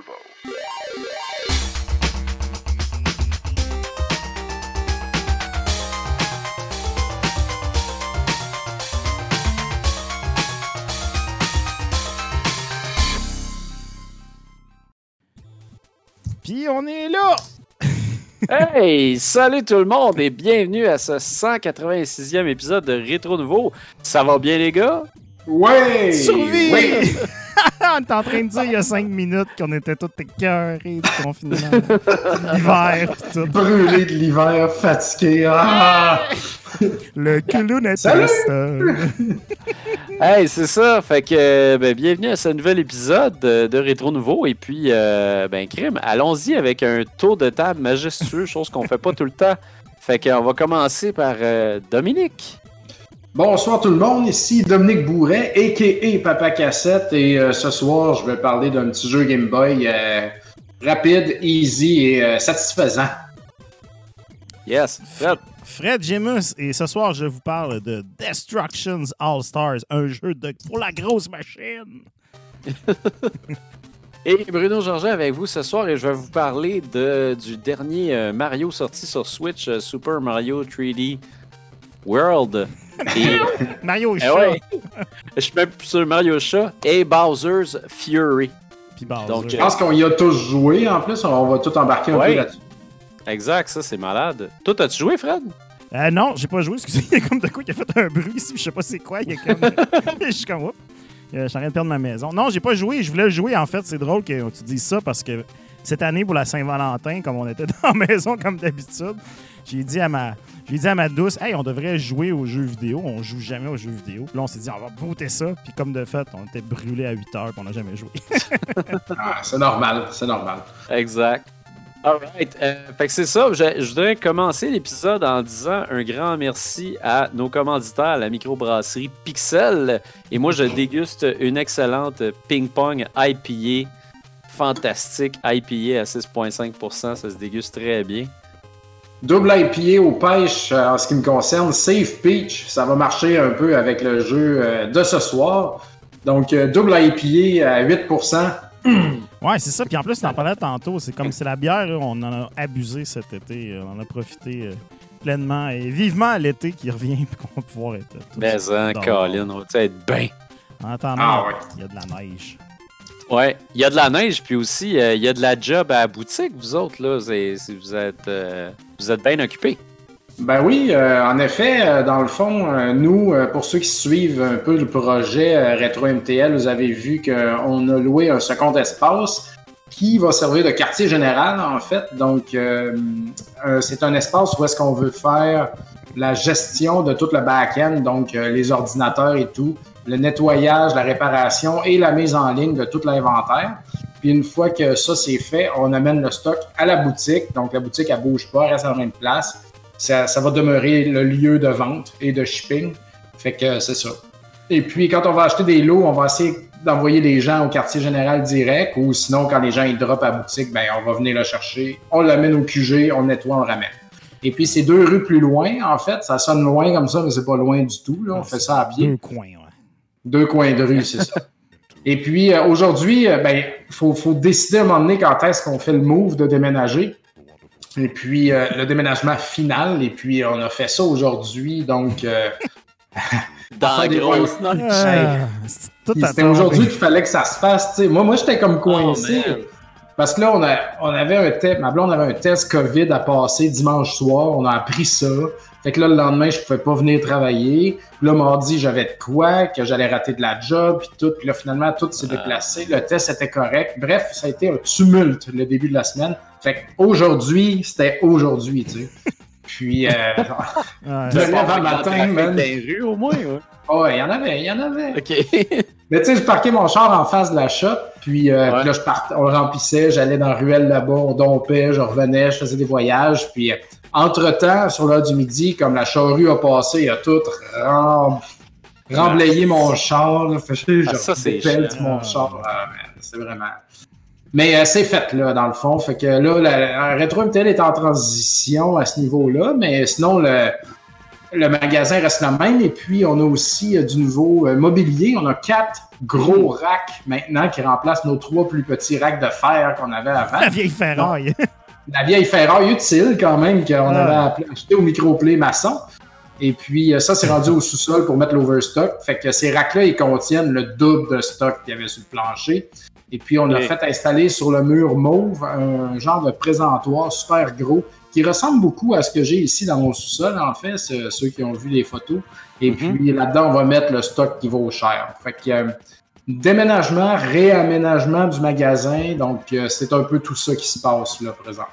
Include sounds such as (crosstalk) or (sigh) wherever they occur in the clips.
Nouveau. Puis on est là! (laughs) Hey, salut tout le monde et bienvenue à ce 186e épisode de Rétro Nouveau. Ça va bien les gars? Ouais! Survie! Oui! (laughs) (laughs) on est en train de dire il y a 5 minutes qu'on était tous écœurés du confinement. (laughs) L'hiver pis tout. Brûlé de l'hiver, fatigué. Ah! (laughs) Le clown est. Hey, c'est ça. Fait que ben, bienvenue à ce nouvel épisode de, de Rétro Nouveau. Et puis, euh, ben, crime, allons-y avec un tour de table majestueux, chose qu'on fait pas tout le temps. Fait qu'on va commencer par euh, Dominique. Bonsoir tout le monde, ici Dominique Bourret, a.k.a. Papa Cassette, et euh, ce soir, je vais parler d'un petit jeu Game Boy euh, rapide, easy et euh, satisfaisant. Yes, Fred. Fred Gemus, et ce soir, je vous parle de Destructions All Stars, un jeu de, pour la grosse machine. (laughs) Et Bruno Georget avec vous ce soir et je vais vous parler de, du dernier euh, Mario sorti sur Switch, euh, Super Mario 3D World. Et, Mario Eh Chat, ouais, je suis même plus sur Mario Chat et Bowser's Fury. puis Bowser. Donc, Je pense qu'on y a tous joué, en plus, on va tout embarquer un Ouais. peu là-dessus. Exact, ça c'est malade. Toi, as-tu joué, Fred? Euh, non, j'ai pas joué, excusez. Il y a comme de quoi qui a fait un bruit ici, je sais pas c'est quoi. Il y a comme. (laughs) (laughs) je suis comme, oups. Euh, Je suis en train de perdre ma maison. Non, j'ai pas joué. Je voulais le jouer, en fait. C'est drôle que tu dises ça parce que cette année, pour la Saint-Valentin, comme on était (laughs) dans la maison comme d'habitude, j'ai dit à ma. J'ai dit à ma douce, hey, on devrait jouer aux jeux vidéo. On joue jamais aux jeux vidéo. Puis là, on s'est dit, on va booter ça. Puis comme de fait, on était brûlés à 8 heures, puis on n'a jamais joué. (laughs) Ah, c'est normal, c'est normal. Exact. Alright. Euh, fait que c'est ça. Je, je voudrais commencer l'épisode en disant un grand merci à nos commanditaires, la microbrasserie Pixel. Et moi, je déguste une excellente ping-pong IPA. Fantastique IPA à 6,5%. Ça se déguste très bien. Double IPA aux pêches, euh, en ce qui me concerne, Safe Peach, ça va marcher un peu avec le jeu euh, de ce soir. Donc, euh, double IPA à 8%. (clears throat) Ouais, c'est ça. Puis en plus, tu en parlais tantôt. C'est comme c'est la bière, on en a abusé cet été. On en a profité pleinement. Et vivement à l'été qui revient, (laughs) puis qu'on va pouvoir être. Mais hein. Colin, on va être bien? En attendant, Ah ouais. il y a de la neige. Ouais, il y a de la neige, puis aussi, euh, il y a de la job à la boutique, vous autres, là. C'est- c'est- vous êtes, euh, vous êtes bien occupés. Ben oui, euh, en effet, dans le fond, nous, pour ceux qui suivent un peu le projet Retro MTL, vous avez vu qu'on a loué un second espace qui va servir de quartier général, en fait. Donc, c'est un espace où est-ce qu'on veut faire la gestion de tout le back-end, donc les ordinateurs et tout, le nettoyage, la réparation et la mise en ligne de tout l'inventaire. Puis une fois que ça c'est fait, on amène le stock à la boutique. Donc la boutique, elle bouge pas, elle reste à la même place ça, ça va demeurer le lieu de vente et de shipping. Fait que c'est ça. Et puis, quand on va acheter des lots, on va essayer d'envoyer les gens au quartier général direct ou sinon, quand les gens ils drop à la boutique, ben, on va venir le chercher. On l'amène au QG, on nettoie, on ramène. Et puis, c'est deux rues plus loin, en fait. Ça sonne loin comme ça, mais c'est pas loin du tout. Là. On fait ça à pied. Deux coins, ouais. Deux coins de rue, c'est ça. (laughs) Et puis euh, aujourd'hui, euh, ben, faut, faut décider à un moment donné quand est-ce qu'on fait le move de déménager. Et puis euh, le déménagement final. Et puis on a fait ça aujourd'hui. Donc euh, (laughs) Dans des grosse. Ah, c'était aujourd'hui qu'il fallait que ça se fasse. tu sais. Moi, moi j'étais comme coincé. Oh, man. Parce que là, on, a, on avait un test, ma blonde avait un test COVID à passer dimanche soir. On a appris ça. Fait que là, le lendemain, je pouvais pas venir travailler. Puis là, mardi, j'avais de quoi, que j'allais rater de la job, puis tout. Puis là, finalement, tout s'est Ah. déplacé. Le test était correct. Bref, ça a été un tumulte le début de la semaine. Fait qu'aujourd'hui, c'était aujourd'hui, tu sais. Puis, euh, (laughs) Ouais. Je me lève un matin, man. Les rues, au moins, ouais. oh, il y en avait, il y en avait. OK. (laughs) Mais tu sais, je parquais mon char en face de la shop, puis, euh, Ouais. puis là, je partais, on le remplissait, j'allais dans la ruelle là-bas, on dompait, je revenais, je faisais des voyages, puis euh, entre-temps, sur l'heure du midi, comme la charrue a passé, il a tout rem- remblayé mon char, là, fait que je Ah, ça, mon char, Ah, man, c'est vraiment... Mais euh, c'est fait, là, dans le fond, fait que là, la, Retro MTL est en transition à ce niveau-là, mais sinon, le... le magasin reste le même. Et puis, on a aussi euh, du nouveau euh, mobilier. On a quatre gros racks maintenant qui remplacent nos trois plus petits racks de fer qu'on avait avant. La vieille ferraille. La vieille ferraille utile quand même qu'on Ah. avait acheté au microplay maçon. Et puis, ça, c'est rendu au sous-sol pour mettre l'overstock. Fait que ces racks-là, ils contiennent le double de stock qu'il y avait sur le plancher. Et puis, on a Ok. fait installer sur le mur mauve un genre de présentoir super gros qui ressemble beaucoup à ce que j'ai ici dans mon sous-sol, en fait, ce- ceux qui ont vu les photos. Et Mhm. puis, là-dedans, on va mettre le stock qui vaut cher. Fait que, euh, déménagement, réaménagement du magasin. Donc, euh, c'est un peu tout ça qui se passe là présentement.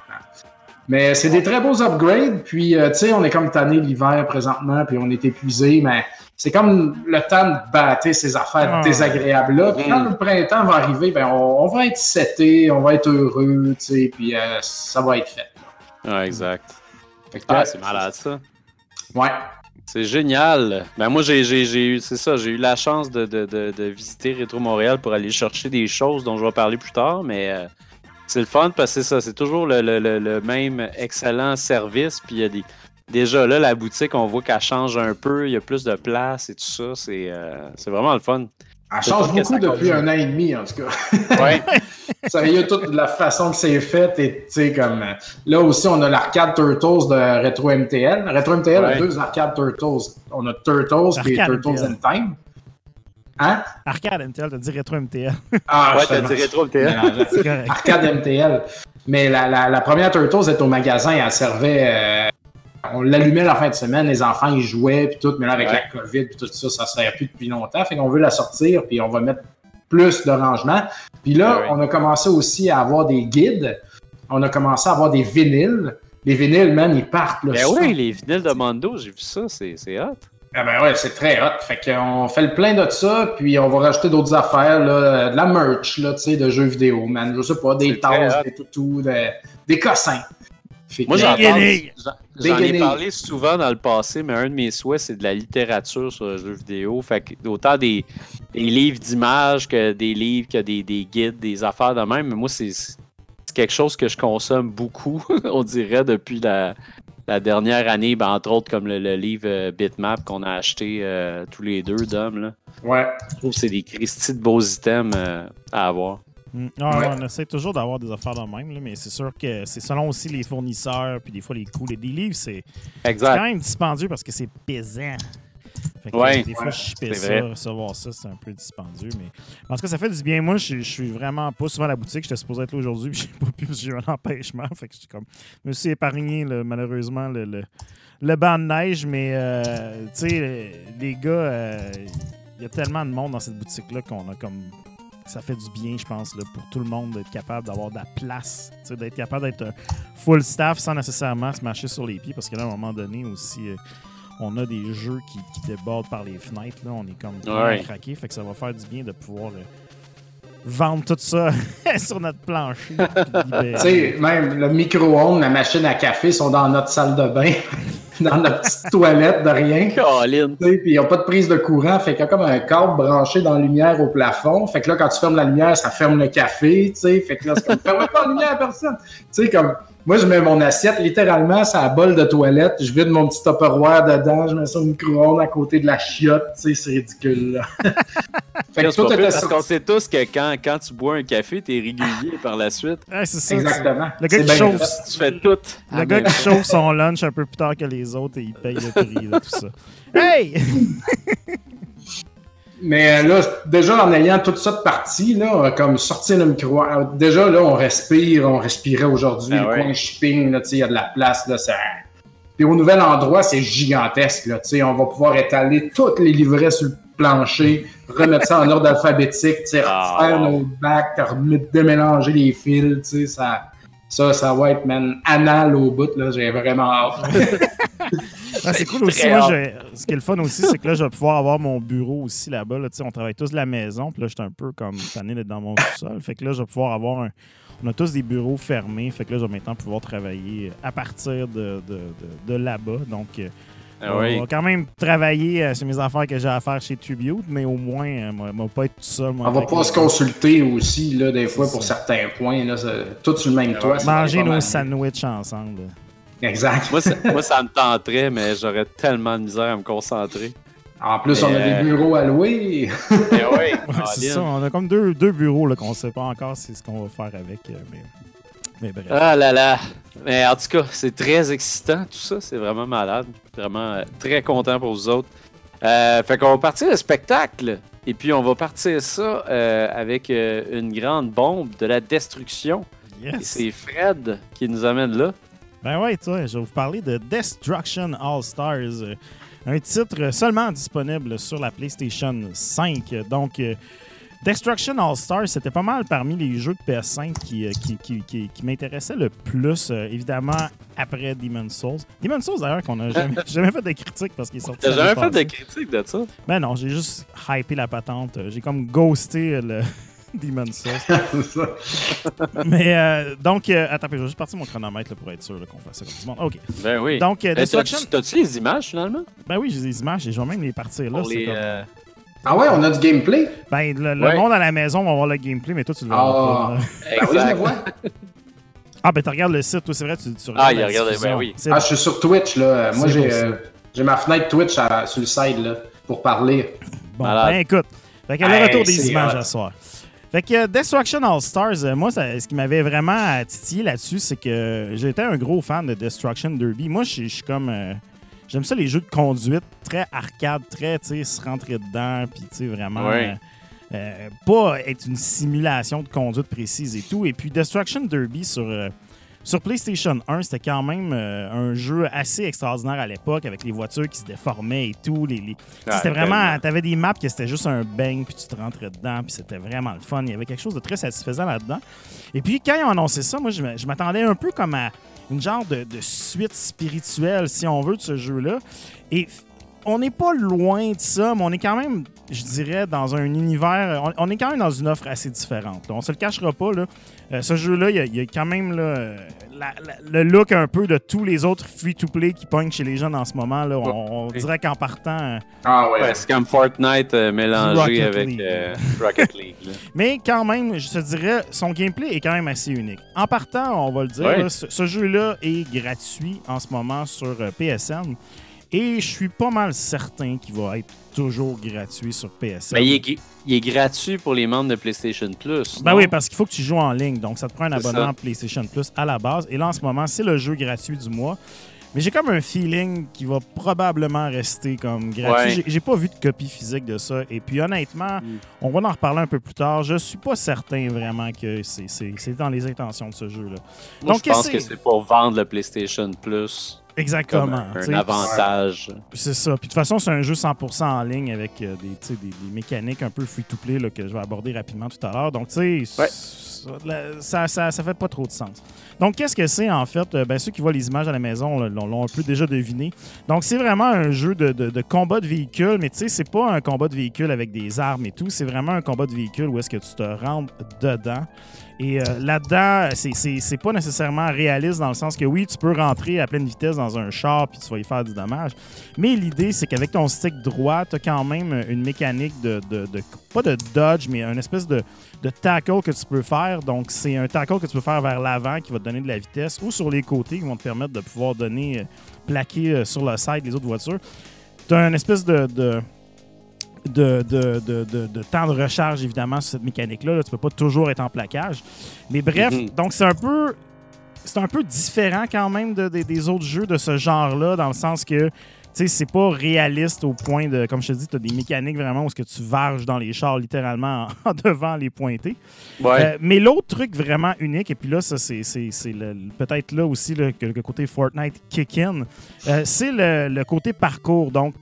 Mais c'est des très beaux upgrades. Puis, euh, tu sais, on est comme tanné l'hiver présentement, puis on est épuisé, mais c'est comme le temps de battre ces affaires Ah. désagréables-là. Puis quand le printemps va arriver, ben, on, on va être seté, on va être heureux, tu sais, puis euh, ça va être fait. Ouais, exact. Ah, c'est malade ça. Ouais. C'est génial. Ben moi, j'ai, j'ai, j'ai eu, c'est ça, j'ai eu la chance de, de, de, de visiter Rétro Montréal pour aller chercher des choses dont je vais parler plus tard, mais euh, c'est le fun parce que c'est ça, c'est toujours le, le, le, le même excellent service. Puis il y a des. Déjà là, la boutique, on voit qu'elle change un peu, il y a plus de place et tout ça. C'est, euh, c'est vraiment le fun. Elle change beaucoup depuis un an et demi, en tout cas. Ouais. (laughs) Ça y est, toute la façon que c'est fait. Et, tu sais, comme, euh, là aussi, on a l'arcade Turtles de Retro MTL. Retro MTL a Ouais. deux arcades Turtles. On a Turtles et Turtles MTL. in Time. Hein? Arcade MTL, t'as dit rétro MTL. Ah, ouais, t'as dit Rétro MTL. Arcade MTL. Mais la, la, la première Turtles est au magasin. Elle servait. On l'allumait la fin de semaine, les enfants ils jouaient puis tout, mais là avec Ouais. la COVID puis tout ça, ça ne sert plus depuis longtemps. Fait qu'on veut la sortir puis on va mettre plus de rangement. Puis là, Ouais, ouais. on a commencé aussi à avoir des guides. On a commencé à avoir des vinyles. Les vinyles, man, ils partent. Là, Ben oui, les vinyles de Mando, j'ai vu ça, c'est, hot. Ah ben ouais, c'est très hot. Fait qu'on fait le plein de ça, puis on va rajouter d'autres affaires, là, de la merch, là, tu sais, de jeux vidéo, man. Je sais pas, des tasses, des toutous, des, des cossins. Moi, j'en, ai parlé souvent dans le passé, mais un de mes souhaits, c'est de la littérature sur les jeux vidéo. Fait que autant des, des livres d'images que des livres, que des, des guides, des affaires de même. Mais moi, c'est, quelque chose que je consomme beaucoup, (laughs) on dirait, depuis la, la dernière année. Ben, entre autres, comme le, le livre euh, Bitmap qu'on a acheté euh, tous les deux, Dom. Là. Ouais. Je trouve que c'est des Christy de beaux items euh, à avoir. Mm. Ah, Ouais. On essaie toujours d'avoir des affaires de même, là, mais c'est sûr que c'est selon aussi les fournisseurs, puis des fois les coûts. Les des livres, c'est quand même dispendieux parce que c'est pesant. Fait que, Ouais. euh, des fois, Ouais, je chipais ça, vrai. recevoir ça, c'est un peu dispendieux. Mais en tout cas, ça fait du bien. Moi, je, je suis vraiment pas souvent à la boutique. J'étais supposé être là aujourd'hui, (laughs) puis j'ai pas pu j'ai eu un empêchement. Fait que j'étais comme. Je me suis épargné, là, malheureusement, le, le, le banc de neige, mais euh, tu sais, les gars, euh, il y a tellement de monde dans cette boutique-là qu'on a comme. Ça fait du bien, je pense, là, pour tout le monde d'être capable d'avoir de la place, d'être capable d'être un full staff sans nécessairement se marcher sur les pieds, parce que là, à un moment donné aussi, euh, on a des jeux qui, qui débordent par les fenêtres. Là. On est comme Ouais. craqué. Fait que ça va faire du bien de pouvoir euh, vendre tout ça (laughs) sur notre plancher. libérer. Tu sais, même le micro-ondes, la machine à café sont dans notre salle de bain, (laughs) dans notre petite toilette de rien. Colin. Tu sais, Puis ils n'ont pas de prise de courant, fait qu'il y a comme un câble branché dans la lumière au plafond. Fait que là, quand tu fermes la lumière, ça ferme le café, tu sais. Fait que là, c'est comme, ferme pas la lumière à personne. Tu sais, comme, moi, je mets mon assiette littéralement sur la bol de toilette, je vide mon petit tupperware dedans, je mets ça au micro-ondes à côté de la chiotte, tu sais, c'est ridicule, là. (laughs) fait que pas parce qu'on sait tous que quand, quand tu bois un café, t'es régulier par la suite. Ouais, c'est ça. Exactement. Le gars qui chauffe. Tu fais tout. Le gars qui chauffe son lunch un peu plus tard que les autres et il paye le prix de tout ça. Hey! (laughs) Mais euh, là, déjà en ayant toute ça de partie, là, euh, comme sortir le micro, euh, déjà là, on respire, on respirait aujourd'hui, Ah le ouais. coin shipping, là, tu sais, il y a de la place, là, ça. Puis au nouvel endroit, c'est gigantesque, là, tu sais, on va pouvoir étaler toutes les livrets sur le plancher, remettre ça en ordre alphabétique, tu sais, Ah, refaire wow. nos bacs, remettre- démélanger les fils, tu sais, ça, ça, ça va être, man, anal au bout, là, j'ai vraiment hâte. (laughs) Ah, c'est cool aussi. Moi, ce qui est le fun aussi, c'est que là, je vais pouvoir avoir mon bureau aussi là-bas. Là. Tu sais, On travaille tous de la maison. Puis là, j'étais un peu comme tanné d'être dans mon sous-sol. Fait que là, je vais pouvoir avoir un. On a tous des bureaux fermés. Fait que là, je vais maintenant pouvoir travailler à partir de, de, de- de là-bas. Donc, euh, Ah on va quand même travailler euh, sur mes affaires que j'ai à faire chez Tribute, mais au moins, euh, moi, moi, pas être tout seul. moi, On va pouvoir se consulter aussi, là, des fois, pour ça. certains points, là, tout sur le même toit. ça Manger nos sandwichs ensemble. Exact. Moi ça, moi, ça me tenterait, mais j'aurais tellement de misère à me concentrer. En plus, on a Euh, des bureaux à louer. Mais (laughs) oui, Ouais, c'est ça. On a comme deux, deux bureaux là, qu'on sait pas encore c'est ce qu'on va faire avec. euh, mais, mais bref. Ah là là. Mais en tout cas, c'est très excitant tout ça. C'est vraiment malade. Vraiment euh, très content pour vous autres. Euh, fait qu'on va partir le spectacle. Et puis on va partir ça euh, avec euh, une grande bombe de la destruction. Et Yes. c'est Fred qui nous amène là. Ben ouais, toi, je vais vous parler de Destruction All Stars. euh, Un titre seulement disponible sur la PlayStation 5. Donc, euh, Destruction All Stars, c'était pas mal parmi les jeux de PS5 qui, euh, qui, qui, qui- qui m'intéressaient le plus, évidemment, après Demon's Souls. Demon's Souls, d'ailleurs, qu'on a (laughs) jamais, jamais fait de critique parce qu'il est sorti. T'as jamais fait de critique de ça? Ben non, j'ai juste hypé la patente. J'ai comme ghosté le (laughs) Demon's Souls. (laughs) C'est ça. Mais euh, donc, euh, attends, je vais juste partir mon chronomètre là, pour être sûr qu'on fasse ça comme du monde. OK. Ben oui. Donc, euh, Eh, Destruction. T'as-tu les images finalement? Ben oui, j'ai des images et je vais même les partir là. Les, comme- euh, Ah ouais, on a du gameplay? Ben, le, le Ouais. monde à la maison va voir le gameplay, mais toi, tu le verras Ah. Ben oui, je le vois. (laughs) Ah, ben, tu regardes le site, toi, c'est vrai, tu, tu Ah, regardes. il la regarde, ben oui. Ah, bon. je suis sur Twitch, là. Moi, j'ai euh, j'ai ma fenêtre Twitch à- sur le side, là, pour parler. Bon, Malade. ben, écoute. Fait que le Hey, retour des images hot. à soir. Fait que euh, Destruction All Stars, euh, moi, ça- ce qui m'avait vraiment titillé là-dessus, c'est que j'étais un gros fan de Destruction Derby. Moi, je suis- je suis comme. euh, J'aime ça, les jeux de conduite, très arcade, très, tu sais, se rentrer dedans, puis, tu sais, vraiment. Ouais. euh, euh, pas être une simulation de conduite précise et tout. Et puis, Destruction Derby sur. Sur PlayStation 1, c'était quand même euh, un jeu assez extraordinaire à l'époque, avec les voitures qui se déformaient et tout. Les, les- tu sais, c'était vraiment. T'avais des maps que c'était juste un bang, puis tu te rentrais dedans, puis c'était vraiment le fun. Il y avait quelque chose de très satisfaisant là-dedans. Et puis, quand ils ont annoncé ça, moi, je m'attendais un peu comme à une genre de, de suite spirituelle, si on veut, de ce jeu-là. Et on n'est pas loin de ça, mais on est quand même, je dirais, dans un univers. On, on est quand même dans une offre assez différente. là. On se le cachera pas. Là. Euh, ce jeu-là, il y a- il y, a quand même là, euh, la- la- le look un peu de tous les autres free-to-play qui pognent chez les jeunes en ce moment. Là. On, dirait qu'en partant. euh, Ah ouais. Ouais, c'est comme Fortnite euh, mélangé Rocket avec League. euh, Rocket League. là. (laughs) Mais quand même, je te dirais, son gameplay est quand même assez unique. En partant, on va le dire, Ouais. là, ce, ce jeu-là est gratuit en ce moment sur euh, PSN. Et je suis pas mal certain qu'il va être toujours gratuit sur PSN. Ben, il, est, gr- il est gratuit pour les membres de PlayStation Plus. Ben non? oui, parce qu'il faut que tu joues en ligne. Donc, ça te prend un abonnement. PlayStation Plus à la base. Et là, en ce moment, c'est le jeu gratuit du mois. Mais j'ai comme un feeling qui va probablement rester comme gratuit. Ouais. J'ai- pas vu de copie physique de ça. Et puis, honnêtement, Mm. on va en reparler un peu plus tard. Je suis pas certain vraiment que c'est- dans les intentions de ce jeu-là. Donc, je pense que c'est pour vendre le PlayStation Plus Exactement. un, sais. avantage. C'est ça. Puis de toute façon, c'est un jeu 100% en ligne avec euh, des, tu sais, des, des mécaniques un peu free-to-play là, que je vais aborder rapidement tout à l'heure. Donc, tu sais, Ouais. ça, ça, ça, ça fait pas trop de sens. Donc, qu'est-ce que c'est en fait? Euh, ben, ceux qui voient les images à la maison là, l'ont l'ont un peu déjà deviné. Donc, c'est vraiment un jeu de, de- de combat de véhicule, mais tu sais, c'est pas un combat de véhicule avec des armes et tout. C'est vraiment un combat de véhicule où est-ce que tu te rentres dedans. Et euh, là-dedans, c'est- pas nécessairement réaliste dans le sens que oui, tu peux rentrer à pleine vitesse dans un char puis tu vas y faire du dommage. Mais l'idée, c'est qu'avec ton stick droit, tu as quand même une mécanique de, Pas de dodge, mais une espèce de, de tackle que tu peux faire. Donc, c'est un tackle que tu peux faire vers l'avant qui va te donner de la vitesse ou sur les côtés qui vont te permettre de pouvoir donner. euh, plaquer euh, sur le side les autres voitures. Tu as une espèce de. de de, de, de, de- de temps de recharge, évidemment, sur cette mécanique-là. Là. Tu peux pas toujours être en plaquage. Mais bref, Mhm. donc c'est un peu c'est un peu différent quand même de- de- des autres jeux de ce genre-là, dans le sens que tu sais, c'est pas réaliste au point de, comme je te dis, tu as des mécaniques vraiment où ce que tu varges dans les chars littéralement en, (laughs) en devant les pointés. Ouais. Euh, mais l'autre truc vraiment unique, et puis là, ça c'est, le- peut-être là aussi là, que le côté Fortnite kick-in, euh, c'est le, le côté parcours. Donc,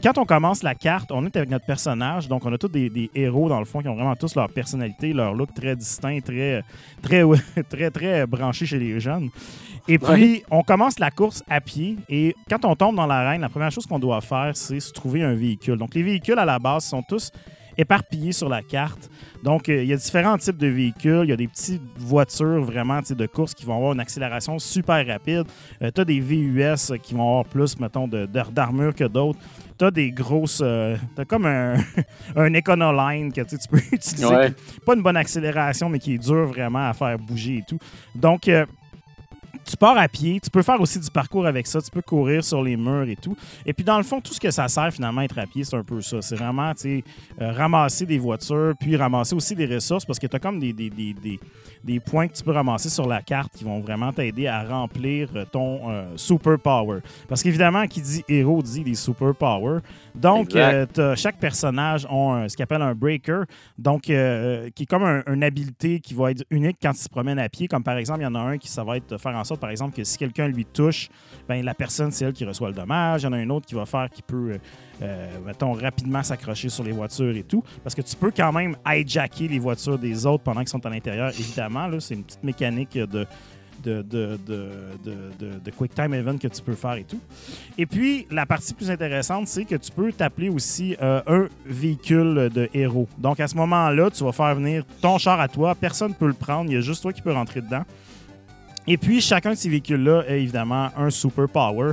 quand on commence la carte, on est avec notre personnage, donc on a tous des, des héros dans le fond qui ont vraiment tous leur personnalité, leur look très distinct, très, très, (laughs) très, très branché chez les jeunes. Et puis, on commence la course à pied et quand on tombe dans l'arène, la première chose qu'on doit faire, c'est se trouver un véhicule. Donc, les véhicules à la base sont tous éparpillés sur la carte. Donc, euh, il y a différents types de véhicules. Il y a des petites voitures vraiment de course qui vont avoir une accélération super rapide. tu as des VUS qui vont avoir plus, mettons, d'armure que d'autres. Tu as des grosses. euh, tu as comme un, (laughs) un Econoline que tu peux (laughs) utiliser. Ouais. Pas une bonne accélération, mais qui est dur vraiment à faire bouger et tout. Donc, tu pars à pied, tu peux faire aussi du parcours avec ça, tu peux courir sur les murs et tout. Et puis dans le fond, tout ce que ça sert finalement être à pied, c'est un peu ça. C'est vraiment, tu euh, ramasser des voitures, puis ramasser aussi des ressources parce que tu as comme des, des, des, des, des points que tu peux ramasser sur la carte qui vont vraiment t'aider à remplir euh, ton euh, super power. Parce qu'évidemment, qui dit héros dit des super power. Donc, euh, chaque personnage a ce qu'on appelle un breaker, donc euh, qui est comme un- une habilité qui va être unique quand il se promène à pied. Comme par exemple, il y en a un qui ça va être de faire en sorte, par exemple, que si quelqu'un lui touche, ben la personne c'est elle qui reçoit le dommage. Il y en a un autre qui va faire qui peut, euh, euh, mettons, rapidement s'accrocher sur les voitures et tout, parce que tu peux quand même hijacker les voitures des autres pendant qu'ils sont à l'intérieur. Évidemment, c'est une petite mécanique de de, de, de, de, de- de Quick Time Event que tu peux faire et tout. Et puis, la partie plus intéressante, c'est que tu peux t'appeler aussi euh, un véhicule de héros. Donc, à ce moment-là, tu vas faire venir ton char à toi. Personne ne peut le prendre. Il y a juste toi qui peux rentrer dedans. Et puis, chacun de ces véhicules-là a évidemment un super power.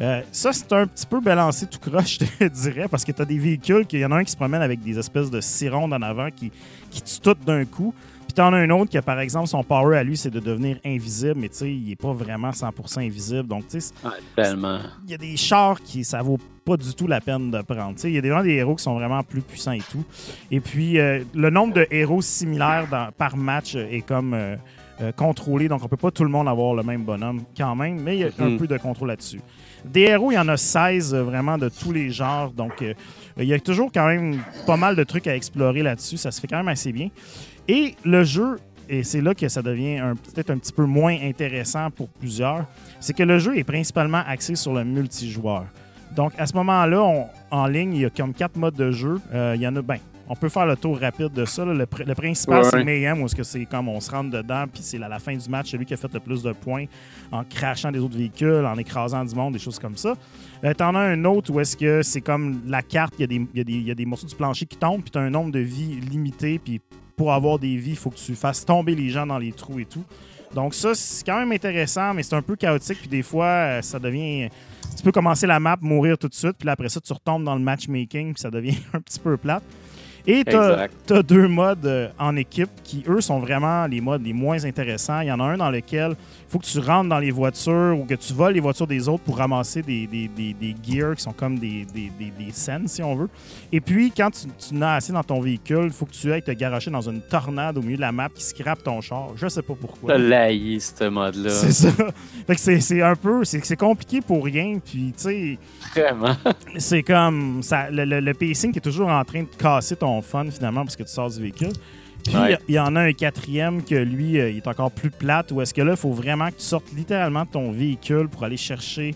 Euh, ça, c'est un petit peu balancé tout croche, (laughs) je te dirais, parce que tu as des véhicules, qu'il y en a un qui se promène avec des espèces de sirènes en avant qui, qui tuent d'un coup. Puis t'en as un autre qui, par exemple, son power à lui, c'est de devenir invisible, mais tu sais, il est pas vraiment 100% invisible. Donc, tu sais, Ouais, il y a des chars qui ça vaut pas du tout la peine de prendre. Tu sais, Il y a des, vraiment des héros qui sont vraiment plus puissants et tout. Et puis, euh, le nombre de héros similaires dans- par match est comme euh, euh, contrôlé. Donc, on peut pas tout le monde avoir le même bonhomme quand même, mais il y a un Mhm. peu de contrôle là-dessus. Des héros, il y en a 16 euh, vraiment de tous les genres. Donc, il y a toujours quand même pas mal de trucs à explorer là-dessus. Ça se fait quand même assez bien. Et le jeu, et c'est là que ça devient peut-être un petit peu moins intéressant pour plusieurs, c'est que le jeu est principalement axé sur le multijoueur. Donc, à ce moment-là, en ligne, il y a comme quatre modes de jeu. Euh, il y en a, ben, on peut faire le tour rapide de ça. là. Le, pr- le principal, Ouais, c'est. Mayhem, où est-ce que c'est comme on se rentre dedans, puis c'est à la fin du match, celui qui a fait le plus de points en crachant des autres véhicules, en écrasant du monde, des choses comme ça. Euh, T'en as un autre où est-ce que c'est comme la carte, il y, a des- y y a morceaux du plancher qui tombent, puis tu as un nombre de vies limité, puis pour avoir des vies, il faut que tu fasses tomber les gens dans les trous et tout. Donc ça, c'est quand même intéressant, mais c'est un peu chaotique, puis des fois, euh, ça devient... Tu peux commencer la map, mourir tout de suite, puis après ça, tu retombes dans le matchmaking, puis ça devient (laughs) un petit peu plate. Et tu as, deux modes euh, en équipe qui, eux, sont vraiment les modes les moins intéressants. Il y en a un dans lequel faut que tu rentres dans les voitures ou que tu voles les voitures des autres pour ramasser des, des, des, des gears qui sont comme des, des, des, des scènes, si on veut. Et puis, quand tu, tu n'as assez dans ton véhicule, il faut que tu ailles te garocher dans une tornade au milieu de la map qui scrape ton char. Je sais pas pourquoi. Laillé, ce mode-là. (laughs) C'est ça. Fait que c'est, un peu... C'est, c'est compliqué pour rien. Puis, tu sais Vraiment. (laughs) c'est comme ça, le, le- le pacing qui est toujours en train de casser ton fun finalement parce que tu sors du véhicule. Puis il Ouais. y a- il y, en a un quatrième que lui, euh, il est encore plus plate où est-ce que là, il faut vraiment que tu sortes littéralement de ton véhicule pour aller chercher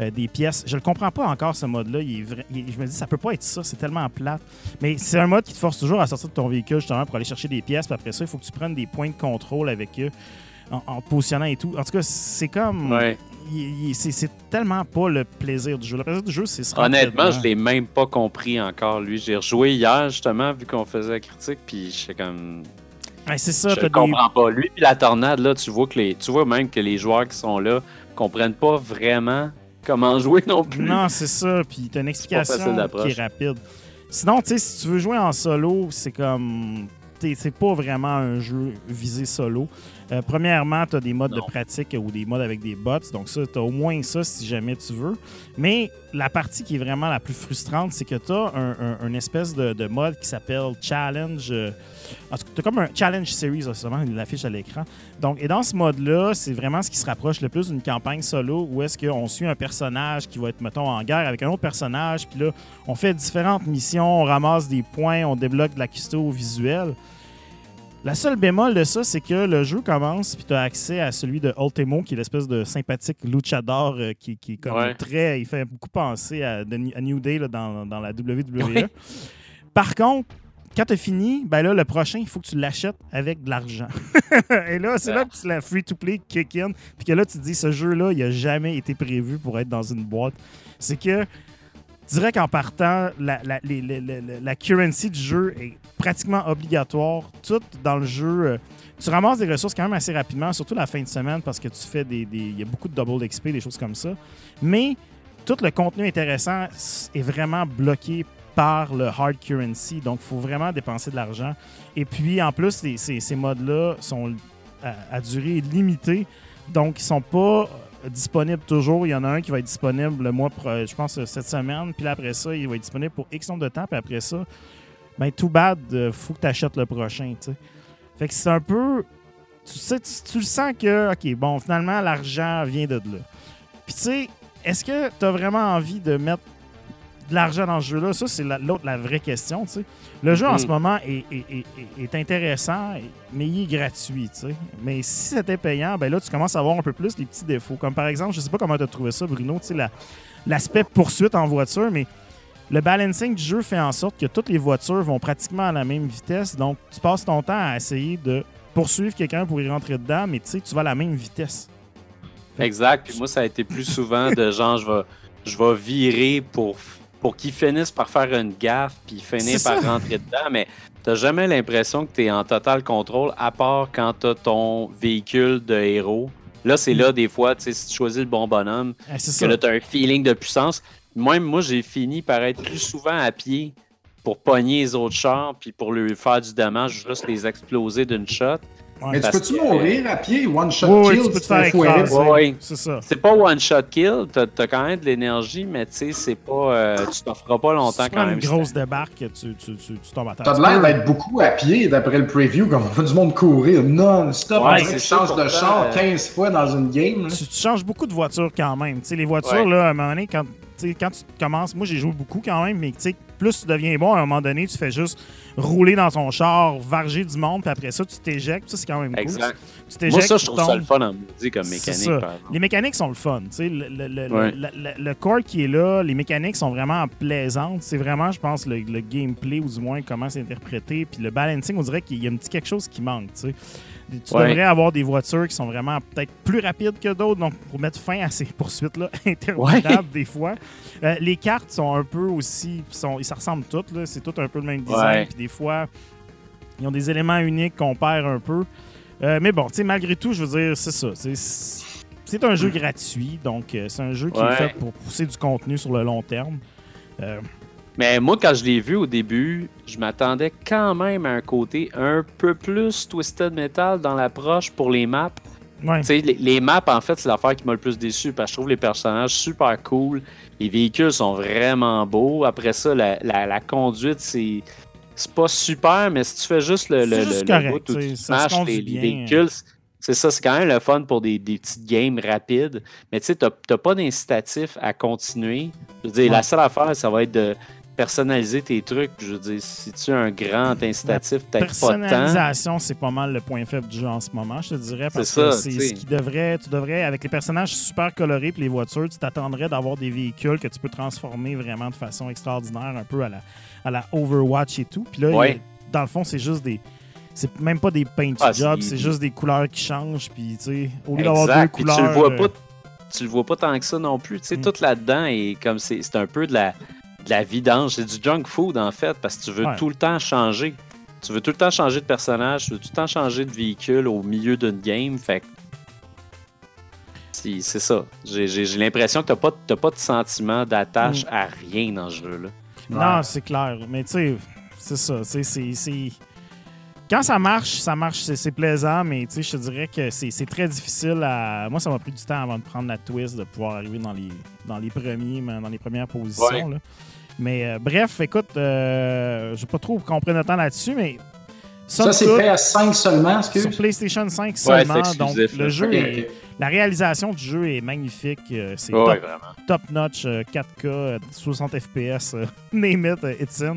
euh, des pièces. Je le comprends pas encore ce mode-là. Vra- il- je me dis, ça peut pas être ça, c'est tellement plate. Mais c'est un mode qui te force toujours à sortir de ton véhicule justement pour aller chercher des pièces. Puis après ça, il faut que tu prennes des points de contrôle avec eux en, en positionnant et tout. En tout cas, c'est comme. Ouais. C'est, tellement pas le plaisir du jeu. Le plaisir du jeu, c'est rentrer Honnêtement, je l'ai même pas compris encore, lui. J'ai rejoué hier, justement, vu qu'on faisait la critique, puis j'étais comme... Ouais, c'est ça, Je des- comprends pas. Lui, puis la tornade, là, tu vois, que les... tu vois même que les joueurs qui sont là comprennent pas vraiment comment (laughs) jouer non plus. Non, c'est ça. Puis t'as une explication qui est rapide. Sinon, tu sais, si tu veux jouer en solo, c'est comme. C'est pas vraiment un jeu visé solo. Euh, premièrement, tu as des modes Non. de pratique ou des modes avec des bots. Donc, ça, tu as au moins ça si jamais tu veux. Mais la partie qui est vraiment la plus frustrante, c'est que tu as un, espèce de, de mode qui s'appelle Challenge. euh, en tout cas, tu as comme un Challenge Series, justement, il l'affiche à l'écran. Donc, et dans ce mode-là, c'est vraiment ce qui se rapproche le plus d'une campagne solo où est-ce qu'on suit un personnage qui va être, mettons, en guerre avec un autre personnage, puis là, on fait différentes missions, on ramasse des points, on débloque de la custo visuelle. La seule bémol de ça, c'est que le jeu commence, puis tu as accès à celui de Ultimo, qui est l'espèce de sympathique luchador euh, qui, qui est comme Ouais. très- Il fait beaucoup penser à, New Day là, dans, dans la WWE. Ouais. (laughs) Par contre, quand tu as fini, ben là, le prochain, il faut que tu l'achètes avec de l'argent. (laughs) Et là, c'est là que tu la free-to-play kick in. Puis que là, tu te dis, ce jeu-là, il a jamais été prévu pour être dans une boîte. C'est que, dirais qu'en partant, la, currency du jeu est pratiquement obligatoire. Tout dans le jeu, euh, tu ramasses des ressources quand même assez rapidement, surtout la fin de semaine, parce que tu fais des. Il y a beaucoup de double XP, des choses comme ça. Mais tout le contenu intéressant est vraiment bloqué par le hard currency. Donc, il faut vraiment dépenser de l'argent. Et puis, en plus, ces, modes-là sont à, à durée limitée. donc, ils sont pas disponibles toujours. Il y en a un qui va être disponible le mois, je pense, cette semaine. Puis là, après ça, il va être disponible pour X nombre de temps. Puis après ça, ben, too bad, euh, faut que tu achètes le prochain, tu sais. Fait que c'est un peu. Tu sais, tu, tu le sens que, OK, bon, finalement, l'argent vient de là. Puis tu sais, est-ce que tu as vraiment envie de mettre de l'argent dans ce jeu-là? Ça, c'est la- l'autre, la vraie question, tu sais. Le jeu en ce moment est, est- est- est- est intéressant, mais il est gratuit, tu sais. Mais si c'était payant, ben là, tu commences à voir un peu plus les petits défauts. Comme par exemple, je sais pas comment tu as trouvé ça, Bruno, tu sais, la- l'aspect poursuite en voiture, mais le balancing du jeu fait en sorte que toutes les voitures vont pratiquement à la même vitesse. Donc, tu passes ton temps à essayer de poursuivre quelqu'un pour y rentrer dedans, mais tu sais, tu vas à la même vitesse. Exact. Puis moi, ça a été plus souvent de genre, je vais, je vais virer pour, pour qu'ils finissent par faire une gaffe, puis finir C'est par ça. rentrer dedans. Mais t'as jamais l'impression que tu es en total contrôle, à part quand tu ton véhicule de héros. Là, c'est là, des fois, tu sais, si tu choisis le bon bonhomme, Ah, que ça. là, tu as un feeling de puissance. Même moi, j'ai fini par être plus souvent à pied pour pogner les autres chars, puis pour lui faire du dommage, juste les exploser d'une shot. Mais tu peux-tu mourir à pied? One shot Oui, oui, kill, tu peux ouais. C'est ça. C'est pas one shot kill, t'as as quand même de l'énergie, mais tu sais, c'est pas. euh, tu t'en feras pas longtemps quand même. une grosse débarque, tu, tu, tu, tu tombes à terre. T'as l'air d'être beaucoup à pied d'après le preview, comme on voit du monde courir non-stop. Ouais, tu changes de char euh, 15 fois dans une game. tu, tu changes beaucoup de voitures quand même. Tu sais, les voitures, Ouais. là, à un moment donné, quand, quand tu commences, moi j'ai joué beaucoup quand même, mais plus tu deviens bon, à un moment donné, tu fais juste rouler dans ton char, varger du monde, puis après ça, tu t'éjectes. Ça, c'est quand même cool. Exact. Tu t'éjectes, Moi, ça, je trouve ça le fun en maudit comme mécanique. Les mécaniques sont le fun. Le, le, le, Ouais. le- le- le core qui est là, les mécaniques sont vraiment plaisantes. C'est vraiment, je pense, le, le gameplay, ou du moins comment c'est interprété. Puis le balancing, on dirait qu'il y a un petit quelque chose qui manque. Tu Ouais. devrais avoir des voitures qui sont vraiment peut-être plus rapides que d'autres, donc pour mettre fin à ces poursuites-là (laughs) interminables des fois. Euh, les cartes sont un peu aussi, sont, ils se ressemblent toutes, c'est tout un peu le même design. Puis des fois, ils ont des éléments uniques qu'on perd un peu. Euh, mais bon, tu sais, malgré tout, je veux dire, c'est ça. c'est- un jeu gratuit, donc euh, c'est un jeu qui est fait pour pousser du contenu sur le long terme. Euh, Mais moi, quand je l'ai vu au début, je m'attendais quand même à un côté un peu plus Twisted Metal dans l'approche pour les maps. ouais. Les, les maps, en fait, c'est l'affaire qui m'a le plus déçu parce que je trouve les personnages super cool. Les véhicules sont vraiment beaux. Après ça, la, la- la conduite, c'est. C'est pas super, mais si tu fais juste le, le, juste le- le correct, bout où tu smashes les, véhicules, c'est ça, c'est quand même le fun pour des, des petites games rapides. Mais tu sais, t'as t'as pas d'incitatif à continuer. Je veux dire, Ouais. la seule affaire, ça va être de personnaliser tes trucs. Je veux dire, si tu as un grand incitatif, peut-être pas tant. personnalisation, c'est pas mal le point faible du jeu en ce moment, je te dirais. Parce C'est que ça, c'est ce qui devrait. Tu devrais, avec les personnages super colorés et les voitures, tu t'attendrais d'avoir des véhicules que tu peux transformer vraiment de façon extraordinaire, un peu à la, à la Overwatch et tout. Puis là, Ouais. il dans le fond, c'est juste des. C'est même pas des paint Ah, jobs, c'est- juste des couleurs qui changent. Puis, tu sais, au lieu d'avoir deux. Puis couleurs. tu le vois euh, pas, tu le vois pas tant que ça non plus. Tu sais, Mm. tout là-dedans et comme c'est c'est un peu de la, de la vidange, c'est du junk food en fait, parce que tu veux Ouais. tout le temps changer. Tu veux tout le temps changer de personnage, tu veux tout le temps changer de véhicule au milieu d'une game. Fait que c'est ça. J'ai j'ai- j'ai l'impression que t'as pas, t'as pas de sentiment d'attache Mm. à rien dans ce jeu-là. Non, c'est clair. Mais tu sais, c'est ça. tu sais, c'est- c'est- Quand ça marche, ça marche, c'est c'est plaisant, mais tu sais, je te dirais que c'est c'est très difficile à. Moi, ça m'a pris du temps avant de prendre la twist, de pouvoir arriver dans les, dans les premiers, dans les premières positions. Ouais. là. Mais euh, bref, écoute, euh, je vais pas trop qu'on prenne le temps là-dessus, mais. Ça, c'est toute, PS5 seulement, excuse. sur PlayStation 5 Ouais, c'est seulement. donc, le jeu est- la réalisation du jeu est magnifique. euh, C'est top vraiment. top notch, euh, 4K, euh, 60 FPS, (laughs) name it, it's in.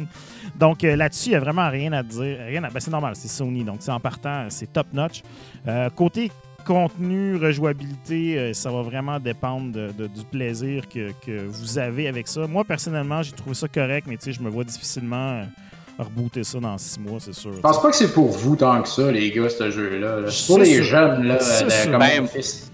Donc là-dessus, il n'y a vraiment rien à dire. Rien à... ben, c'est normal, c'est Sony, donc c'est en partant, c'est top notch. Euh, côté contenu, rejouabilité, euh, ça va vraiment dépendre de- de- du plaisir que, que vous avez avec ça. Moi, personnellement, j'ai trouvé ça correct, mais tu sais, je me vois difficilement euh, rebooter ça dans six mois, c'est sûr. Je pense pas que c'est pour vous tant que ça, les gars, ce jeu-là. là. C'est pour les jeunes, là, ça. comme Ben, mon fils.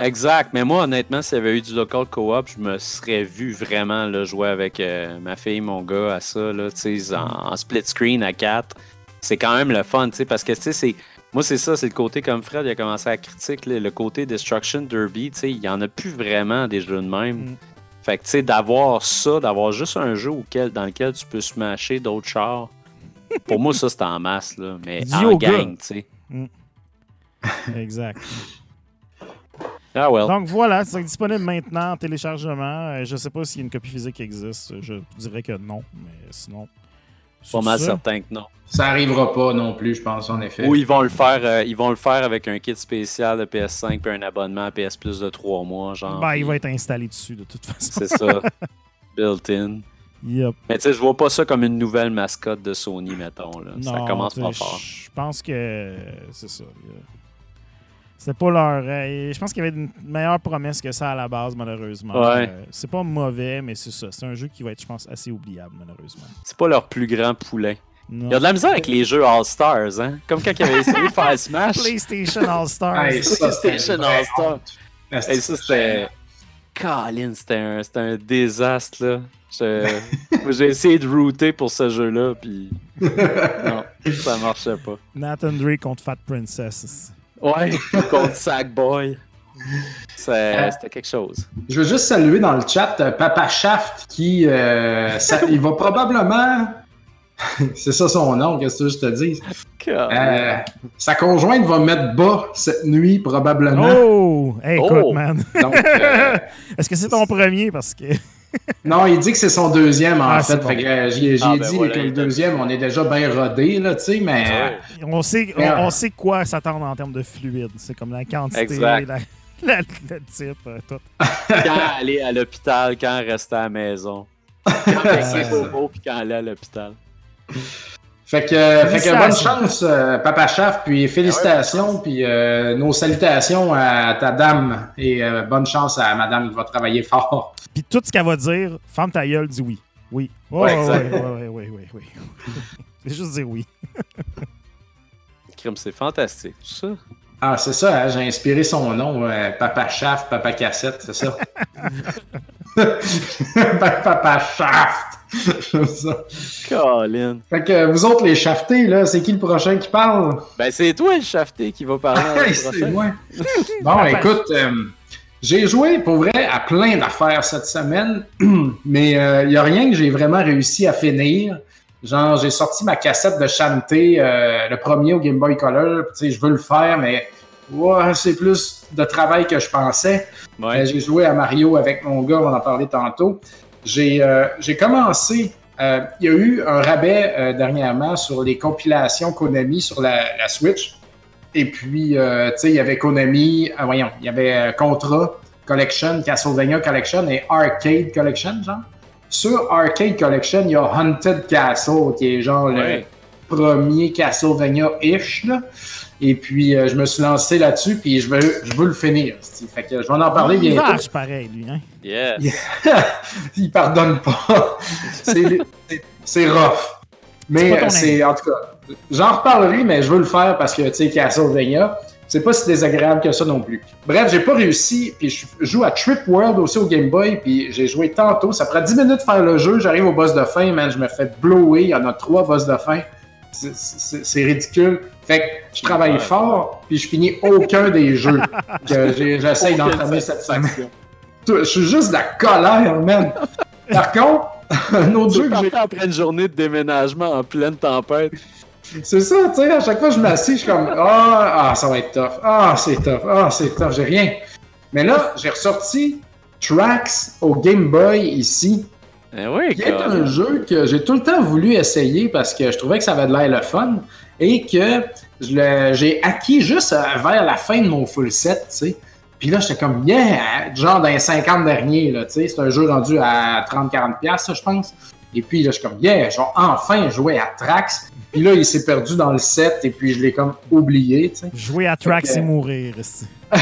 Exact, mais moi honnêtement, s'il y avait eu du local co-op, je me serais vu vraiment là, jouer avec euh, ma fille, mon gars à ça, là, tu sais, en, en split screen à 4. C'est quand même le fun, tu sais, parce que tu sais, c'est. Moi, c'est ça, c'est le côté comme Fred, il a commencé à critiquer, le côté Destruction Derby, tu sais, il y en a plus vraiment des jeux de même. Mm. Fait que, tu sais, d'avoir ça, d'avoir juste un jeu auquel, dans lequel tu peux smasher d'autres chars, pour moi, ça, c'est en masse, là, mais en gang, tu sais. (laughs) Exact. Ah, well. Donc voilà, c'est disponible maintenant en téléchargement. Euh, je sais pas s'il y a une copie physique qui existe. Je dirais que non, mais sinon. Pas mal ça, certain que non. Ça arrivera pas non plus, je pense, en effet. Ou ils vont le faire, euh, ils vont le faire avec un kit spécial de PS5 puis un abonnement à PS Plus de 3 mois, genre. Ben, il va être installé dessus de toute façon. C'est ça. (laughs) Built-in. Yep. Mais tu sais, je vois pas ça comme une nouvelle mascotte de Sony, mettons. Là. ça commence pas fort. Je pense que c'est ça. euh, C'est pas leur. euh, je pense qu'il y avait une meilleure promesse que ça à la base, malheureusement. Ouais. Euh, c'est pas mauvais, mais c'est ça. C'est un jeu qui va être, je pense, assez oubliable, malheureusement. C'est pas leur plus grand poulain. Non. Il y a de la misère avec les jeux All-Stars, hein? Comme quand ils avaient essayé de faire Smash. PlayStation All-Stars. Hey, PlayStation une vraie All-Star. honte. Hey, ça, c'était. Colin, c'était un, c'était un désastre, là. J'ai essayé de router pour ce jeu-là, puis. (laughs) Non, ça marchait pas. Nathan Drake contre Fat Princess. Ouais, (laughs) contre Sackboy. C'est- C'était quelque chose. Je veux juste saluer dans le chat euh, Papa Shaft qui euh, (laughs) ça- il va probablement (laughs) c'est ça son nom, qu'est-ce que je te dis? Euh, sa conjointe va mettre bas cette nuit, probablement. Oh! Hey, écoute, Oh! man. Euh, Est-ce que c'est ton premier? Parce que. Non, il dit que c'est son deuxième, en Ah, fait. bon. Euh, j'y ai j'y ai Ah, ben dit voilà, que le deuxième, on est déjà bien rodé, là, tu sais, mais... Ouais. On sait, on, Ouais. on sait quoi s'attendre en termes de fluide. C'est comme la quantité, Exact. la, (laughs) la- le type, euh, tout. Quand aller à l'hôpital, quand rester à la maison. (laughs) Quand c'est Euh. beau, puis quand aller à l'hôpital. Fait que, fait que bonne chance, euh, Papa Shaft, puis félicitations, puis euh, nos salutations à ta dame, et euh, bonne chance à madame qui va travailler fort. Puis tout ce qu'elle va dire, ferme ta gueule, dis oui. Oui. Ouais, Ouais, ouais, exact. ouais, ouais, ouais, ouais, ouais. C'est (laughs) juste dire oui. (laughs) Crime, c'est fantastique, tout ça. Ah, c'est ça, hein, j'ai inspiré son nom, euh, Papa Shaft, Papa Cassette, c'est ça? (laughs) Papa Shaft! (laughs) J'aime ça. Colin. Fait que vous autres, les shaftés, là, c'est qui le prochain qui parle? Ben, c'est toi le shafté qui va parler (laughs) Hey, c'est prochain. moi. Bon, écoute, euh, j'ai joué pour vrai à plein d'affaires cette semaine, (clears throat) mais il n'y a rien que j'ai vraiment réussi à finir. Genre, j'ai sorti ma cassette de euh, le premier au Game Boy Color. Tu sais, je veux le faire, mais ouais, c'est plus de travail que je pensais. Ouais. Euh, j'ai joué à Mario avec mon gars, on en parlé tantôt. J'ai euh, j'ai commencé. euh, Il y a eu un rabais euh, dernièrement sur les compilations Konami sur la, la Switch. Et puis, euh, tu sais, il y avait Konami, euh, voyons, il y avait Contra Collection, Castlevania Collection et Arcade Collection, genre. Sur Arcade Collection, il y a Haunted Castle, qui est genre Ouais. le premier Castlevania-ish, là. Et puis, euh, je me suis lancé là-dessus, puis je veux, je veux le finir. Fait que je vais en parler Il bientôt. vache pareil, lui. Hein? Yes. (laughs) il pardonne pas. (laughs) C'est- c'est- C'est rough. C'est Mais ton euh, c'est, en tout cas, j'en reparlerai, mais je veux le faire parce que, tu sais, Castlevania, c'est pas si désagréable que ça non plus. Bref, j'ai pas réussi, puis je joue à Trip World aussi au Game Boy, puis j'ai joué tantôt. Ça prend 10 minutes de faire le jeu, j'arrive au boss de fin, man, je me fais blower, il y en a trois boss de fin. C'est- ridicule. Fait que je travaille fort, puis je finis aucun des jeux que (laughs) j'essaye d'entamer cette semaine. Je suis juste de la colère, man. Par contre, (laughs) un autre jeu que j'ai. après une journée de déménagement en pleine tempête. C'est ça, tu sais, à chaque fois que je m'assis, je suis comme Ah, ah, ça va être tough. Ah, c'est tough. Ah, c'est tough. J'ai rien. Mais là, j'ai ressorti Tracks au Game Boy ici. Eh oui, qui est Colin. un jeu que j'ai tout le temps voulu essayer parce que je trouvais que ça avait de l'air le fun et que je j'ai acquis juste euh, vers la fin de mon full set, tu sais. Puis là, j'étais comme, yeah, genre dans les 50 derniers, là, tu sais. C'est un jeu rendu à 30-40$, piastres, ça, je pense. Et puis là, je suis comme, yeah, genre enfin jouer à Trax. Puis là, il s'est perdu dans le set et puis je l'ai comme oublié, tu sais. Jouer à Trax Ok. et mourir. (laughs)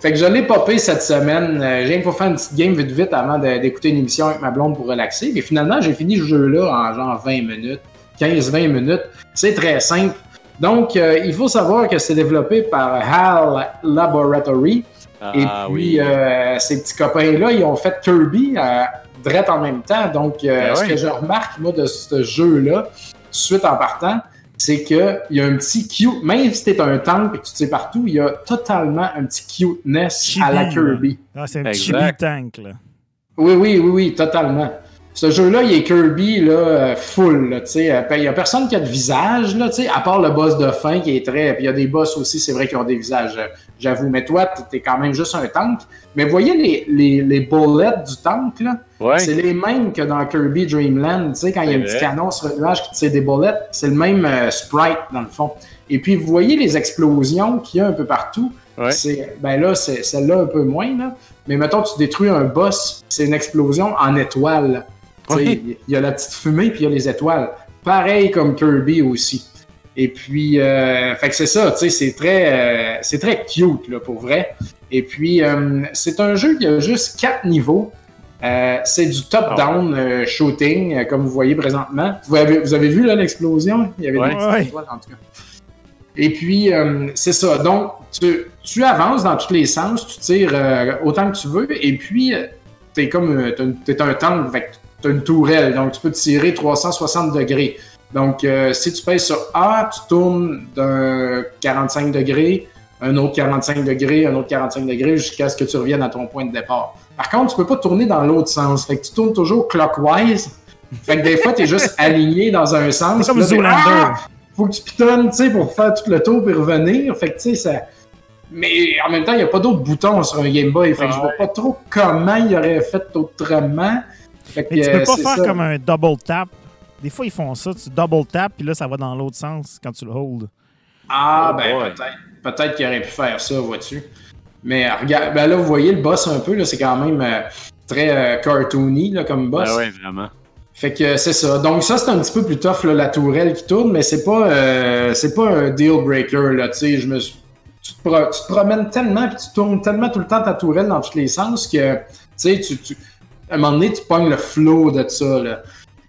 fait que je l'ai popé cette semaine. Euh, J'ai rien faire une petite game vite vite avant d'écouter une émission avec ma blonde pour relaxer. Mais finalement, j'ai fini ce jeu-là en genre 20 minutes, 15-20 minutes. C'est très simple. Donc, euh, il faut savoir que c'est développé par HAL Laboratory. Ah Et puis, oui. euh, ces petits copains-là, ils ont fait Kirby euh, direct en même temps. Donc, Ben ce oui. que je remarque, moi, de ce jeu-là, suite en partant, c'est qu'il y a un petit cute, même si t'es un tank et que tu te sais partout, il y a totalement un petit cuteness Chibi, à la. Kirby. Ah, c'est un chibi tank, là. Oui, oui, oui, oui, totalement. ce jeu-là, il est Kirby là, euh, full. là, tu sais. Il y a personne qui a de visage, là, tu sais, à part le boss de fin qui est très. Puis il y a des boss aussi, c'est vrai, qui ont des visages, j'avoue. Mais toi, t'es quand même juste un tank. Mais voyez les, les, les bullets du tank, là. Ouais. C'est les mêmes que dans Kirby Dreamland. Tu sais, quand il y a un petit canon sur le nuage qui tire des bullets, c'est le même euh, sprite, dans le fond. Et puis, vous voyez les explosions qu'il y a un peu partout. Ouais. C'est, ben là, c'est celle-là un peu moins, là. Mais mettons, tu détruis un boss, c'est une explosion en étoiles. Il y a la petite fumée, puis il y a les étoiles. Pareil comme Kirby aussi. Et puis, euh, fait que c'est ça, tu sais, c'est très, euh, c'est très cute, là, pour vrai. Et puis, euh, c'est un jeu qui a juste quatre niveaux. Euh, c'est du top-down euh, shooting, euh, comme vous voyez présentement. Vous avez, vous avez vu là, l'explosion? Il y avait Ouais. des Ouais. étoiles, en tout cas. Et puis, euh, c'est ça. Donc, tu, tu avances dans tous les sens, tu tires euh, autant que tu veux, et puis, t'es comme t'es un- t'es un tank, t'as une tourelle, donc tu peux tirer 360 degrés. Donc, euh, si tu pèses sur A, tu tournes d'un 45 degrés, un autre 45 degrés, un autre 45 degrés, jusqu'à ce que tu reviennes à ton point de départ. Par contre, tu peux pas tourner dans l'autre sens, fait que tu tournes toujours clockwise. Fait que des fois, t'es juste (laughs) aligné dans un sens. C'est comme Zoolander. Ah! faut que tu pitonnes, tu sais, pour faire tout le tour et revenir. Fait que, tu sais, ça... Mais en même temps, il n'y a pas d'autres boutons sur un Game Boy. Fait que je vois pas trop comment il aurait fait autrement. Fait que, Mais tu peux euh, pas faire ça. comme un double tap. Des fois, ils font ça. Tu double tap, puis là, ça va dans l'autre sens quand tu le hold. Ah, Oh ben peut-être. Peut-être qu'il aurait pu faire ça, vois-tu. Mais regarde, ben là, vous voyez le boss un peu, là, c'est quand même euh, très euh, cartoony là, comme boss. Ah ouais, vraiment. Fait que c'est ça. Donc ça, c'est un petit peu plus tough, là, la tourelle qui tourne, mais c'est pas, euh, c'est pas un deal breaker, là, tu sais. Je me suis- Tu te, pro- tu te promènes tellement, puis tu tournes tellement tout le temps ta tourelle dans tous les sens que, tu sais, tu, tu- à un moment donné, tu pognes le flow de ça, là.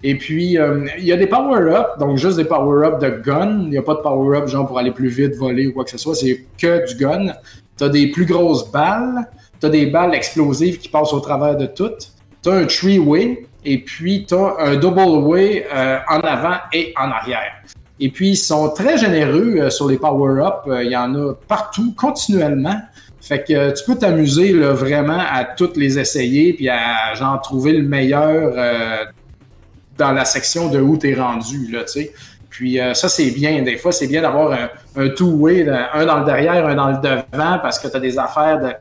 Et puis, euh, il y a des power-ups, donc juste des power-ups de gun. Il n'y a pas de power-up genre pour aller plus vite, voler ou quoi que ce soit. C'est que du gun. Tu as des plus grosses balles. Tu as des balles explosives qui passent au travers de toutes. Tu as un three-way. Et puis, tu as un double-way euh, en avant et en arrière. Et puis, ils sont très généreux euh, sur les power-ups. Il y en a partout, continuellement. Fait que tu peux t'amuser vraiment à toutes les essayer puis à genre trouver le meilleur dans la section de où tu es rendu, là, tu sais. Puis euh, ça, c'est bien. Des fois, c'est bien d'avoir un, un two-way, un dans le derrière, un dans le devant, parce que tu as des affaires de, tu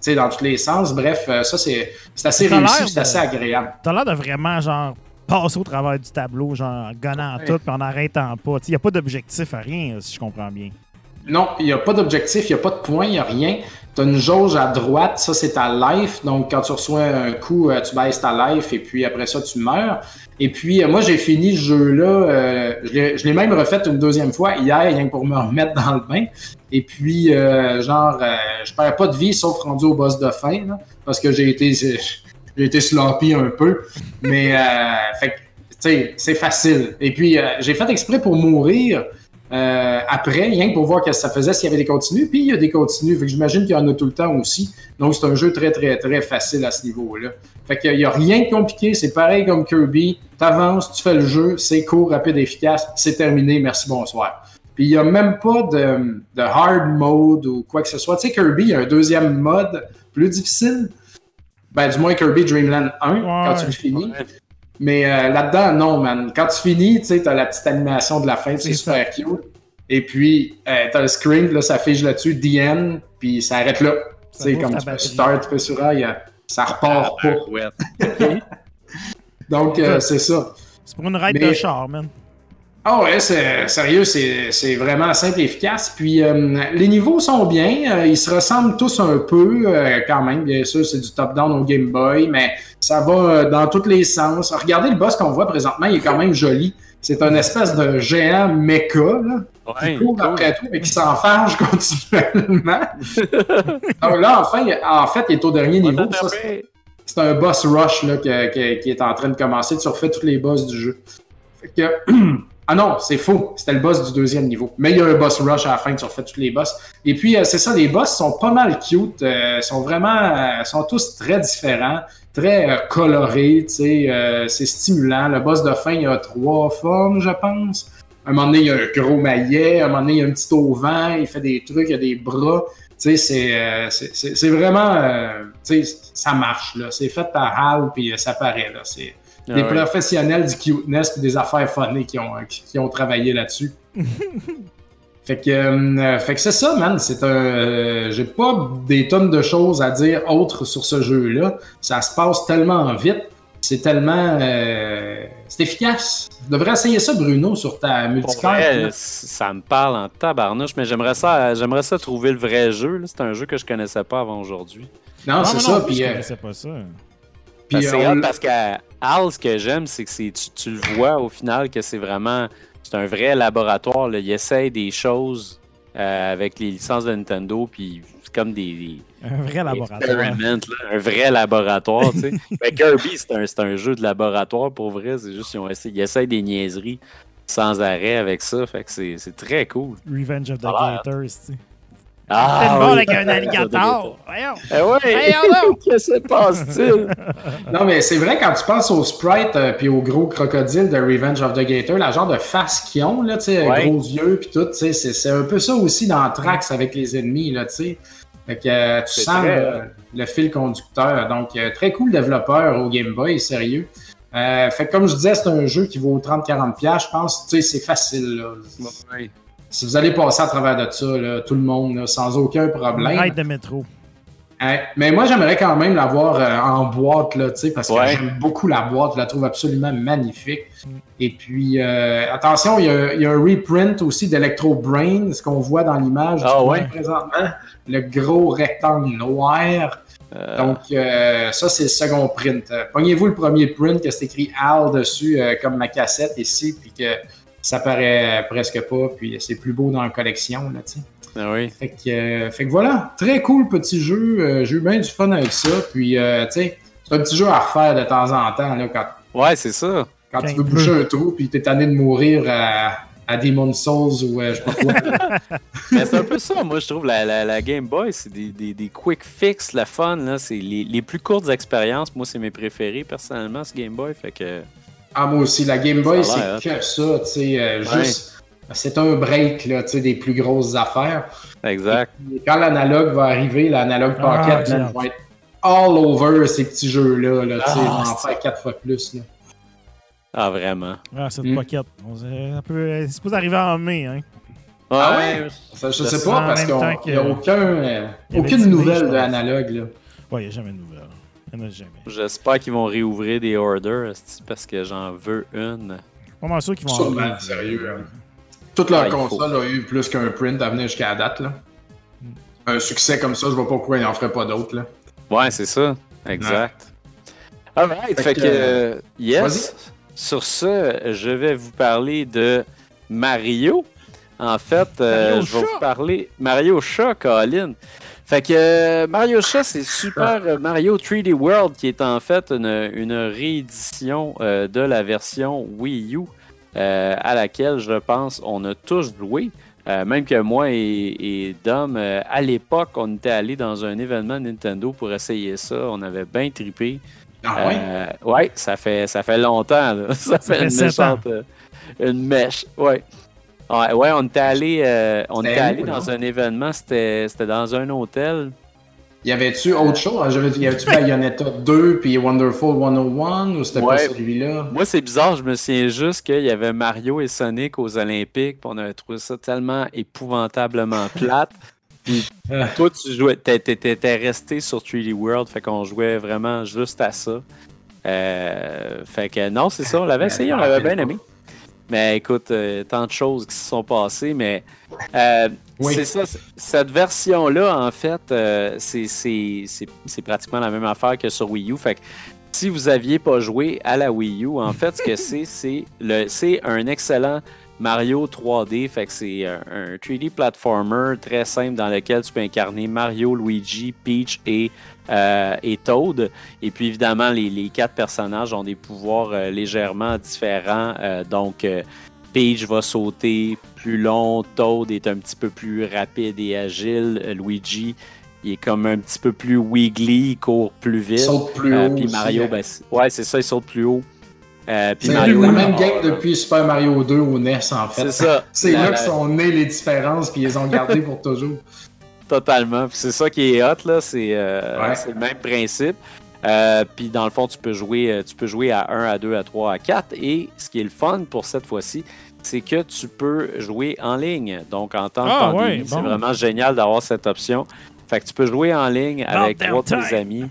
sais, dans tous les sens. Bref, euh, ça, c'est assez réussi, c'est assez agréable. T'as l'air de vraiment, genre, passer au travers du tableau, genre, en gonnant Ouais. tout, puis en arrêtant pas. Il n'y a pas d'objectif à rien, si je comprends bien. Non, il n'y a pas d'objectif, il n'y a pas de point, il n'y a rien. Tu as une jauge à droite, ça c'est ta life. Donc quand tu reçois un coup, euh, tu baisses ta life et puis après ça tu meurs. Et puis euh, moi j'ai fini ce jeu-là, euh, je l'ai- même refait une deuxième fois hier, rien que pour me remettre dans le bain. Et puis euh, genre, euh, je perds pas de vie sauf rendu au boss de fin, là, parce que j'ai été, j'ai été sloppy un peu. Mais euh, fait tu sais, c'est facile. Et puis euh, j'ai fait exprès pour mourir. Euh, après, rien que pour voir ce que ça faisait s'il y avait des continues. Puis il y a des continues, fait que j'imagine qu'il y en a tout le temps aussi. Donc c'est un jeu très, très, très facile à ce niveau-là. Fait qu'il n'y a rien de compliqué, c'est pareil comme Kirby. T'avances, tu fais le jeu, c'est court, rapide, efficace, c'est terminé, merci, bonsoir. Puis il n'y a même pas de, de hard mode ou quoi que ce soit. Tu sais, Kirby, il y a un deuxième mode plus difficile. Ben, du moins Kirby Dreamland 1, quand tu le finis. Ouais. Mais euh, là-dedans, non, man. Quand tu finis, tu sais, t'as la petite animation de la fin, c'est super cute. Et puis, euh, t'as le screen, là, ça fige là-dessus, The End, puis ça arrête là. Tu sais, comme tu peux start, tu peux sur ça repart pas. Ouais. (laughs) Donc, euh, c'est ça. C'est pour une ride Mais- de char, man. Ah ouais, c'est sérieux, c'est c'est vraiment simple et efficace. Puis euh, les niveaux sont bien, euh, ils se ressemblent tous un peu euh, quand même. Bien sûr, c'est du top-down au Game Boy, mais ça va euh, dans tous les sens. Regardez le boss qu'on voit présentement, il est quand même joli. C'est un espèce de géant mecha là, Ouais, qui court cool. après tout et qui s'enfarge (laughs) continuellement. Donc là, enfin, en fait, il est au dernier niveau. c'est un boss rush là, que- que- qui est en train de commencer. Tu refais tous les boss du jeu. Fait que, (clears throat) ah non, c'est faux. C'était le boss du deuxième niveau. Mais il y a un boss rush à la fin, tu refais tous les boss. Et puis, euh, c'est ça, les boss sont pas mal cute. euh, sont vraiment, euh, sont tous très différents, très euh, colorés. tu sais, euh, c'est stimulant. Le boss de fin, il a trois formes, je pense. À un moment donné, il y a un gros maillet. À un moment donné, il y a un petit auvent. Il fait des trucs, il a des bras. Tu sais, c'est, euh, vraiment, tu sais, ça marche, là. C'est fait par HAL, puis ça paraît, là. C'est, des Ah professionnels du cuteness et des affaires funny qui ont, qui, qui ont travaillé là-dessus. (laughs) fait que, euh, fait que c'est ça, man. C'est un. euh, J'ai pas des tonnes de choses à dire autres sur ce jeu-là. Ça se passe tellement vite. C'est tellement. euh, c'est efficace. Tu devrais essayer ça, Bruno, sur ta multicarte. ça me parle en tabarnouche, mais j'aimerais ça, j'aimerais ça trouver le vrai jeu. C'est un jeu que je connaissais pas avant aujourd'hui. Non, Non, c'est ça. non, Puis, je euh, connaissais pas ça. Puis, Parce euh, c'est on parce qu'à Al, ce que j'aime, c'est que tu, tu le vois au final que c'est vraiment c'est un vrai laboratoire. Là. Il essaye des choses euh, avec les licences de Nintendo, puis c'est comme des, des Un vrai laboratoire. là, un vrai laboratoire. tu sais. (laughs) Mais Kirby, c'est un, un jeu de laboratoire pour vrai. C'est juste qu'ils essayé, ils essayent des niaiseries sans arrêt avec ça. Fait que c'est, très cool. Revenge of the. Gators, tu sais. Ah, bon oui. avec un alligator. (laughs) Voyons. Eh donc. (laughs) Qu'est-ce qui se passe-t-il? Non, mais c'est vrai, quand tu penses au sprite euh, puis au gros crocodile de Revenge of the Gator, la genre de face qu'ils ont, là, tu sais, Ouais. gros yeux puis tout, tu sais, c'est c'est un peu ça aussi dans Trax avec les ennemis, là, tu sais. Fait que euh, tu C'est sens très- euh, le fil conducteur. Donc, euh, très cool développeur au Game Boy, sérieux. Euh, fait que comme je disais, c'est un jeu qui vaut 30-40$, piastres, je pense. Tu sais, c'est facile, là. Ouais. Si vous allez passer à travers de ça, là, tout le monde, là, sans aucun problème. Ride de métro. Mais moi, j'aimerais quand même l'avoir euh, en boîte, là, tu sais, parce que Ouais. j'aime beaucoup la boîte. Je la trouve absolument magnifique. Et puis, euh, attention, il y, a, il y a un reprint aussi d'Electro Brain, ce qu'on voit dans l'image Ah ouais? présentement. Le gros rectangle noir. Euh, Donc, euh, ça, c'est le second print. Pognez-vous le premier print que c'est écrit Al dessus, euh, comme ma cassette ici, puis que ça paraît presque pas, puis c'est plus beau dans la collection, là, tu sais. ah oui. Fait que, euh, fait que voilà, très cool petit jeu. Euh, J'ai eu bien du fun avec ça. Puis, euh, tu sais, c'est un petit jeu à refaire de temps en temps. Là, quand Ouais, c'est ça. quand tu veux il boucher un trou, puis t'es tanné de mourir à, à Demon's Souls ou euh, je sais pas quoi. (laughs) Mais c'est un peu ça, moi je trouve la, la, la Game Boy, c'est des, des, des quick fix, la fun, là, c'est les, les plus courtes expériences. Moi, c'est mes préférés personnellement, ce Game Boy. Fait que. Ah, moi aussi, la Game Boy, c'est que ça. Tu sais, euh, juste. C'est un break là, tu sais, des plus grosses affaires. Exact. Et quand l'analogue va arriver, l'analogue Ah, Pocket, hâte. va être all over ces petits jeux-là. Là, tu sais, Ah, en faire quatre fois plus. Là. Ah, vraiment. Ah, cette Mm. pocket. On ça peut- C'est supposé arriver en mai, hein. Ah ouais? Ça, je sais pas, parce qu'il n'y a aucun, euh, aucune nouvelle de analogue. Là. Ouais, il n'y a jamais de nouvelles. Jamais. J'espère qu'ils vont réouvrir des orders, parce que j'en veux une. Pas sûr qu'ils vont Sûrement, sérieux. hein. Toute leur Ah, faut. console a eu plus qu'un print à venir jusqu'à la date. Là. Mm. Un succès comme ça, je vois pas pourquoi ils n'en feraient pas d'autres. là. Ouais, c'est ça. Exact. Alright, Fait fait que, euh, yes. Sur ce, je vais vous parler de Mario. En fait, euh, je vais vous parler Mario Chat, Colin. Fait que euh, Mario Chat, c'est Super euh, Mario 3D World qui est en fait une, une réédition euh, de la version Wii U euh, à laquelle je pense on a tous joué. Même que moi et, et Dom, à l'époque, on était allé dans un événement Nintendo pour essayer ça. On avait bien trippé. Ah ouais? Ouais, ça fait, ça fait longtemps. là. (laughs) Ça, fait, une méchante. une mèche. Ouais. Ouais, ouais, on était allé, euh, on était allé dans un événement. C'était dans un hôtel. Y avait-tu autre chose? Ah, Y avait-tu Bayonetta 2 puis Wonderful 101 ou c'était pas celui-là? Moi, c'est bizarre. Je me souviens juste qu'il y avait Mario et Sonic aux Olympiques. puis on avait trouvé ça tellement épouvantablement plate. (laughs) Puis Ah. toi, tu jouais, t'étais resté sur 3D World. Fait qu'on jouait vraiment juste à ça. Euh, fait que non, c'est ça. On l'avait essayé, on l'avait bien aimé. Mais écoute, euh, tant de choses qui se sont passées, mais euh, Oui. c'est ça. Cette version-là, en fait, euh, c'est- pratiquement la même affaire que sur Wii U. Fait que si vous aviez pas joué à la Wii U, en fait, ce que c'est, (laughs) c'est le c'est un excellent Mario 3D. Fait que c'est un, un 3D platformer très simple dans lequel tu peux incarner Mario, Luigi, Peach et, euh, et Toad. Et puis évidemment, les, les quatre personnages ont des pouvoirs euh, légèrement différents. Euh, donc, Peach va sauter plus long, Toad est un petit peu plus rapide et agile, Luigi il est comme un petit peu plus wiggly, il court plus vite. Il saute plus haut. puis Mario, ben, c'est- ouais, c'est ça, il saute plus haut. Euh, C'est Mario, la même game là, depuis Super Mario 2 au NES, en fait. C'est ça. (laughs) C'est La- là la- que sont nées les différences, puis ils les ont gardées pour toujours. Totalement. C'est ça qui est hot, là. C'est euh, Ouais. le même principe. Euh, puis dans le fond, tu peux jouer, euh, tu peux jouer à 1, à 2, à 3, à 4. Et ce qui est le fun pour cette fois-ci, c'est que tu peux jouer en ligne. Donc en temps de Ah, pandémie, ouais, c'est vraiment génial d'avoir cette option. Fait que tu peux jouer en ligne avec trois de tes amis.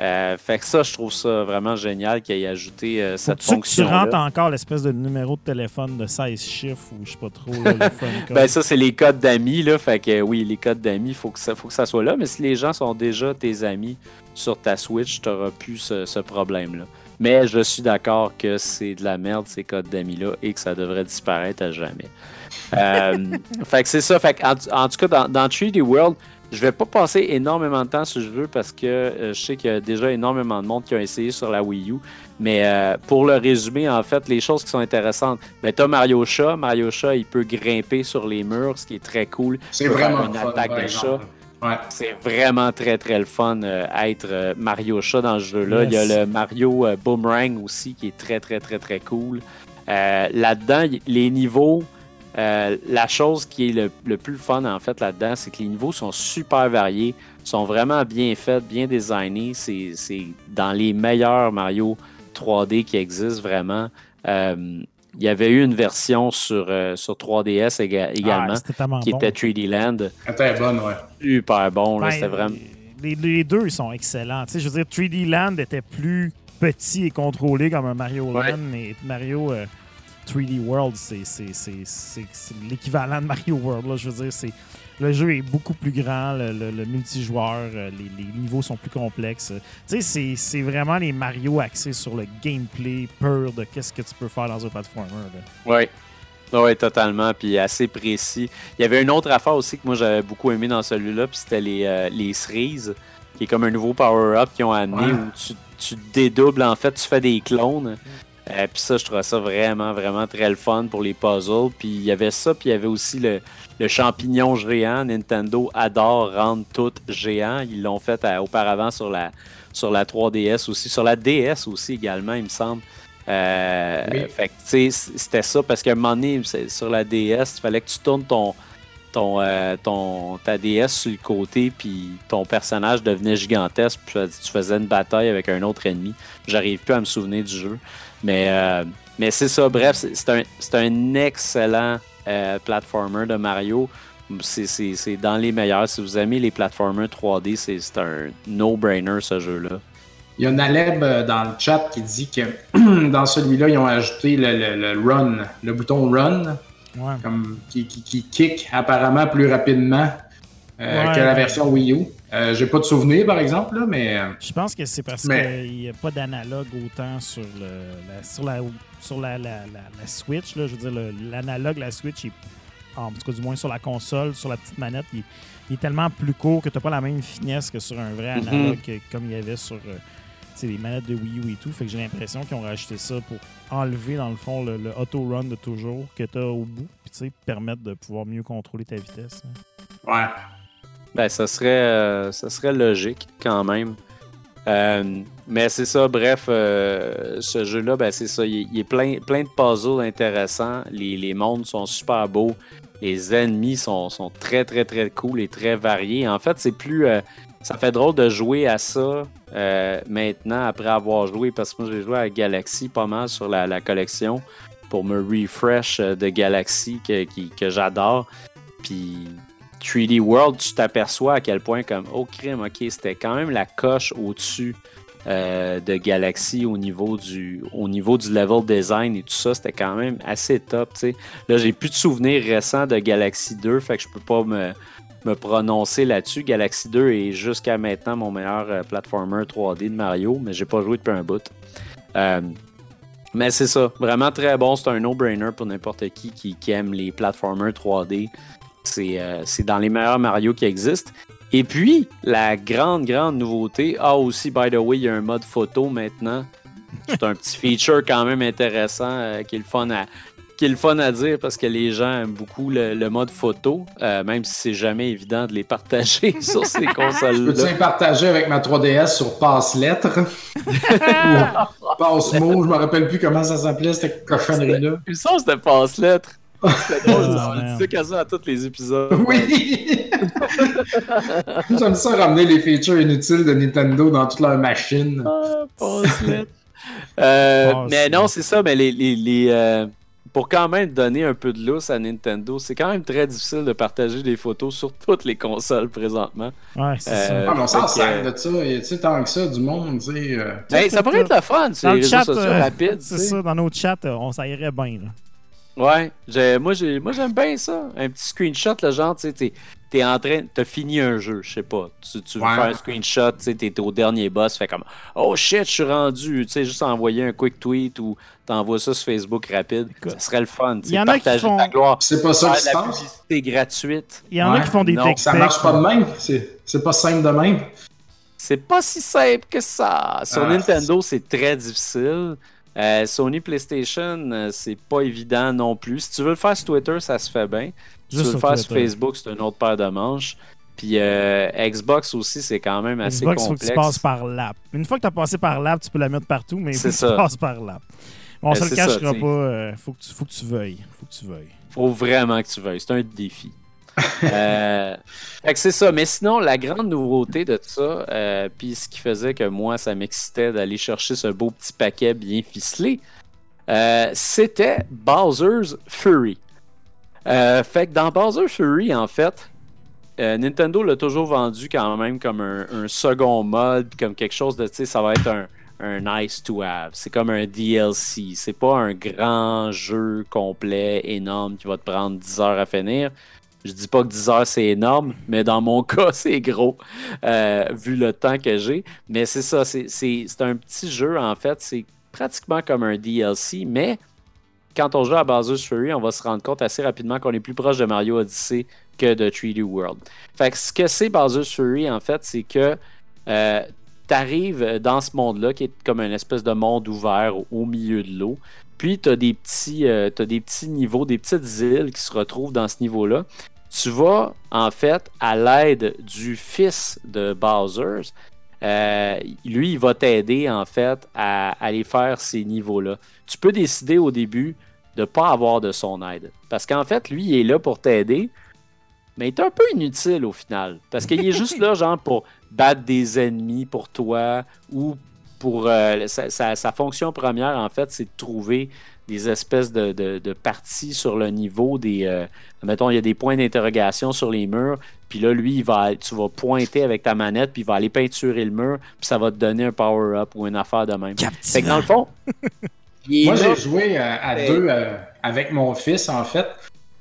Euh, fait que ça, je trouve ça vraiment génial qu'il ait ajouté euh, cette que tu fonction. rentres encore l'espèce de numéro de téléphone de 16 chiffres ou je sais pas trop là, le. (laughs) Ben ça, c'est les codes d'amis, là. Fait que oui, les codes d'amis, il faut, que ça- faut que ça soit là. Mais si les gens sont déjà tes amis sur ta Switch, tu n'auras plus ce, ce problème-là. Mais je suis d'accord que c'est de la merde, ces codes d'amis-là, et que ça devrait disparaître à jamais. Euh, (laughs) fait que c'est ça. Fait que en, en tout cas, dans, dans 3D World, je vais pas passer énormément de temps sur le jeu parce que euh, je sais qu'il y a déjà énormément de monde qui ont essayé sur la Wii U. Mais euh, pour le résumer, en fait, les choses qui sont intéressantes, ben, tu as Mario Chat. Mario Chat, il peut grimper sur les murs, ce qui est très cool. C'est vraiment une fun, attaque de exemple. Ouais. C'est vraiment très très le fun euh, être euh, Mario Chat dans ce jeu-là. Yes. Il y a le Mario euh, Boomerang aussi qui est très très très très cool. Euh, là-dedans, les niveaux, euh, la chose qui est le, le plus fun en fait là-dedans, c'est que les niveaux sont super variés, sont vraiment bien faits, bien designés. C'est dans les meilleurs Mario 3D qui existent vraiment. Euh, il y avait eu une version sur, euh, sur 3DS éga- également Ah, c'était tellement qui bon. était 3D Land. Elle était bonne, ouais. Super bon, là, Ben, c'était vraiment. Les, les deux, ils sont excellents. Tu sais, je veux dire, 3D Land était plus petit et contrôlé comme un Mario Ouais. Land, mais Mario euh, 3D World, c'est l'équivalent de Mario World. Là. Je veux dire, c'est le jeu est beaucoup plus grand, le, le- le multijoueur, euh, les, les niveaux sont plus complexes. Tu sais, c'est- vraiment les Mario axés sur le gameplay pur de qu'est-ce que tu peux faire dans un platformer. là. Oui. Oui, totalement. Puis assez précis. Il y avait une autre affaire aussi que moi j'avais beaucoup aimé dans celui-là, puis c'était les, euh, les cerises, qui est comme un nouveau power-up qu'ils ont amené Ouais. où tu, tu dédoubles, en fait, tu fais des clones. Euh, puis ça, je trouvais ça vraiment, vraiment très le fun pour les puzzles. Puis il y avait ça, puis il y avait aussi le, le champignon géant. Nintendo adore rendre tout géant. Ils l'ont fait euh, auparavant sur la, sur la 3DS aussi, sur la DS aussi également, il me semble. Euh, Oui. Fait que, tu sais, c'était ça parce qu'à un moment donné, sur la DS, il fallait que tu tournes ton, ton, euh, ton, ta DS sur le côté, puis ton personnage devenait gigantesque, puis tu faisais une bataille avec un autre ennemi. J'arrive plus à me souvenir du jeu. Mais, euh, mais c'est ça, bref, c'est un, c'est un excellent euh, platformer de Mario. C'est- C'est c'est dans les meilleurs. Si vous aimez les platformers 3D, c'est un no-brainer ce jeu-là. Il y a Naleb euh, dans le chat qui dit que (clears throat) dans celui-là, ils ont ajouté le, le- le run, le bouton run, Ouais. comme, qui, qui, qui kick apparemment plus rapidement euh, Ouais. que la version Wii U. Euh, J'ai pas de souvenir, par exemple, là, mais euh, Je pense que c'est parce Mais- qu'il n'y a pas d'analogue autant sur, le, la, sur, la, sur la, la, Switch. Là. Je veux dire, l'analogue, la Switch, est- en tout cas du moins sur la console, sur la petite manette, il, il est tellement plus court que tu n'as pas la même finesse que sur un vrai Mhm. analogue comme il y avait sur euh, les manettes de Wii U et tout. Fait que j'ai l'impression qu'ils ont rajouté ça pour enlever, dans le fond, le, le auto-run de toujours que tu as au bout, puis tu sais, permettre de pouvoir mieux contrôler ta vitesse. hein. ouais. Ben, ça serait, euh, ça serait logique quand même. Euh, mais c'est ça, bref, euh, ce jeu-là, ben, c'est ça. Il, il est plein, plein de puzzles intéressants. Les, les mondes sont super beaux. Les ennemis sont, sont très, très, très cool et très variés. En fait, c'est plus. euh, ça fait drôle de jouer à ça euh, maintenant après avoir joué, parce que moi, j'ai joué à Galaxy pas mal sur la, la collection pour me refresh euh, de Galaxy que, qui- que j'adore. Puis 3D World, tu t'aperçois à quel point, comme, oh crime, ok, c'était quand même la coche au-dessus euh, de Galaxy au niveau, du, au niveau du level design et tout ça. C'était quand même assez top, tu sais. Là, j'ai plus de souvenirs récents de Galaxy 2, fait que je peux pas me, me prononcer là-dessus. Galaxy 2 est jusqu'à maintenant mon meilleur euh, platformer 3D de Mario, mais j'ai pas joué depuis un bout. Euh, mais c'est ça, vraiment très bon. C'est un no-brainer pour n'importe qui, qui qui aime les platformers 3D. C'est euh, c'est dans les meilleurs Mario qui existent. Et puis, la grande, grande nouveauté, ah aussi, by the way, il y a un mode photo maintenant. C'est un petit feature quand même intéressant euh, qui, est le fun à, qui est le fun à dire parce que les gens aiment beaucoup le, le mode photo, euh, même si c'est jamais évident de les partager (laughs) sur ces Peux-tu consoles-là. les partager avec ma 3DS sur passe-lettres (laughs) ou passe-mots? Je me rappelle plus comment ça s'appelait, cette cochonnerie-là. Puis ça, c'était passe-lettre. C'était drôle, Ah, on merde. disait quasi à tous les épisodes. Oui! (laughs) J'aime ça ramener les features inutiles de Nintendo dans toute leur machine. Ah. (laughs) Euh, mais non, c'est ça, mais les, les, les, euh, pour quand même donner un peu de lousse à Nintendo, c'est quand même très difficile de partager des photos sur toutes les consoles présentement. Ouais, c'est Euh, ça. Ah, mais on s'en sert de ça. Et tu sais, tant que ça, du monde, tu sais. euh, Ben, ça pourrait être le fun, c'est Dans les le réseaux chat, sociaux euh, rapides. (laughs) c'est ça, dans nos chats, on ça irait bien. Là. Ouais, j'ai- moi j'ai- moi, j'aime bien ça. Un petit screenshot, le genre, tu sais, t'es t'es en train, t'as fini un jeu, je sais pas. Tu, tu veux Ouais. faire un screenshot, tu sais, t'es au dernier boss, fait comme Oh shit, je suis rendu. Tu sais, juste envoyer un quick tweet ou t'envoies ça sur Facebook rapide. Écoute, ça serait le fun. tu y en a qui partager font- ta gloire. C'est pas ça qui la publicité gratuite. Il y en Ouais, a qui font des non, tech Ça marche pas de même. C'est c'est pas simple de même. C'est pas si simple que ça. Sur Ah, Nintendo, c'est très difficile. Euh, Sony PlayStation, euh, c'est pas évident non plus. Si tu veux le faire sur Twitter, ça se fait bien. Si tu veux le faire sur. Facebook, c'est une autre paire de manches. Puis euh, Xbox aussi, c'est quand même assez Xbox, il faut que complexe. tu passes par l'app. Une fois que tu as passé par l'app, tu peux la mettre partout, mais il faut que ça. tu passes par l'app. Bon, on se le ça, cachera pas. faut, que tu, faut que tu veuilles. Faut que tu veuilles. Faut vraiment que tu veuilles. C'est un défi. Euh, fait que c'est ça. Mais sinon, la grande nouveauté de ça, euh, puis ce qui faisait que moi, ça m'excitait d'aller chercher ce beau petit paquet bien ficelé, euh, c'était Bowser's Fury. Fait que dans Bowser's Fury, en fait, Nintendo l'a toujours vendu quand même comme un, second mode, comme quelque chose de, tu sais, ça va être un, un nice to have. C'est comme un DLC. C'est pas un grand jeu complet, énorme, qui va te prendre 10 heures à finir. Je dis pas que 10 heures c'est énorme, mais dans mon (laughs) cas c'est gros, euh, vu le temps que j'ai. Mais c'est ça, c'est- un petit jeu en fait, c'est pratiquement comme un DLC, mais quand on joue à Bowser's Fury, on va se rendre compte assez rapidement qu'on est plus proche de Mario Odyssey que de 3D World. Fait que ce que c'est Bowser's Fury, en fait, c'est que euh, tu arrives dans ce monde-là, qui est comme une espèce de monde ouvert au, milieu de l'eau. Puis tu as, euh, des petits niveaux, des petites îles qui se retrouvent dans ce niveau-là. Tu vas, en fait, à l'aide du fils de Bowser. euh, lui, il va t'aider, en fait, à aller faire ces niveaux-là. Tu peux décider au début de ne pas avoir de son aide. Parce qu'en fait, lui, il est là pour t'aider, mais il est un peu inutile au final. Parce qu'il est juste (laughs) là, genre, pour battre des ennemis pour toi ou pour. euh, sa, sa- sa fonction première, en fait, c'est de trouver des espèces de, de- de parties sur le niveau des. euh, mettons, il y a des points d'interrogation sur les murs, puis là, lui, il va, tu vas pointer avec ta manette, puis il va aller peinturer le mur, puis ça va te donner un power-up ou une affaire de même. Fait que dans le fond. (laughs) Moi, j'ai joué euh, à deux euh, avec mon fils, en fait.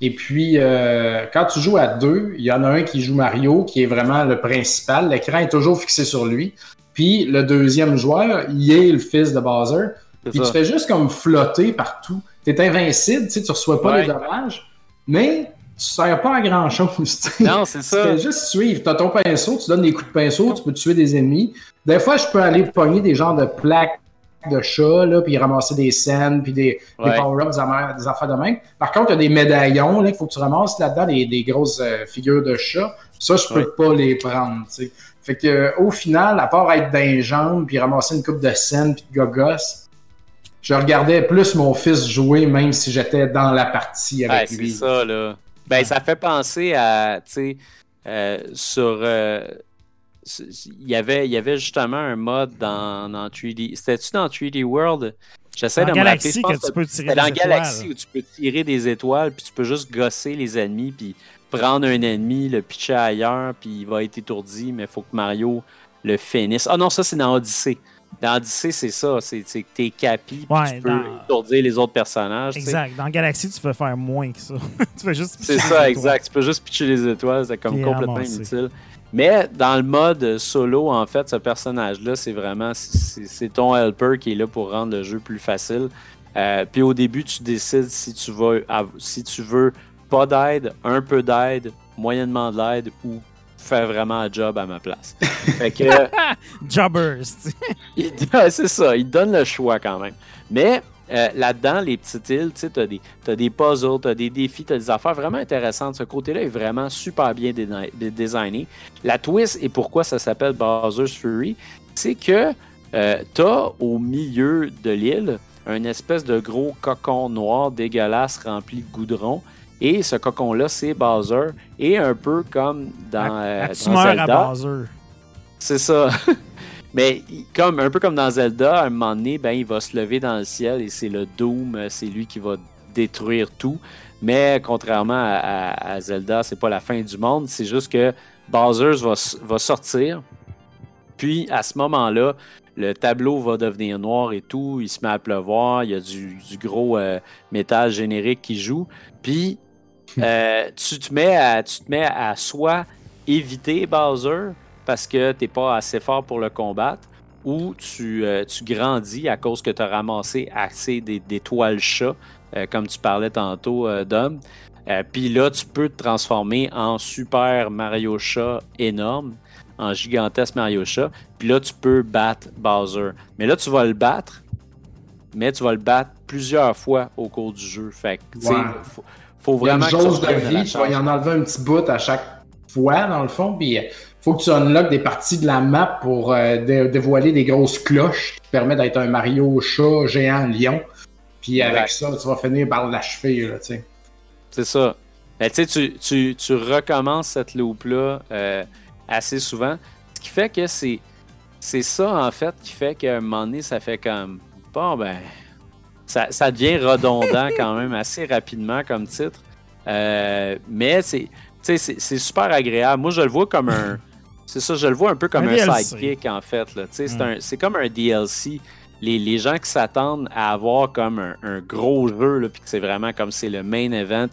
Et puis, euh, quand tu joues à deux, il y en a un qui joue Mario, qui est vraiment le principal. L'écran est toujours fixé sur lui. Puis, le deuxième joueur, il est le fils de Bowser. Puis, tu fais juste comme flotter partout. Tu es invincible, tu tu reçois pas Ouais. les dommages, mais tu sers pas à grand-chose. (laughs) tu sais. Non, c'est Tu ça. fais juste suivre. Tu as ton pinceau, tu donnes des coups de pinceau, tu peux tuer des ennemis. Des fois, je peux aller pogner des genres de plaques de chat, là, puis ramasser des scènes, puis des, power-ups, des, affaires de même. Par contre, il y a des médaillons là, qu'il faut que tu ramasses là-dedans, des, des grosses euh, figures de chat. Ça, je peux Ouais. pas les prendre. tu. Fait que au final, à part être dans les jambes, puis ramasser une coupe de scènes, puis de gogos, je regardais plus mon fils jouer, même si j'étais dans la partie avec Ouais, c'est lui. ça, là. Ben, ça fait penser à, tu sais, euh, sur... euh, il y avait, il y avait justement un mode dans, dans 3D... C'était-tu dans 3D World? J'essaie de me rappeler. je pense que tu peux tirer C'était dans des Galaxy étoiles. où tu peux tirer des étoiles, puis tu peux juste gosser les ennemis, puis prendre un ennemi, le pitcher ailleurs, puis il va être étourdi, mais il faut que Mario le finisse. Ah non, ça, c'est dans Odyssey. Dans Odyssey, c'est ça. C'est que t'es capi, puis Ouais, tu peux dans- étourdir les autres personnages. Exact. Dans Galaxy, tu peux faire moins que ça. (laughs) tu fais juste. C'est ça, exact. Tu peux juste pitcher les étoiles, c'est comme complètement inutile. Mais dans le mode solo, en fait, ce personnage-là, c'est vraiment c'est ton helper qui est là pour rendre le jeu plus facile. Euh, puis au début, tu décides si tu av- si tu veux pas d'aide, un peu d'aide, moyennement de l'aide ou faire vraiment un job à ma place. (laughs) fait que étoiles. Jobbers. (laughs) tu c'est ça, il donne le choix quand même. Mais euh, là-dedans, les petites îles, tu sais, t'as des, des puzzles, t'as des défis, t'as des affaires vraiment intéressantes. Ce côté-là est vraiment super bien dé- designé. La twist et pourquoi ça s'appelle Bowser's Fury, c'est que euh, t'as au milieu de l'île un espèce de gros cocon noir dégueulasse rempli de goudron. Et ce cocon-là, c'est Bowser. Et un peu comme dans, euh, dans à Zelda. Bowser? C'est ça. (laughs) Mais comme, un peu comme dans Zelda, à un moment donné, ben, il va se lever dans le ciel et c'est le Doom, euh, c'est lui qui va détruire tout. Mais contrairement à, à- à Zelda, c'est pas la fin du monde, c'est juste que Bowser va, sortir. Puis à ce moment-là, le tableau va devenir noir et tout, il se met à pleuvoir, il y a du, du gros euh, métal générique qui joue. Puis euh, tu, te mets à, tu te mets à soit éviter Bowser parce que t'es pas assez fort pour le combattre, ou tu, euh, tu grandis à cause que tu as ramassé assez des, des toiles chats, euh, comme tu parlais tantôt, Dom. Puis là, tu peux te transformer en super Mario Chat énorme, en gigantesque Mario Chat. Puis là, tu peux battre Bowser. Mais là, tu vas le battre, mais tu vas le battre plusieurs fois au cours du jeu. Fait que, tu sais, Ouais. faut, faut Il y a une vraiment que jauge de vie, tu vas y en enlever un petit bout à chaque fois, dans le fond, puis il faut que tu unlockes des parties de la map pour euh, dé- dévoiler des grosses cloches qui te permettent d'être un Mario chat géant lion. Puis avec ça, tu vas finir par l'achever, là, tu sais. C'est ça. Ben, tu sais, tu, tu, recommences cette loop-là euh, assez souvent. Ce qui fait que c'est, c'est ça, en fait, qui fait qu'à un moment donné, ça fait comme. Bon, ben. Ça, ça devient redondant (laughs) quand même assez rapidement comme titre. Euh, mais c'est, c'est, super agréable. Moi, je le vois comme un. (laughs) C'est ça, je le vois un peu comme Un sidekick, en fait. Là. C'est, Mm. un- c'est comme un DLC. Les, les gens qui s'attendent à avoir comme un, un gros jeu, là, puis que c'est vraiment comme c'est le main event,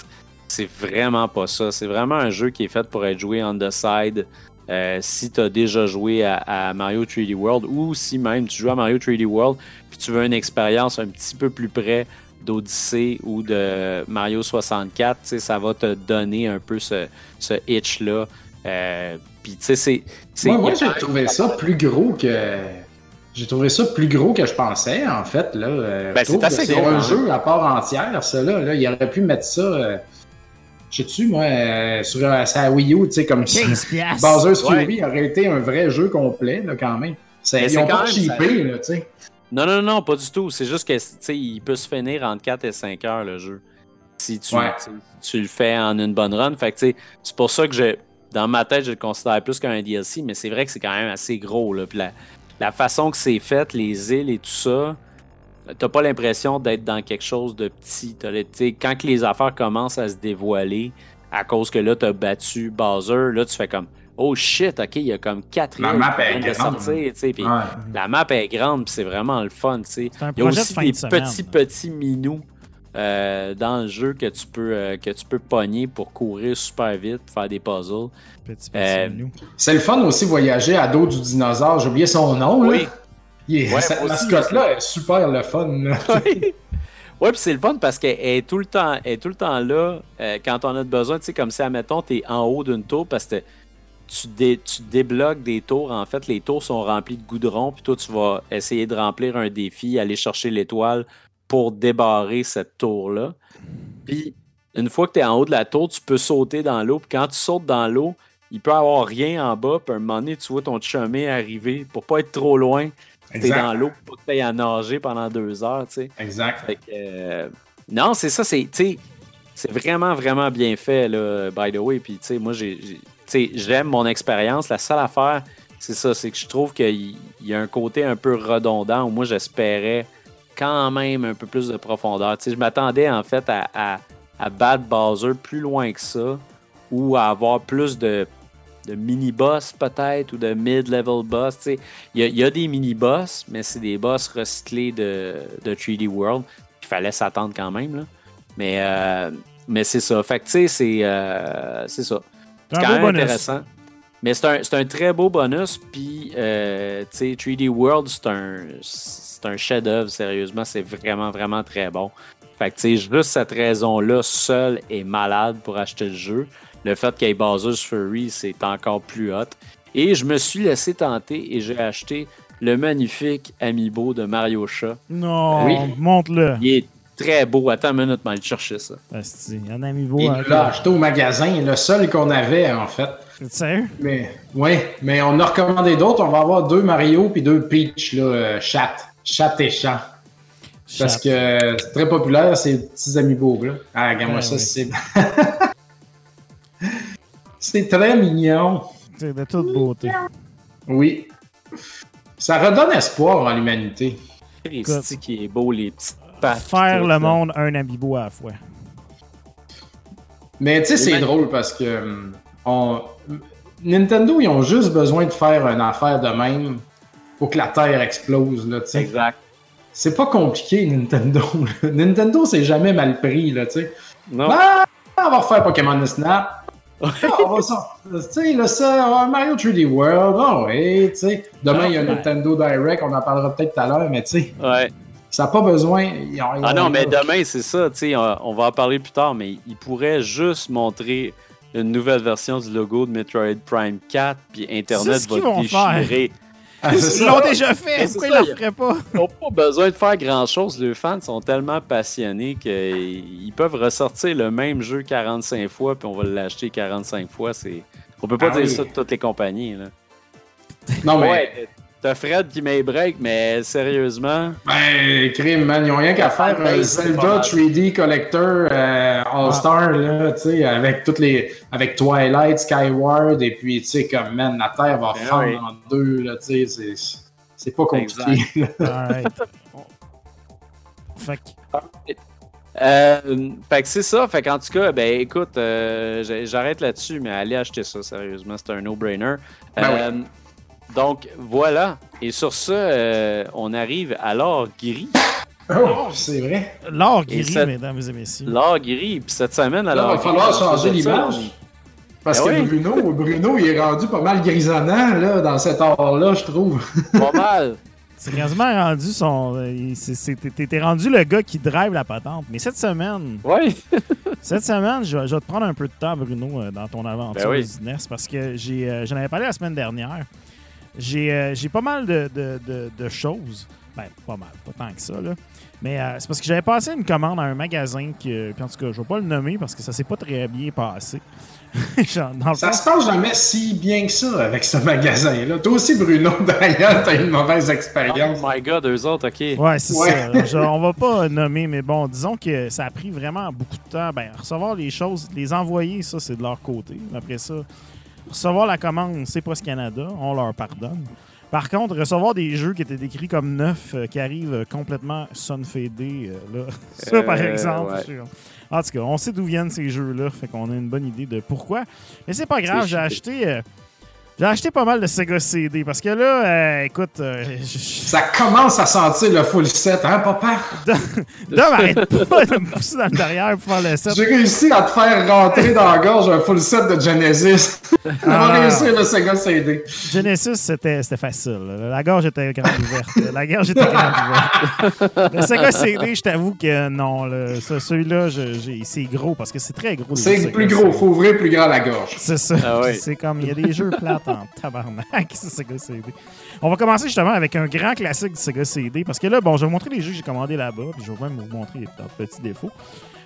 c'est vraiment pas ça. C'est vraiment un jeu qui est fait pour être joué on the side. Euh, si tu as déjà joué à, à Mario 3D World ou si même tu joues à Mario 3D World puis tu veux une expérience un petit peu plus près d'Odyssey ou de Mario 64, tu sais, ça va te donner un peu ce, ce itch-là. Euh, puis tu sais, c'est. c'est- Moi, moi, j'ai trouvé ça plus gros que. J'ai trouvé ça plus gros que je pensais, en fait. Là. Euh, Ben, c'est assez gros, un hein. jeu à part entière, ça. Là, là. Il aurait pu mettre ça. Je sais-tu, moi, euh, sur euh, sa Wii U, tu sais, comme si (laughs) 15 piastres. Bowser's Ouais. Fury aurait été un vrai jeu complet, là, quand même. Ils ont pas cheapé, là, tu sais. Non, non, non, pas du tout. C'est juste que, tu sais, il peut se finir entre 4 et 5 heures, le jeu. Si tu, Ouais. tu, tu le fais en une bonne run. Fait que, tu sais, c'est pour ça que je, dans ma tête, je le considère plus qu'un DLC, mais c'est vrai que c'est quand même assez gros, là. Puis la, la façon que c'est fait, les îles et tout ça, t'as pas l'impression d'être dans quelque chose de petit. T'as le- tu sais, quand que les affaires commencent à se dévoiler, à cause que là, t'as battu Bowser, là, tu fais comme, oh shit, ok, il y a comme 4 La map est de grande. sortir, tu sais, puis Ouais. la map est grande, puis c'est vraiment le fun, tu Il y a de aussi des de semaine. petits, petits minous euh, dans le jeu que tu peux euh, que tu peux pogner pour courir super vite, faire des puzzles. Petit, petit Euh. C'est le fun aussi voyager à dos du dinosaure. J'ai oublié son nom, là. Oui. Il est- Ouais, cette mascotte-là est super le fun, là. (laughs) ouais, puis c'est le fun parce qu'elle est tout le temps, elle est tout le temps là euh, quand on a besoin. Tu sais, comme si, admettons, tu es en haut d'une tour parce que tu, dé- tu débloques des tours. En fait, les tours sont remplies de goudron, puis toi, tu vas essayer de remplir un défi, aller chercher l'étoile pour débarrer cette tour-là. Puis, une fois que tu es en haut de la tour, tu peux sauter dans l'eau. Puis quand tu sautes dans l'eau, il peut y avoir rien en bas. Puis à un moment donné, tu vois ton chemin arriver pour pas être trop loin. Tu es Exact. dans l'eau pour que tu à nager pendant deux heures, tu sais. Exact. Fait que, euh, non, c'est ça, c'est, c'est vraiment, vraiment bien fait, là, by the way. Puis, tu sais, moi, j'ai, j'aime mon expérience. La seule affaire, c'est ça, c'est que je trouve qu'il il y a un côté un peu redondant où moi, j'espérais quand même un peu plus de profondeur. Tu sais, je m'attendais, en fait, à, à, à battre Bowser plus loin que ça ou à avoir plus de, de mini-boss, peut-être, ou de mid-level boss. Il y a, il y a des mini-boss, mais c'est des boss recyclés de, de 3D World. Il fallait s'attendre quand même. Là. Mais, euh, mais c'est ça. Fait que, tu sais, c'est euh, ça. C'est quand même bonus. intéressant. Mais c'est un, un très beau bonus. Puis, euh, tu sais, 3D World, c'est un, un chef-d'œuvre, sérieusement. C'est vraiment, vraiment très bon. Fait que, tu sais, juste cette raison-là, seule est malade pour acheter le jeu. Le fait qu'il y ait Bowser's Fury, c'est encore plus hot. Et je me suis laissé tenter et j'ai acheté le magnifique Amiibo de Mario Chat. Non, Oui. monte-le. Il est très beau. Attends une minute, mais aller chercher ça. Asti, Un ami beau. Il hein, l'a acheté au magasin, le seul qu'on avait, en fait. Sérieux? Mais, ouais, mais on a recommandé d'autres. On va avoir deux Mario puis deux Peach, là, euh, chat. Chat et chat. Parce que c'est très populaire, ces petits amiibo là. Ah, regarde-moi Ouais, ça, ouais. c'est. (laughs) c'est très mignon. C'est de toute beauté. Oui. Ça redonne espoir en l'humanité. Christy qui est beau, les petites pattes. Faire le monde un amiibo à la fois. Mais tu sais, c'est drôle parce que on... Nintendo, ils ont juste besoin de faire une affaire de même pour que la Terre explose. Là, tu sais. Exact. c'est pas compliqué, Nintendo. (laughs) Nintendo, c'est jamais mal pris. Là, tu sais. Non. Ah, on va refaire Pokémon Snap. (laughs) Ah, on va ça. Tu sais, là, ça, ah, Mario 3D World. Ah oui, tu sais. Demain, il y a Ouais. Nintendo Direct, on en parlera peut-être tout à l'heure, mais tu sais, Ouais. ça n'a pas besoin. ils ont- ils Ah non, mais demain, c'est ça, tu sais, on, on va en parler plus tard, mais il pourrait juste montrer une nouvelle version du logo de Metroid Prime 4, puis Internet ce va déchirer. Ah, Ils l'ont déjà fait. Pourquoi ils ça, le feraient pas? Ils n'ont pas besoin de faire grand-chose. Les fans sont tellement passionnés qu'ils peuvent ressortir le même jeu 45 fois, puis on va l'acheter 45 fois. C'est... On peut pas Ah dire oui. ça de toutes les compagnies. Là. Non, mais. Ouais, t'as Fred qui met break, mais sérieusement, Ben, crime, man, ils ont rien qu'à faire un Ben, c'est pas Zelda mal. 3D Collector euh, All-Star, là, tu sais, avec toutes les. avec Twilight, Skyward, et puis, tu sais, comme, man, la Terre va Ben fendre oui. en deux, là, tu sais, c'est. C'est pas compliqué. (laughs) Fait que, Euh, fait que c'est ça. Fait qu'en tout cas, ben écoute, euh, j'arrête là-dessus, mais allez acheter ça, sérieusement, c'est un no-brainer. Ben Euh, Donc voilà. Et sur ce, euh, on arrive à l'or gris. Oh, c'est vrai. l'or gris, cette- mesdames et messieurs. L'or gris. Puis cette semaine, Là, alors. il va falloir changer l'image. Parce Ben que oui. Bruno, Bruno, il est rendu pas mal grisonnant, là, dans cet art-là, je trouve. (laughs) Pas mal. C'est quasiment rendu son. euh, T'es rendu le gars qui drive la patente. Mais cette semaine, Oui. (laughs) cette semaine, je, vais- je vais te prendre un peu de temps, Bruno, euh, dans ton aventure Ben oui. business, parce que j'ai, j'en avais parlé la semaine dernière. J'ai, euh, j'ai pas mal de, de- de- de choses. Ben, pas mal, pas tant que ça, là. Mais euh, c'est parce que j'avais passé une commande à un magasin que, puis en tout cas, je vais pas le nommer parce que ça s'est pas très bien passé. (laughs) Genre, dans Ça se passe jamais si bien que ça avec ce magasin-là. Toi aussi, Bruno, (laughs) d'ailleurs, t'as eu une mauvaise Oh expérience. my god, eux autres, ok. Ouais, c'est Ouais. ça. Je- on va pas nommer, mais bon, disons que ça a pris vraiment beaucoup de temps. Ben, recevoir les choses, les envoyer, ça, c'est de leur côté. Après ça, recevoir la commande, c'est pas ce Canada, on leur pardonne. Par contre, recevoir des jeux qui étaient décrits comme neufs, euh, qui arrivent complètement sunfadés, euh, là, (laughs) ça, par Euh, exemple. ouais. En tout cas, on sait d'où viennent ces jeux-là, fait qu'on a une bonne idée de pourquoi. Mais c'est pas grave, j'ai acheté... j'ai acheté pas mal de Sega CD parce que là, euh, écoute, euh, je- Ça commence à sentir le full set, hein, papa? Dom, arrête pas de me pousser dans le derrière pour faire le set. J'ai réussi à te faire rentrer dans la gorge un full set de Genesis. (laughs) On Ah. va réussir le Sega CD. Genesis, c'était c'était facile. La gorge était grande ouverte. La gorge était grande ouverte. Le Sega CD, je t'avoue que non. là, Celui-là, c'est gros parce que c'est très gros. C'est plus gros, faut ouvrir plus grand la gorge. C'est ça. Ah. C'est comme, il y a des jeux plates en tabarnak, (laughs) ce Sega CD. On va commencer justement avec un grand classique du Sega CD parce que là, bon, je vais vous montrer les jeux que j'ai commandés là-bas, puis je vais même vous montrer les petits défauts.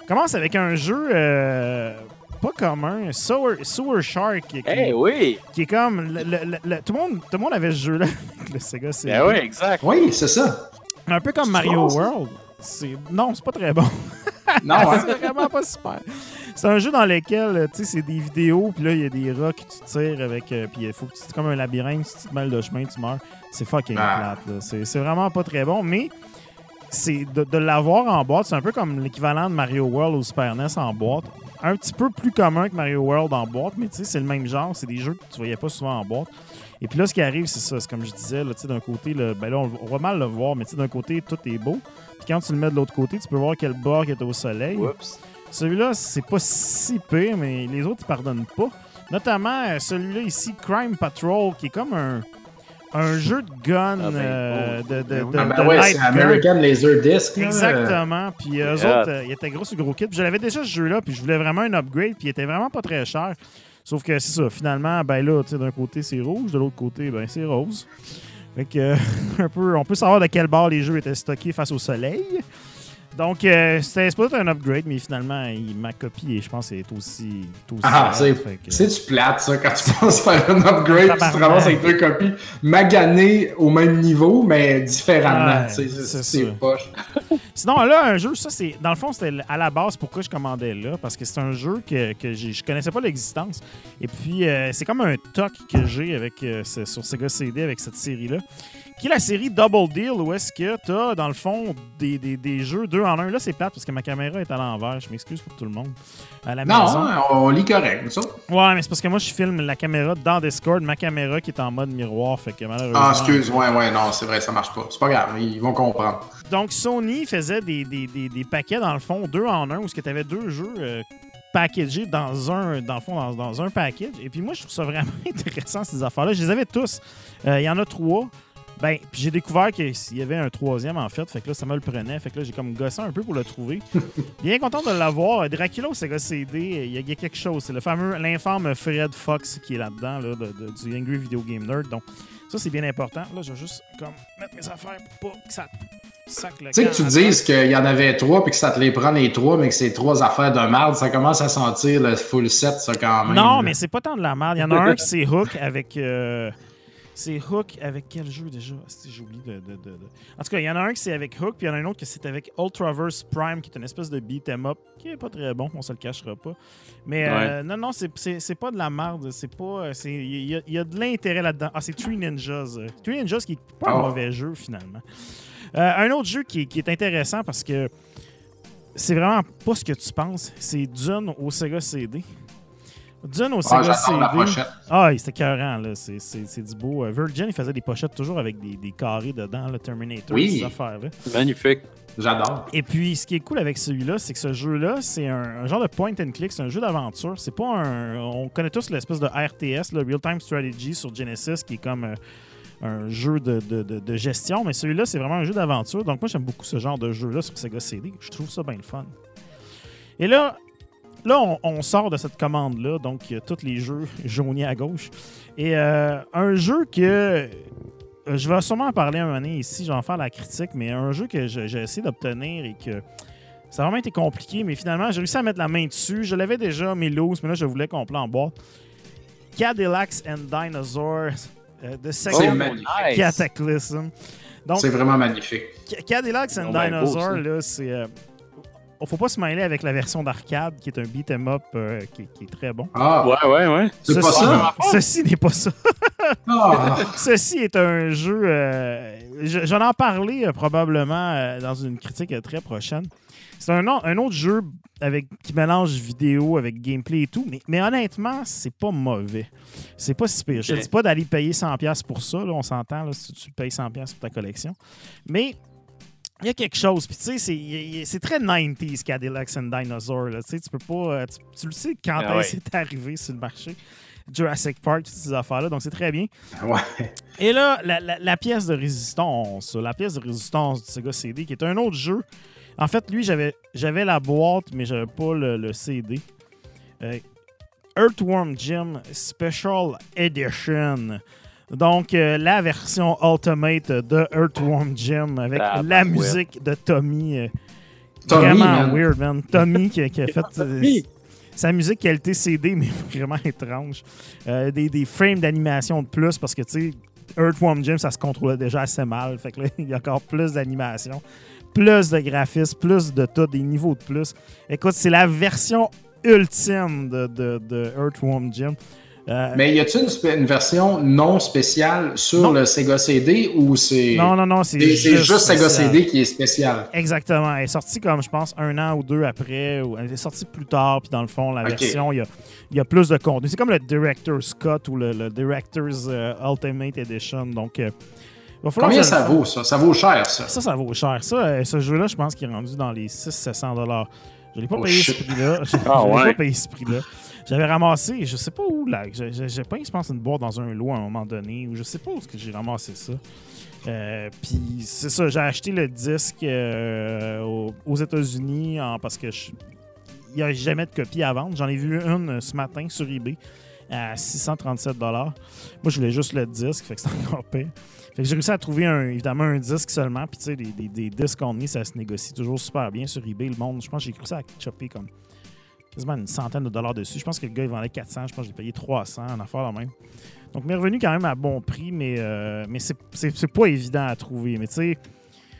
On commence avec un jeu euh, pas commun, Sewer, Sewer Shark, qui, Eh oui. qui est comme. le- le- le- le- tout, le monde, tout le monde avait ce jeu-là avec (laughs) le Sega CD. Ben oui, exact. Oui, c'est ça. Un peu comme Mario? World. C'est- Non, c'est pas très bon. Non, (laughs) hein? c'est vraiment pas super. C'est un jeu dans lequel, euh, tu sais, c'est des vidéos, puis là, il y a des rats que tu tires avec, euh, puis il faut que tu... Comme un labyrinthe, si tu te mêles de chemin, tu meurs. C'est fucking Ah. plate, là. C'est c'est vraiment pas très bon, mais c'est de, de l'avoir en boîte, c'est un peu comme l'équivalent de Mario World ou Super NES en boîte. Un petit peu plus commun que Mario World en boîte, mais tu sais, c'est le même genre. C'est des jeux que tu voyais pas souvent en boîte. Et puis là, ce qui arrive, c'est ça. C'est comme je disais, là, tu sais, d'un côté, là, ben là, on, on va mal le voir, mais tu sais, d'un côté, tout est beau. Puis quand tu le mets de l'autre côté, tu peux voir quel bord qui est au soleil. Oups. Celui-là, c'est pas si pire, mais les autres, ils pardonnent pas. Notamment euh, celui-là ici, Crime Patrol, qui est comme un, un jeu de gun, Ah ben, euh, oh, de, de, ben de- Ah ben de ouais, c'est. American Laser Disc. Exactement. Puis eux Yeah. autres, euh, ils étaient gros sur gros kit. Puis je l'avais déjà ce jeu-là, puis je voulais vraiment un upgrade, puis il était vraiment pas très cher. Sauf que c'est ça, finalement, ben là, tu sais, d'un côté c'est rouge, de l'autre côté, ben c'est rose. Fait que, euh, (laughs) un peu, on peut savoir de quel bord les jeux étaient stockés face au soleil. Donc, euh, c'était supposé être un upgrade, mais finalement, il- ma copie, je pense, est aussi. est aussi Ah, c'est que- c'est du plate, ça, quand tu (laughs) penses faire un upgrade, tu te ramasses avec deux copies maganées au même niveau, mais différemment. C'est c'est c'est poche. (laughs) Sinon, là, un jeu, ça, c'est. Dans le fond, c'était à la base pourquoi je commandais là, parce que c'est un jeu que, que je connaissais pas l'existence. Et puis, euh, c'est comme un toc que j'ai avec euh, sur Sega CD avec cette série-là, qui est la série Double Deal, où est-ce que tu as, dans le fond, des, des- des jeux deux en un? Là, c'est plate parce que ma caméra est à l'envers. Je m'excuse pour tout le monde. À la maison. Non, hein, on lit correct, ça. Ouais, mais c'est parce que moi, je filme la caméra dans Discord, ma caméra qui est en mode miroir, fait que malheureusement. Ah, excuse, ouais, ouais, non, c'est vrai, ça marche pas. C'est pas grave, ils vont comprendre. Donc, Sony faisait des, des, des, des paquets, dans le fond, deux en un, où tu avais deux jeux euh, packagés dans un, dans le fond, dans, dans un package. Et puis moi, je trouve ça vraiment (laughs) intéressant, ces affaires-là. Je les avais tous. Euh, Il y en a trois. Ben, puis j'ai découvert qu'il y avait un troisième, en fait. Fait que là, ça me le prenait. Fait que là, j'ai comme gossé un peu pour le trouver. (laughs) Bien content de l'avoir. Dracula Sega CD, il y, a- il y a quelque chose. C'est le fameux, l'infâme Fred Fox qui est là-dedans, là, de- de- du Angry Video Game Nerd. Donc, ça, c'est bien important. Là, je vais juste comme mettre mes affaires pour pas que ça Tu sais que tu dises qu'il y en avait trois, puis que ça te les prend les trois, mais que c'est trois affaires de merde, ça commence à sentir le full set, ça, quand même. Non, mais c'est pas tant de la merde. Il y en a un qui c'est Hook avec. euh, c'est Hook avec quel jeu déjà? J'ai oublié de, de- de- de- En tout cas, il y en a un qui c'est avec Hook, puis il y en a un autre qui c'est avec Ultraverse Prime, qui est une espèce de beat 'em up, qui est pas très bon, on se le cachera pas. Mais euh, non, non, c'est- pas de la merde. C'est pas. euh, Il y, a- il y a de l'intérêt là-dedans. Ah, c'est Three Ninjas. Three Ninjas qui est pas un Oh. mauvais jeu finalement. Euh, un autre jeu qui, qui est intéressant parce que c'est vraiment pas ce que tu penses. C'est Dune au Sega CD. Dune au Ah, Sega la CD. pochette. Ah, c'était écœurant, là. C'est- C'est c'est du beau. Euh, Virgin, il faisait des pochettes toujours avec des, des carrés dedans, le Terminator, Oui. ces affaires-là. Magnifique. J'adore. Et puis, ce qui est cool avec celui-là, c'est que ce jeu-là, c'est un, un genre de point and click, c'est un jeu d'aventure. C'est pas un. On connaît tous l'espèce de RTS, le Real Time Strategy sur Genesis, qui est comme euh, un jeu de, de- de- de gestion, mais celui-là, c'est vraiment un jeu d'aventure. Donc, moi, j'aime beaucoup ce genre de jeu-là sur Sega CD. Je trouve ça bien le fun. Et là, là on, on sort de cette commande-là, donc il y a tous les jeux jaunis à gauche. Et euh, un jeu que euh, je vais sûrement en parler un moment donné ici, je vais en faire la critique, mais un jeu que j'ai essayé d'obtenir et que ça a vraiment été compliqué, mais finalement, j'ai réussi à mettre la main dessus. Je l'avais déjà, mes loose, mais là, je voulais qu'on en boîte. Cadillacs and Dinosaurs euh, de Sega nice. Cataclysm. C'est vraiment magnifique. Ca- Cadillacs and Oh, ben, Dinosaurs, là, c'est. euh, faut pas se mêler avec la version d'arcade, qui est un beat'em up euh, qui, qui est très bon. Ah, Ouais, ouais, ouais. c'est pas Ceci- ça? Ceci n'est pas ça. Ah, (laughs) Ceci est un jeu. euh, je- J'en ai parlé euh, probablement euh, dans une critique très prochaine. C'est un, au- un autre jeu avec, qui mélange vidéo avec gameplay et tout, mais, mais honnêtement, c'est pas mauvais. C'est pas si pire. Je te dis pas d'aller payer 100$ pour ça, là, on s'entend si tu payes 100$ pour ta collection. Mais il y a quelque chose. Puis tu sais, c'est- très 90s Cadillacs and Dinosaurs. Là. Tu sais, tu peux pas. euh, Tu, tu le sais quand Ah ouais. c'est arrivé sur le marché. Jurassic Park, toutes ces affaires-là. Donc c'est très bien. ouais. Et là, la, la- la pièce de résistance, la pièce de résistance du Sega CD, qui est un autre jeu. En fait, lui, j'avais j'avais la boîte, mais j'avais pas le, le CD. Euh, Earthworm Jim Special Edition. Donc, euh, la version Ultimate de Earthworm Jim avec Ah, la ben, musique de Tommy. euh, Tommy, vraiment man. weird, man. Tommy qui, qui a fait euh, sa musique qualité CD, (laughs) mais vraiment étrange. Euh, des, des frames d'animation de plus parce que, tu sais, Earthworm Jim, ça se contrôlait déjà assez mal. Fait que là, (laughs) il y a encore plus d'animation, plus de graphismes, plus de tout, des niveaux de plus. Écoute, c'est la version ultime de, de, de Earthworm Jim. Euh, Mais y a-t-il une, version non spéciale sur Non. le Sega CD ou c'est. non, non, non, c'est juste Sega. CD qui est spécial? Exactement. Elle est sortie comme, je pense, un an ou deux après. Ou elle est sortie plus tard. Puis dans le fond, la version, il y a, il y a plus de contenu. C'est comme le Director's Cut ou le, le Director's euh, Ultimate Edition. Donc, euh, Combien ça le vaut, ça? Ça vaut cher, ça. Ça, ça vaut cher. Ça, euh, ce jeu-là, je pense qu'il est rendu dans les 600-700 Je l'ai pas Oh, payé shit. ce prix-là. (laughs) Je Ah, l'ai ouais. pas payé ce prix-là. J'avais ramassé, je sais pas où, là. J'ai payé, je pense, une boîte dans un lot à un moment donné, ou je sais pas où j'ai ramassé ça. Euh, Puis c'est ça, j'ai acheté le disque euh, aux, États-Unis en- parce que il n'y a jamais de copie à vendre. J'en ai vu une euh, ce matin sur eBay. à 637 Moi, je voulais juste le disque, fait que c'est (laughs) encore pire. Fait que j'ai réussi à trouver évidemment un disque seulement. Puis tu sais, des, des, disques on ça se négocie toujours super bien sur eBay. Le monde, je pense que j'ai réussi à chopper comme quasiment une centaine de dollars dessus. Je pense que le gars, il vendait 400. Je pense que j'ai payé 300 en affaire la même. Donc, mes revenus quand même à bon prix, mais, euh, mais c'est pas évident à trouver. Mais tu sais,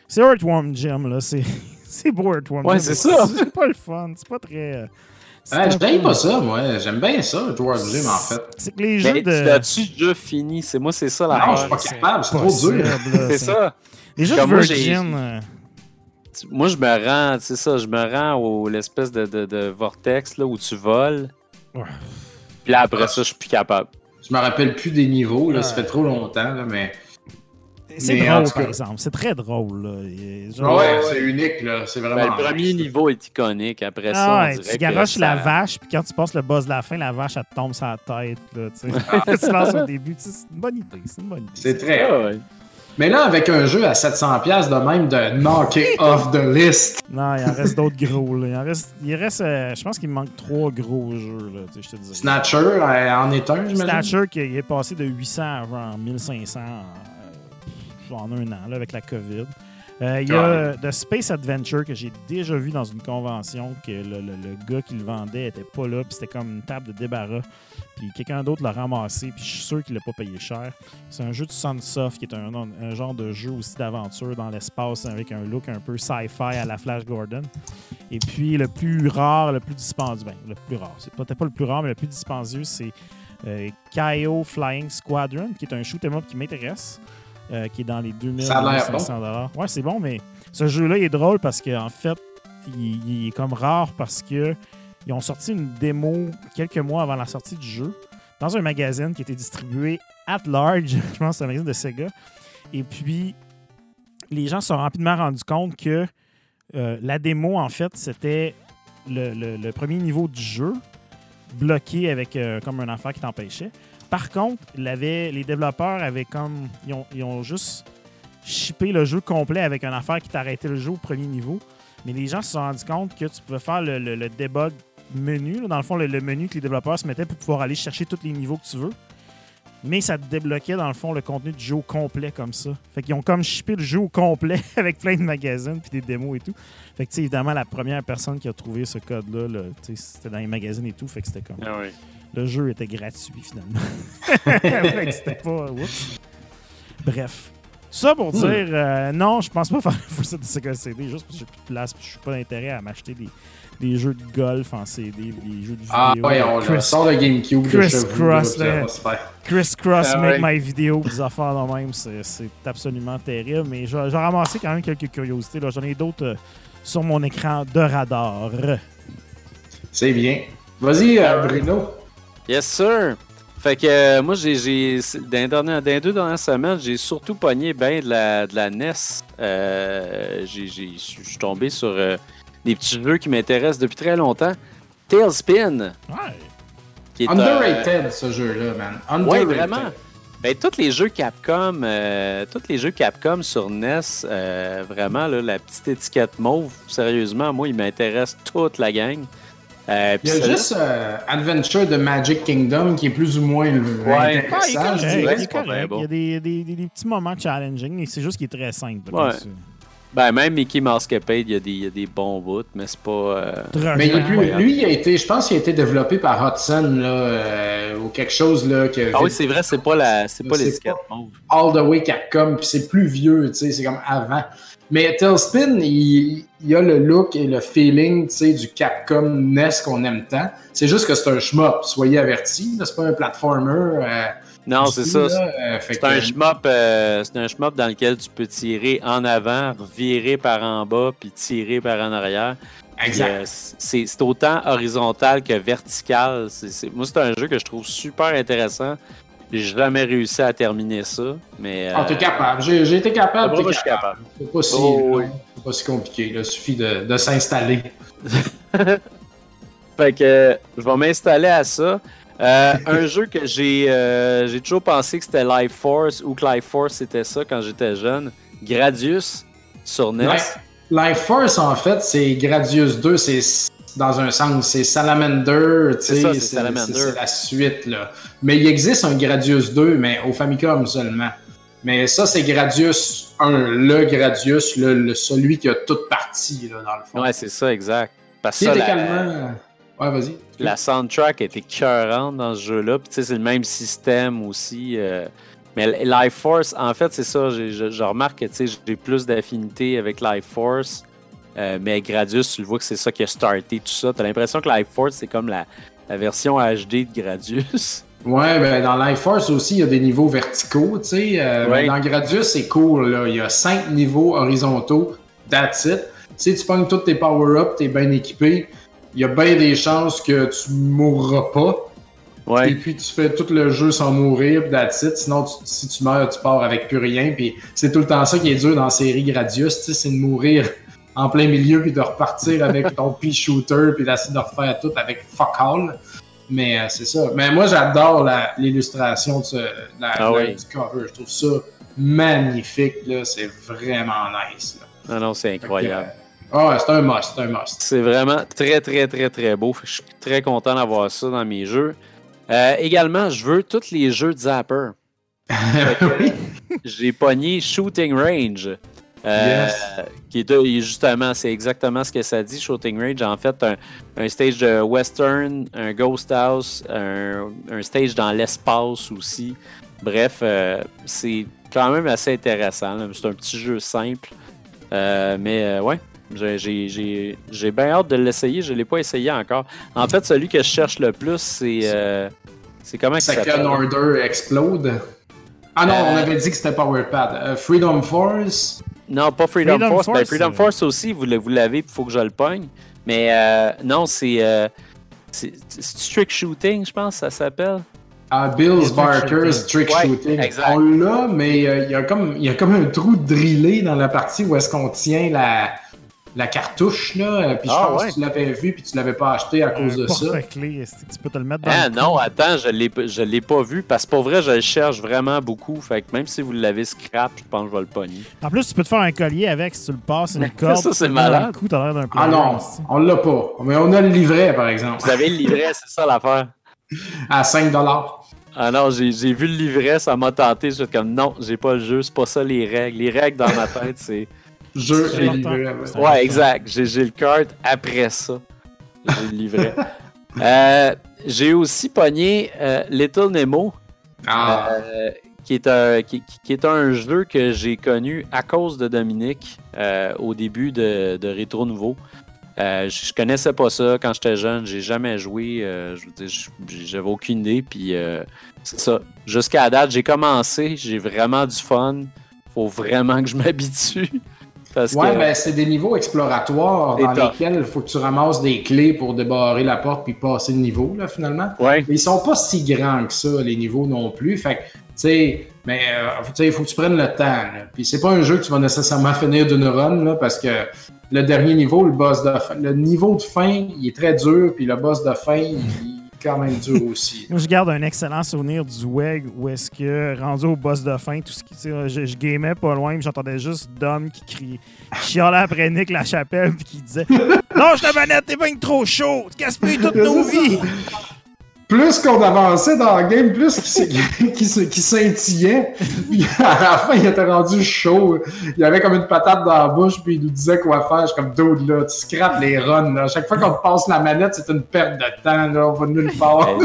c'est Earthworm Jim, là. C'est (laughs) beau Earthworm Ouais, c'est ça. C'est pas le fun. C'est pas très. euh, Ah, je n'aime pas ça, moi. J'aime bien ça, Dwarf Gym, en fait. C'est que les jeux Mais de. déjà fini? C'est moi, c'est ça la Non, je suis pas capable, c'est trop dur. C'est ça. Les jeux de Virgin. Moi, je me rends, c'est ça, je me rends au l'espèce de, de, de vortex là, où tu voles. Ouais. Puis là, après ça, je suis plus capable. Je me rappelle plus des niveaux, là, ça fait trop longtemps, là, mais. C'est drôle, par exemple. C'est très drôle. Là. Genre- ouais, c'est unique, là. C'est vraiment. Ben, le premier niveau est iconique. Après ça, Ah on ouais, dirait tu garoches la ça- vache, puis quand tu passes le boss de la fin, la vache, elle te tombe sur la tête. Là, tu sais. (laughs) (laughs) tu lances au début. tu sais, C'est une bonne idée. C'est une bonne idée. C'est très. Ah ouais. Mais là, avec un jeu à 700$ de même de knock it (laughs) off the list. Non, il en reste d'autres gros. Là. Il en reste, il reste euh, je pense qu'il me manque trois gros jeux. Là, tu sais, je te dis. Snatcher euh, en est un, j'imagine? Snatcher qui est passé de 800 à genre 1500 euh, en un an là, avec la COVID. Euh, Il y a The Space Adventure que j'ai déjà vu dans une convention que le, le- le gars qui le vendait était pas là, puis c'était comme une table de débarras. Puis quelqu'un d'autre l'a ramassé, puis je suis sûr qu'il l'a pas payé cher. C'est un jeu de Sunsoft qui est un, un genre de jeu aussi d'aventure dans l'espace avec un look un peu sci-fi à la Flash Gordon. Et puis le plus rare, le plus dispendieux, ben, le plus rare, c'est peut-être pas le plus rare, mais le plus dispendieux, c'est euh, Kaio Flying Squadron, qui est un shoot 'em up qui m'intéresse, euh, qui est dans les 2000 Ça a l'air 500 dollars. Ouais, c'est bon, mais ce jeu-là il est drôle parce qu'en fait, il, il est comme rare parce que ils ont sorti une démo quelques mois avant la sortie du jeu dans un magazine qui était distribué at large, (laughs) je pense que c'est un magazine de Sega. Et puis, les gens se sont rapidement rendus compte que euh, la démo, en fait, c'était le, le- le premier niveau du jeu, bloqué avec euh, comme un affaire qui t'empêchait. Par contre, avait- les développeurs avaient comme. Ils ont, juste shippé le jeu complet avec une affaire qui t'arrêtait le jeu au premier niveau. Mais les gens se sont rendus compte que tu pouvais faire le, debug menu, dans le fond, le menu que les développeurs se mettaient pour pouvoir aller chercher tous les niveaux que tu veux. Mais ça te débloquait, dans le fond, le contenu du jeu au complet comme ça. Fait qu'ils ont comme shippé le jeu au complet (laughs) avec plein de magazines puis des démos et tout. Fait que, tu sais, évidemment, la première personne qui a trouvé ce code-là, là, c'était dans les magazines et tout. Fait que c'était comme. Ah. Le jeu était gratuit finalement. (laughs) Fait que c'était pas. oups. Bref. Ça pour dire, euh, non, je pense pas faire set de CD juste parce que j'ai plus de place puis je suis pas d'intérêt à m'acheter des, des jeux de golf en CD, des jeux de vidéo. Ah ouais, on le Chris, sort de GameCube. de vous, Cross, là, là. Criss Cross Ah Make ouais. My Video, des affaires de même, c'est c'est absolument terrible. Mais j'ai j'ai ramassé quand même quelques curiosités. là. J'en ai d'autres euh, sur mon écran de radar. C'est bien. Vas-y, euh, Bruno. Yes, sir. Fait que euh, moi, j'ai, j'ai, dans, les dernières- dans les deux dernières semaines, j'ai surtout pogné ben de la, de la NES. Euh, j'ai, j'ai- je suis tombé sur euh, des petits jeux qui m'intéressent depuis très longtemps. Tailspin, Ouais. qui est euh, Underrated, ce jeu-là, man. Ouais, Underrated. vraiment. Ben, tous les jeux Capcom, euh, tous les jeux Capcom sur NES, euh, vraiment, là, la petite étiquette mauve, sérieusement, moi, il m'intéresse toute la gang. Euh, Il y a juste euh, Adventure de Magic Kingdom qui est plus ou moins le Ouais. Ah, intéressant, je dirais. il y a des, des- des- des petits moments challenging, mais c'est juste qu'il est très simple. Ouais. Ben, même Mickey Mousecapade, il y, a des- il y a des bons bouts, mais c'est pas. euh, Mais il est plus- incroyable. lui, il a été, je pense qu'il a été développé par Hudson là, euh, ou quelque chose là, que Ah oui, c'est vrai, c'est pas la, c'est pas C'est l'étiquette mauve. All the Way Capcom, puis c'est plus vieux, tu sais, c'est comme avant. Mais Tailspin, il, il a le look et le feeling, tu sais, du Capcom NES qu'on aime tant. C'est juste que c'est un shmup, soyez avertis, là, c'est pas un platformer. euh, Non, c'est ça. euh, fait C'est que- un shmup, euh, c'est un shmup dans lequel tu peux tirer en avant, virer par en bas, puis tirer par en arrière. Exact. euh, c'est autant horizontal que vertical. Moi, c'est un jeu que je trouve super intéressant. J'ai jamais réussi à terminer ça, mais. Ah, t'es euh, capable. J'ai été capable. je suis capable. C'est pas si, Oh, oui. pas si compliqué. Il suffit de, de s'installer. (laughs) Fait que euh, je vais m'installer à ça. Euh, un jeu que j'ai euh, j'ai toujours pensé que c'était Life Force ou que Life Force c'était ça quand j'étais jeune. Gradius sur NES. Life Force, en fait, c'est Gradius 2. C'est dans un sens. C'est Salamander, tu C'est la suite, là. Mais il existe un Gradius 2, mais au Famicom seulement. Mais ça, c'est Gradius 1, le Gradius, le, le- celui qui a toute partie, là, dans le fond. Ouais, c'est ça, exact. Parce que ça, la. Ouais, vas-y. la soundtrack était cœurante dans ce jeu-là. Puis tu sais, c'est le même système aussi. euh, Mais Life Force, en fait, c'est ça. Je, je remarque que tu sais, j'ai plus d'affinité avec Life Force. Euh, mais Gradius, tu le vois que c'est ça qui a starté tout ça. T'as l'impression que Life Force, c'est comme la, la version HD de Gradius. (laughs) Ouais, ben dans Life Force aussi, il y a des niveaux verticaux, tu sais. euh, Ouais. Dans Gradius, c'est cool, là. Il y a cinq niveaux horizontaux. That's it. Si tu pognes tous tes power-ups, t'es bien équipé, il y a bien des chances que tu mourras pas. Et puis tu fais tout le jeu sans mourir, that's it. Sinon, tu- si tu meurs, tu pars avec plus rien. Puis c'est tout le temps ça qui est dur dans la série Gradius, c'est de mourir en plein milieu, puis de repartir avec ton (laughs) pea shooter, puis d'essayer de refaire tout avec fuck all. Mais euh, c'est ça. Mais moi, j'adore l'illustration de ce, la- Ah oui. du cover. Je trouve ça magnifique. C'est vraiment nice, là. Non, non, c'est incroyable. Ah, c'est un must, c'est un must. C'est vraiment très, très, très, très beau. Je suis très content d'avoir ça dans mes jeux. Euh, également, je veux tous les jeux de Zapper. (laughs) oui. J'ai pogné Shooting Range. Euh, Yes. qui est justement, c'est exactement ce que ça dit, Shooting Range. En fait, un, un stage de western, un ghost house, un, un stage dans l'espace aussi. Bref, euh, c'est quand même assez intéressant. C'est un petit jeu simple. Euh, mais ouais, j'ai- j'ai- j'ai j'ai bien hâte de l'essayer. Je ne l'ai pas essayé encore. En fait, celui que je cherche le plus, c'est. euh, c'est comment il s'appelle? Second Order Explode. Ah non, Euh, on avait dit que c'était Powerpad. Euh, Freedom Force? Non, pas Freedom, Freedom Force. Ben, Force, Freedom euh, Force aussi, vous le- vous l'avez, il faut que je le pogne. Mais euh, non, c'est. euh, c'est Strict Shooting, je pense, ça s'appelle. à Bill's Trick Barker's Trick Ouais, Shooting. exact. On l'a, mais euh, il y, a comme- il y a comme un trou drillé dans la partie où est-ce qu'on tient la, la cartouche. Là. Euh, Puis je Ah, pense ouais. que tu l'avais vu puis tu l'avais pas acheté à cause de ça. que tu peux te le mettre dans Ah le non, attends, je l'ai je l'ai pas vu parce que pour vrai, je le cherche vraiment beaucoup. Fait que même si vous l'avez scrap, je pense que je vais le pogner. En plus, tu peux te faire un collier avec si tu le passes une (laughs) corde. Ça, c'est malade. d'un Ah non, aussi. on l'a pas. Mais on a le livret, par exemple, Vous avez le livret, c'est ça l'affaire. (laughs) à 5 Ah non, j'ai j'ai vu le livret, ça m'a tenté. Je suis comme non, j'ai pas le jeu, c'est pas ça les règles. Les règles dans ma tête, c'est. Jeu et livret. ouais. Ouais, exact. J'ai j'ai le card après ça. J'ai le livret. (laughs) Euh, j'ai aussi pogné euh, Little Nemo, Ah, euh, qui, est un, qui, est un jeu que j'ai connu à cause de Dominique euh, au début de, de Rétro Nouveau. Euh, je je connaissais pas ça quand j'étais jeune, j'ai jamais joué, euh, j'avais aucune idée, puis euh, c'est ça. Jusqu'à la date, j'ai commencé, j'ai vraiment du fun. Faut vraiment que je m'habitue. Parce ouais, que, ben c'est des niveaux exploratoires dans tough. lesquels il faut que tu ramasses des clés pour débarrer la porte puis passer le niveau, là, finalement. ouais, Mais ils sont pas si grands que ça, les niveaux non plus. Fait que, tu sais, mais euh, il faut que tu prennes le temps. là. Puis c'est pas un jeu que tu vas nécessairement finir d'une run, là, parce que le dernier niveau, le boss de fin, le niveau de fin, il est très dur, puis le boss de fin, il quand même dur aussi. Moi, je garde un excellent souvenir du WEG où est-ce que, rendu au boss de fin, tout ce qui, je, je gamais pas loin, puis j'entendais juste Dom qui crie, qui chialait après Nick la chapelle, puis qui disait Lâche la manette, t'es bien trop chaud, tu gaspilles toutes nos vies. Plus qu'on avançait dans le game, plus qu'il s'est- (laughs) s'est- scintillait. Puis à la fin, il était rendu chaud. Il avait comme une patate dans la bouche, puis il nous disait quoi faire. Je suis comme, dude, là, tu scrapes les runs. Là. Chaque fois qu'on te passe la manette, c'est une perte de temps. Là. On va nulle part. Hey,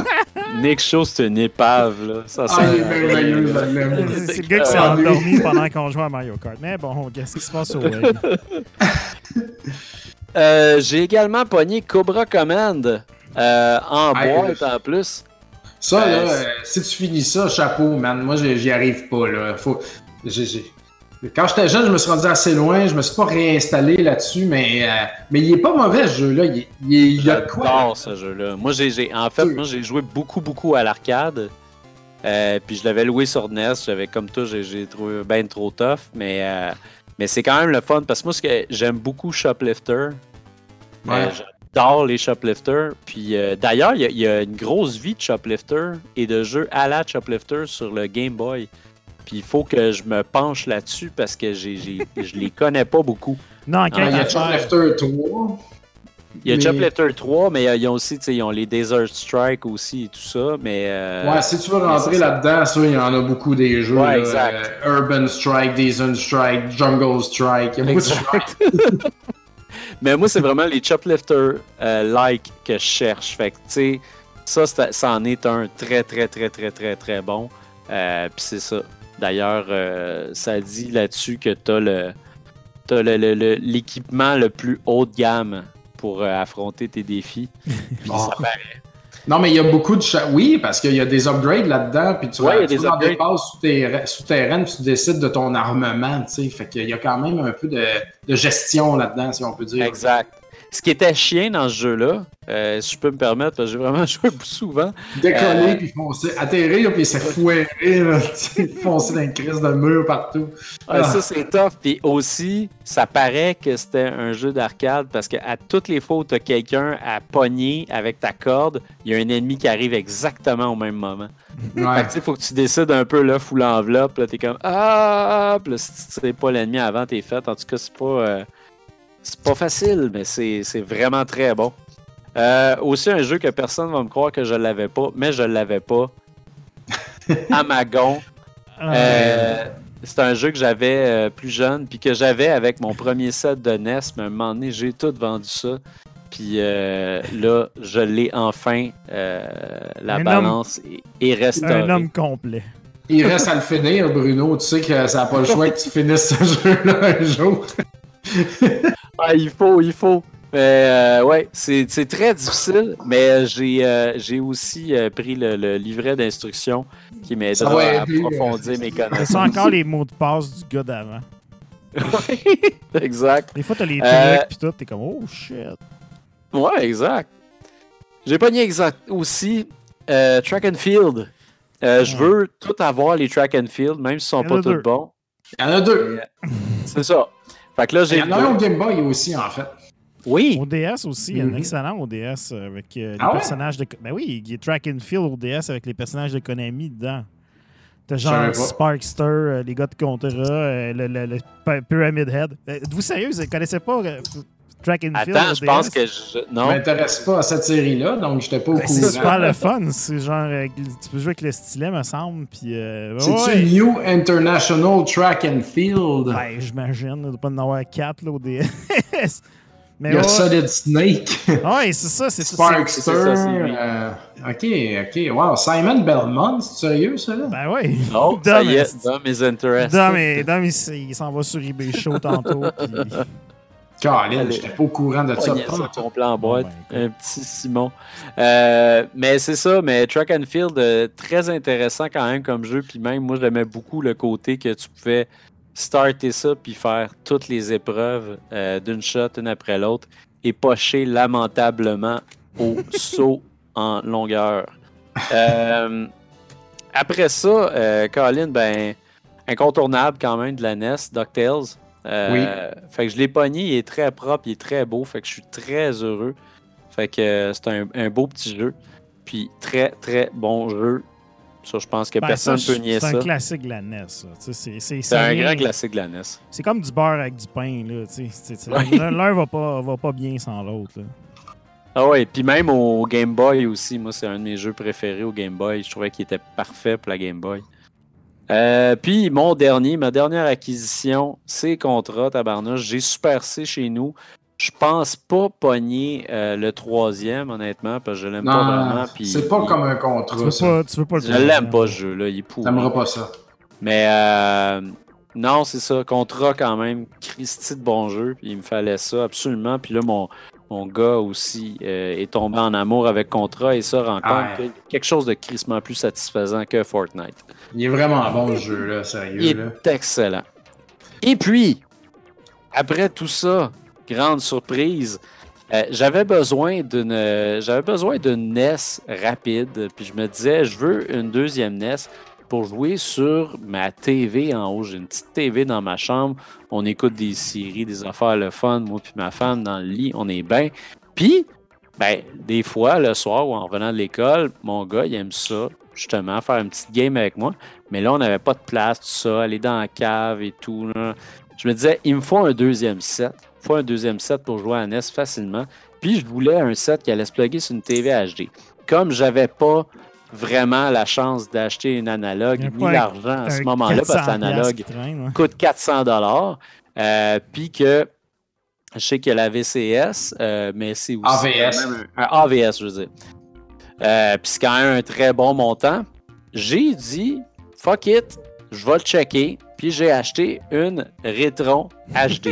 Nick Shaw, c'est une épave, là. Ça, Ah, il est ça- merveilleux, je l'aime. C'est c'est le gars qui s'est Ah, oui. endormi pendant qu'on jouait à Mario Kart. Mais bon, qu'est-ce qui se passe au WEG (laughs) Euh, j'ai également pogné Cobra Command euh, en boîte en plus. Ça, là, Euh, si tu finis ça, chapeau, man. Moi, j'y arrive pas, là. Faut... Quand j'étais jeune, je me suis rendu assez loin. Je me suis pas réinstallé là-dessus, mais, euh, mais il est pas mauvais, ce jeu-là. Il, il, il y a quoi. Ce jeu-là. Moi, j'ai, en fait, moi, j'ai joué beaucoup, beaucoup à l'arcade. Euh, puis je l'avais loué sur NES. J'avais comme toi, j'ai, trouvé bien trop tough. Mais, euh, mais c'est quand même le fun. Parce que moi, ce que j'aime beaucoup Shoplifter. Ouais. J'adore les Shoplifters. Puis euh, d'ailleurs, il y, a- il y a une grosse vie de Shoplifter et de jeux à la Shoplifter sur le Game Boy. Puis il faut que je me penche là-dessus parce que j'ai, (laughs) je les connais pas beaucoup. Non, Ah, il y a affaire. Shoplifter 3. Il y a Mais- Choplifter 3, mais ils ont aussi, tu sais, ils ont les Desert Strike aussi et tout ça, mais... euh, Ouais, si tu veux rentrer là-dedans, ça, il y en a beaucoup des jeux. Ouais, exact. Euh, Urban Strike, Desert Strike, Jungle Strike. Il y a beaucoup de strikes. (laughs) Mais moi, c'est vraiment les Choplifter euh, like que je cherche. Fait que, tu sais, ça, ça en est un très, très, très, très, très, très bon. Euh, Puis c'est ça. D'ailleurs, euh, ça dit là-dessus que tu as le, t'as le- le- le- l'équipement le, plus haut de gamme pour euh, affronter tes défis. (laughs) Puis Oh. ça paraît. Non, mais il y a beaucoup de. cha- Oui, parce qu'il y a des upgrades là-dedans, puis tu Ouais, il y a tu des passes souterraines, puis tu décides de ton armement, tu sais. Fait qu'il y a quand même un peu de, de gestion là-dedans, si on peut dire. Exact. Ce qui était chien dans ce jeu-là, euh, si je peux me permettre, parce que j'ai vraiment (laughs) joué souvent, Décoller, Euh, puis foncer. Atterrir, puis (laughs) tu sais, foncer dans une crise de mur partout. Ah. ça, c'est tough. Puis aussi, ça paraît que c'était un jeu d'arcade parce qu'à toutes les fois où tu as quelqu'un à pogner avec ta corde, il y a un ennemi qui arrive exactement au même moment. Ouais. que tu sais, faut que tu décides un peu l'œuf ou l'enveloppe. Là, t'es comme Ah! Puis là, si tu sais pas l'ennemi avant, t'es fait. En tout cas, c'est pas, euh, c'est pas facile, mais c'est c'est vraiment très bon. Euh, aussi, un jeu que personne va me croire que je l'avais pas, mais je l'avais pas. (laughs) Amagon. Euh, c'est un jeu que j'avais euh, plus jeune, puis que j'avais avec mon premier set de NES, mais à un moment donné, j'ai tout vendu ça. Puis euh, là, je l'ai enfin. euh, la Un balance est, est restaurée. un homme complet. Il reste à le finir, Bruno. Tu sais que ça n'a pas le choix que tu finisses ce jeu-là un jour. Ah, il faut, il faut. Mais euh, ouais, c'est c'est très difficile, mais j'ai euh, j'ai aussi euh, pris le, le livret d'instructions qui m'aidera à aider, euh, approfondir mes C'est connaissances. encore les mots de passe du gars d'avant. (laughs) exact. Des fois, t'as les Euh, trucs pis tout, t'es comme oh shit. Ouais, exact. J'ai pogné exact aussi euh, track and field. Euh, Je Ouais. veux tout avoir les track and field, même s'ils sont Il y en pas tous bons. Il y en a deux. C'est ça. Fait que là, Il j'ai. y en a un au Game Boy aussi, en fait. Oui. Au DS aussi, il y a un Mhm. excellent ODS avec euh, les Ah ouais? personnages de. Ben oui, il y a Track and Field au DS avec les personnages de Konami dedans. T'as genre. Sparkster, euh, les gars de Contra, euh, le, le- le Py- Pyramid Head. Êtes-vous sérieux, vous ne connaissez pas euh, Track and Field Attends, je pense que je. Je Non. m'intéresse pas à cette série-là, donc j'étais pas au Ben, courant. c'est super le fun. C'est genre, euh, tu peux jouer avec le stylet, me semble. Puis, euh, ben C'est-tu ouais. New International Track and Field? Ben, j'imagine, il doit pas en avoir quatre là, au DS. (laughs) Mais Il y a ouais, Solid Snake, (laughs) ouais, c'est ça, c'est ça. Sparkster. c'est ça, euh, ok, ok. Wow, Simon Belmont, c'est sérieux, ça, là? Ben ouais. Non, (laughs) ça Dom, y est, Dom is interested. Dom, il, Dom, il s'en va sur eBay Show tantôt. puis- Caroline, j'étais pas au courant de ça. Complet en boîte. Bon, ben, un petit Simon. Euh, mais c'est ça, mais Track and Field, euh, très intéressant quand même comme jeu. Puis même, moi, j'aimais beaucoup le côté que tu pouvais starter ça puis faire toutes les épreuves euh, d'une shot, une après l'autre, et pocher lamentablement au (laughs) saut en longueur. Après ça, Colin, ben, incontournable quand même de la NES, DuckTales. Euh, Fait que je l'ai pogné, il est très propre, il est très beau, fait que je suis très heureux. Fait que euh, c'est un, un beau petit jeu. Puis très, très bon jeu. Ça, je pense que Ben, personne ne peut nier C'est ça. un classique de la NES. sais, C'est c'est- C'est un grand classique de la NES. C'est comme du beurre avec du pain. C'est- c'est-. L'un va pas, va pas bien sans l'autre. Ah ouais, puis même au Game Boy aussi, moi c'est un de mes jeux préférés au Game Boy. Je trouvais qu'il était parfait pour la Game Boy. Euh, puis mon dernier, ma dernière acquisition, c'est Contra, tabarnouche. J'ai Super C chez nous. Je pense pas pogner euh, le troisième, honnêtement, parce que je l'aime pas vraiment. C'est pas il- comme un Tu contrat, veux ça. pas, tu veux pas le Je l'aime pas ce jeu-là, il est. T'aimeras pas ça. Mais euh, non, c'est ça. Contra, quand même, Christy de bon jeu. Il me fallait ça, absolument. Puis là, mon, mon gars aussi euh, est tombé en amour avec Contra et ça rend compte Ouais. a quelque chose de crissement plus satisfaisant que Fortnite. Il est vraiment bon, ce jeu-là, sérieux, Il là. est excellent. Et puis, après tout ça, grande surprise, euh, j'avais besoin d'une euh, j'avais besoin d'une NES rapide. Puis je me disais, je veux une deuxième NES pour jouer sur ma TV en haut. J'ai une petite TV dans ma chambre. On écoute des séries, des affaires le fun. Moi puis ma femme dans le lit, on est bien. Puis, ben, des fois, le soir ou en revenant de l'école, mon gars, il aime ça, justement, faire une petite game avec moi. Mais là, on n'avait pas de place, tout ça, aller dans la cave et tout. là. Je me disais, il me faut un deuxième set. Il me faut un deuxième set pour jouer à NES facilement. Puis je voulais un set qui allait se plugger sur une TV HD. Comme j'avais pas vraiment la chance d'acheter une analogue, ni l'argent à ce moment-là, parce que 400 l'analogue ouais. coûte 400 dollars. puis que je sais qu'il y a la VCS, euh, mais c'est aussi AVS. même un, un AVS, je veux dire. Euh, puis c'est quand même un très bon montant. J'ai dit, fuck it, je vais le checker. Puis j'ai acheté une Retron HD,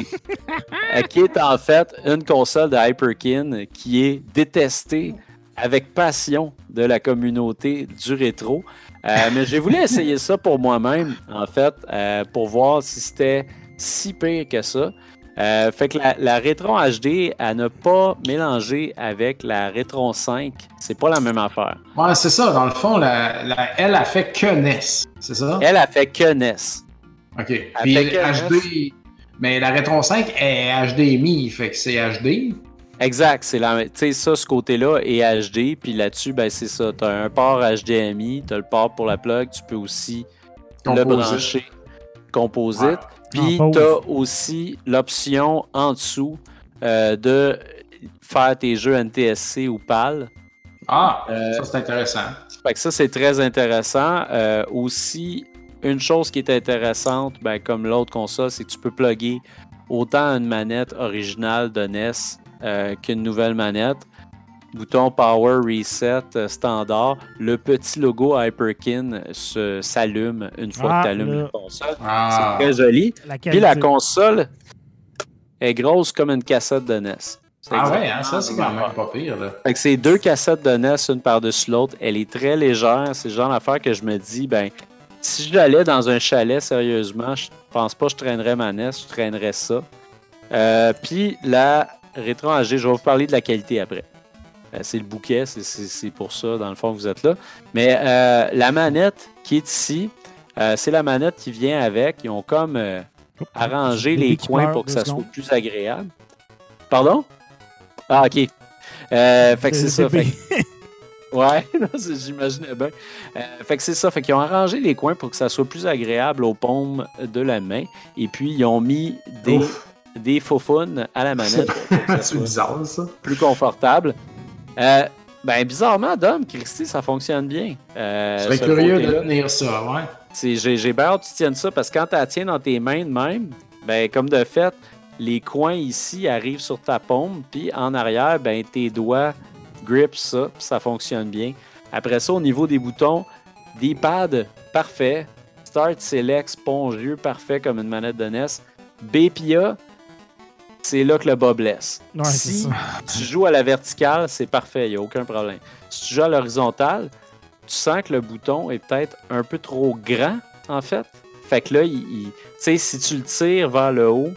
(laughs) qui est en fait une console de Hyperkin qui est détestée avec passion de la communauté du rétro. Euh, mais j'ai voulu essayer ça pour moi-même, en fait, euh, pour voir si c'était si pire que ça. Euh, fait que la, la Retron HD, elle n'a pas mélangé avec la Retron 5. C'est pas la même affaire. Ouais, c'est ça. Dans le fond, la, la- elle a fait que NES. C'est ça? Elle a fait que NES. OK. Puis fait que HD. Mais la Retron 5 est HDMI, fait que c'est HD. Exact, c'est la, tu sais ça ce côté-là est HD, puis là-dessus ben c'est ça, tu as un port HDMI, tu as le port pour la plug, tu peux aussi le brancher composite, puis tu as aussi l'option en dessous euh, de faire tes jeux NTSC ou PAL. Ah, Euh, ça c'est intéressant. Fait que ça, c'est très intéressant. Euh, aussi, une chose qui est intéressante, ben, comme l'autre console, c'est que tu peux plugger autant une manette originale de NES euh, qu'une nouvelle manette. Bouton Power Reset euh, standard. Le petit logo Hyperkin se- s'allume une fois Ah, que tu allumes la console. Ah. C'est très joli. La Puis la console est grosse comme une cassette de NES. C'est Ah ouais, hein, ça c'est quand même pas pire. Là. fait que c'est deux cassettes de NES, une par-dessus l'autre. Elle est très légère. C'est le genre d'affaire que je me dis, ben, si j'allais dans un chalet, sérieusement, je pense pas que je traînerais ma NES, je traînerais ça. Euh, Puis la Rétro je vais vous parler de la qualité après. Euh, c'est le bouquet, c'est- pour ça, dans le fond, que vous êtes là. Mais euh, la manette qui est ici, euh, c'est la manette qui vient avec. Ils ont comme Oups, arrangé les coins pour que ça soit plus agréable. Pardon? Ah, ok. Euh, fait que c'est ça. Fait Ouais, (laughs) j'imaginais bien. Euh, fait que c'est ça. Fait qu'ils ont arrangé les coins pour que ça soit plus agréable aux paumes de la main. Et puis, ils ont mis des, Ouf. des faufounes à la manette (laughs) c'est bizarre ça. plus confortable. Euh, ben, bizarrement, Dom, Christy, ça fonctionne bien. Euh, Je serais curieux de tenir ça, ouais. J'ai hâte que tu tiennes ça parce que quand tu la tiens dans tes mains de même, ben, comme de fait, les coins ici arrivent sur ta paume, puis en arrière, ben, tes doigts grippent ça, puis ça fonctionne bien. Après ça, au niveau des boutons, des pads parfait, Start, Select, spongieux, parfait comme une manette de NES. BPA, c'est là que le bas blesse. Ouais, si tu joues à la verticale, c'est parfait, il n'y a aucun problème. Si tu joues à l'horizontale, tu sens que le bouton est peut-être un peu trop grand, en fait. Fait que là, il, sais, si tu le tires vers le haut,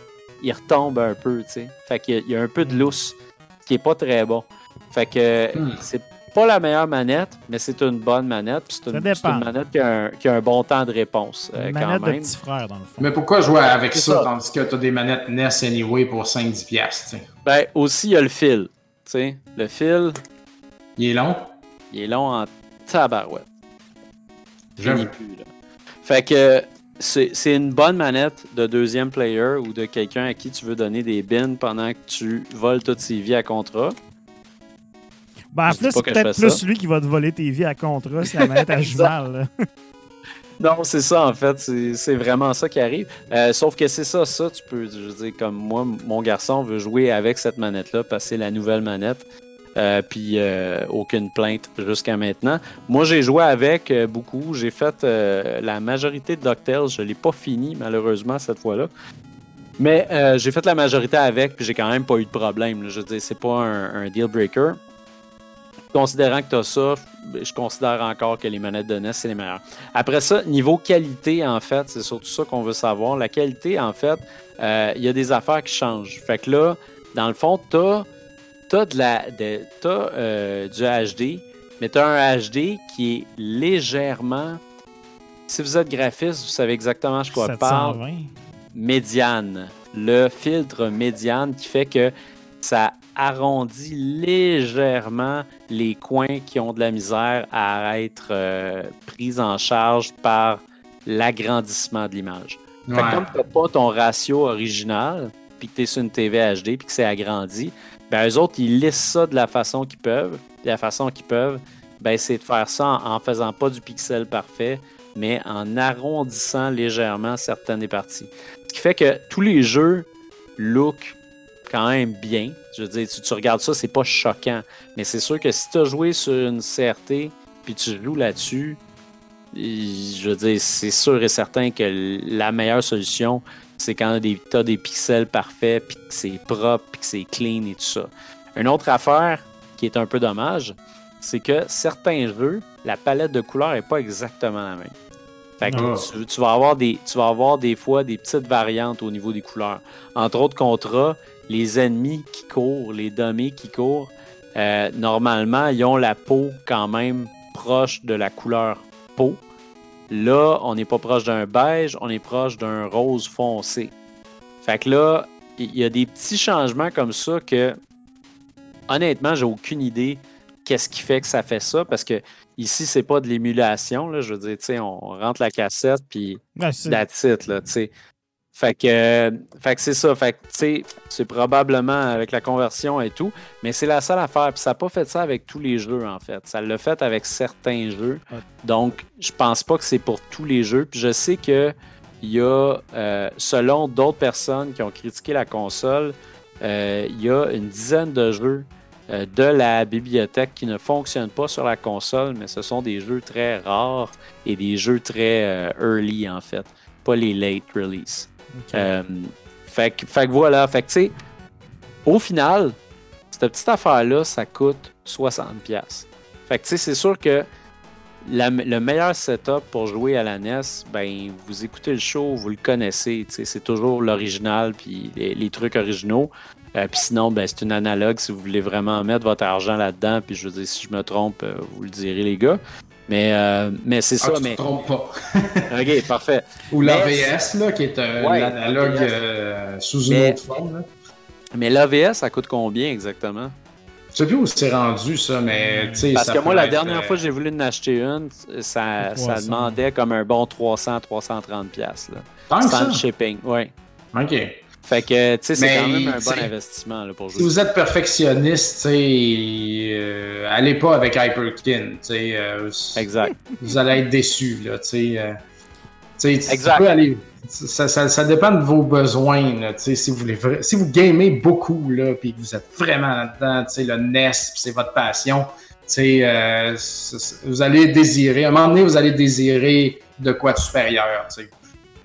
il retombe un peu, tu sais. Fait qu'il y a- il y a un peu de lousse, ce qui est pas très bon. Fait que Hmm. c'est pas la meilleure manette, mais c'est une bonne manette. puis C'est une, manette qui a, un, qui a un bon temps de réponse, euh, Une quand manette de même. petit frère, dans le fond. Mais pourquoi jouer avec ça, ça. tandis que t'as des manettes NES anyway pour 5-10$, piastres, tu sais? Ben, aussi, il y a le fil. Tu sais, le fil, Il est long? il est long en tabarouette. Fini plus, là. Fait que c'est c'est une bonne manette de deuxième player ou de quelqu'un à qui tu veux donner des bins pendant que tu voles toutes ses vies à contrat. Ben, en plus, c'est peut-être plus ça. qui va te voler tes vies à contrat si la manette mal. (laughs) là. (laughs) Non, c'est ça en fait, c'est vraiment ça qui arrive. Euh, sauf que c'est ça, ça, tu peux, je veux dire, comme moi, mon garçon veut jouer avec cette manette-là parce que c'est la nouvelle manette. Euh, puis euh, aucune plainte jusqu'à maintenant. Moi, j'ai joué avec beaucoup. J'ai fait la majorité de DuckTales. Je ne l'ai pas fini, malheureusement, cette fois-là. Mais j'ai fait la majorité avec, puis j'ai quand même pas eu de problème. là. Je veux dire, c'est pas un, un deal breaker. Considérant que tu as ça, je considère encore que les manettes de NES, c'est les meilleures. Après ça, niveau qualité, en fait, c'est surtout ça qu'on veut savoir. La qualité, en fait, euh, il y a des affaires qui changent. Fait que là, dans le fond, tu as, de la, de, t'as, euh, du HD, mais tu as un HD qui est légèrement. Si vous êtes graphiste, vous savez exactement de quoi je parle. 720. Médiane. Le filtre médiane qui fait que ça arrondit légèrement les coins qui ont de la misère à être euh, pris en charge par l'agrandissement de l'image. Ouais. comme tu n'as pas ton ratio original, puis que tu es sur une TV HD, puis que c'est agrandi, ben eux autres, ils lissent ça de la façon qu'ils peuvent. De la façon qu'ils peuvent, ben, c'est de faire ça en, en faisant pas du pixel parfait, mais en arrondissant légèrement certaines des parties. Ce qui fait que tous les jeux look quand même bien. Je veux dire, tu, tu regardes ça, c'est pas choquant. Mais c'est sûr que si tu as joué sur une CRT puis tu joues là-dessus, je veux dire, c'est sûr et certain que la meilleure solution, c'est quand tu as des pixels parfaits, puis que c'est propre, puis que c'est clean et tout ça. Une autre affaire qui est un peu dommage, c'est que certains jeux, la palette de couleurs n'est pas exactement la même. Fait que Ah. tu, tu vas avoir des, tu vas avoir des fois des petites variantes au niveau des couleurs. Entre autres contrats, les ennemis qui courent, les dummies qui courent, euh, normalement, ils ont la peau quand même proche de la couleur peau. Là, on n'est pas proche d'un beige, on est proche d'un rose foncé. Fait que là, il y a des petits changements comme ça que, honnêtement, j'ai aucune idée qu'est-ce qui fait que ça fait ça parce que ici, c'est pas de l'émulation. là. Je veux dire, tu sais, on rentre la cassette puis it, là, tu sais. Fait que, euh, fait que c'est ça. Fait que, tu sais, c'est probablement avec la conversion et tout, mais c'est la seule affaire. Puis ça n'a pas fait ça avec tous les jeux, en fait. Ça l'a fait avec certains jeux. Ouais. Donc, je pense pas que c'est pour tous les jeux. Puis je sais que il y a, euh, selon d'autres personnes qui ont critiqué la console, euh, il y a une dizaine de jeux euh, de la bibliothèque qui ne fonctionnent pas sur la console, mais ce sont des jeux très rares et des jeux très early, en fait. Pas les late release. Ok. Euh, fait, que- voilà, fait que tu sais, au final, cette petite affaire-là, ça coûte 60$. pièces. Fait que tu sais, c'est sûr que le meilleur setup pour jouer à la NES, ben, vous écoutez le show, vous le connaissez, c'est toujours l'original puis les, les trucs originaux. Euh, puis sinon, ben, c'est une analogue si vous voulez vraiment mettre votre argent là-dedans. Puis je veux dire, si je me trompe, euh, vous le direz, les gars. Mais, euh, mais c'est Ah, ça. tu mais... te trompes pas. (laughs) Ok, parfait. Ou l'AVS, là, qui est euh, Ouais, l'analogue l'AVS. euh, sous une Mais- autre forme. Là. Mais l'AVS, ça coûte combien exactement? Je sais plus où c'est rendu, ça, mais tu sais. Parce ça que moi, la être, dernière euh, fois que j'ai voulu en acheter une, ça, ça 300. demandait comme un bon 300-330$. piastres, là. Tant que ça? shipping, ouais. Ok. Fait que, tu sais, c'est quand même un bon investissement là, pour Si jouer. vous êtes perfectionniste, tu euh, allez pas avec Hyperkin, euh, Exact. (laughs) vous allez être déçu, là, tu sais. tu sais, tu Exact. peux aller. Ça, ça, ça dépend de vos besoins, là, si vous voulez, vra- si vous gamez beaucoup, là, puis que vous êtes vraiment là-dedans, le NES, c'est votre passion, euh, vous allez désirer, à un moment donné, vous allez désirer de quoi de supérieur,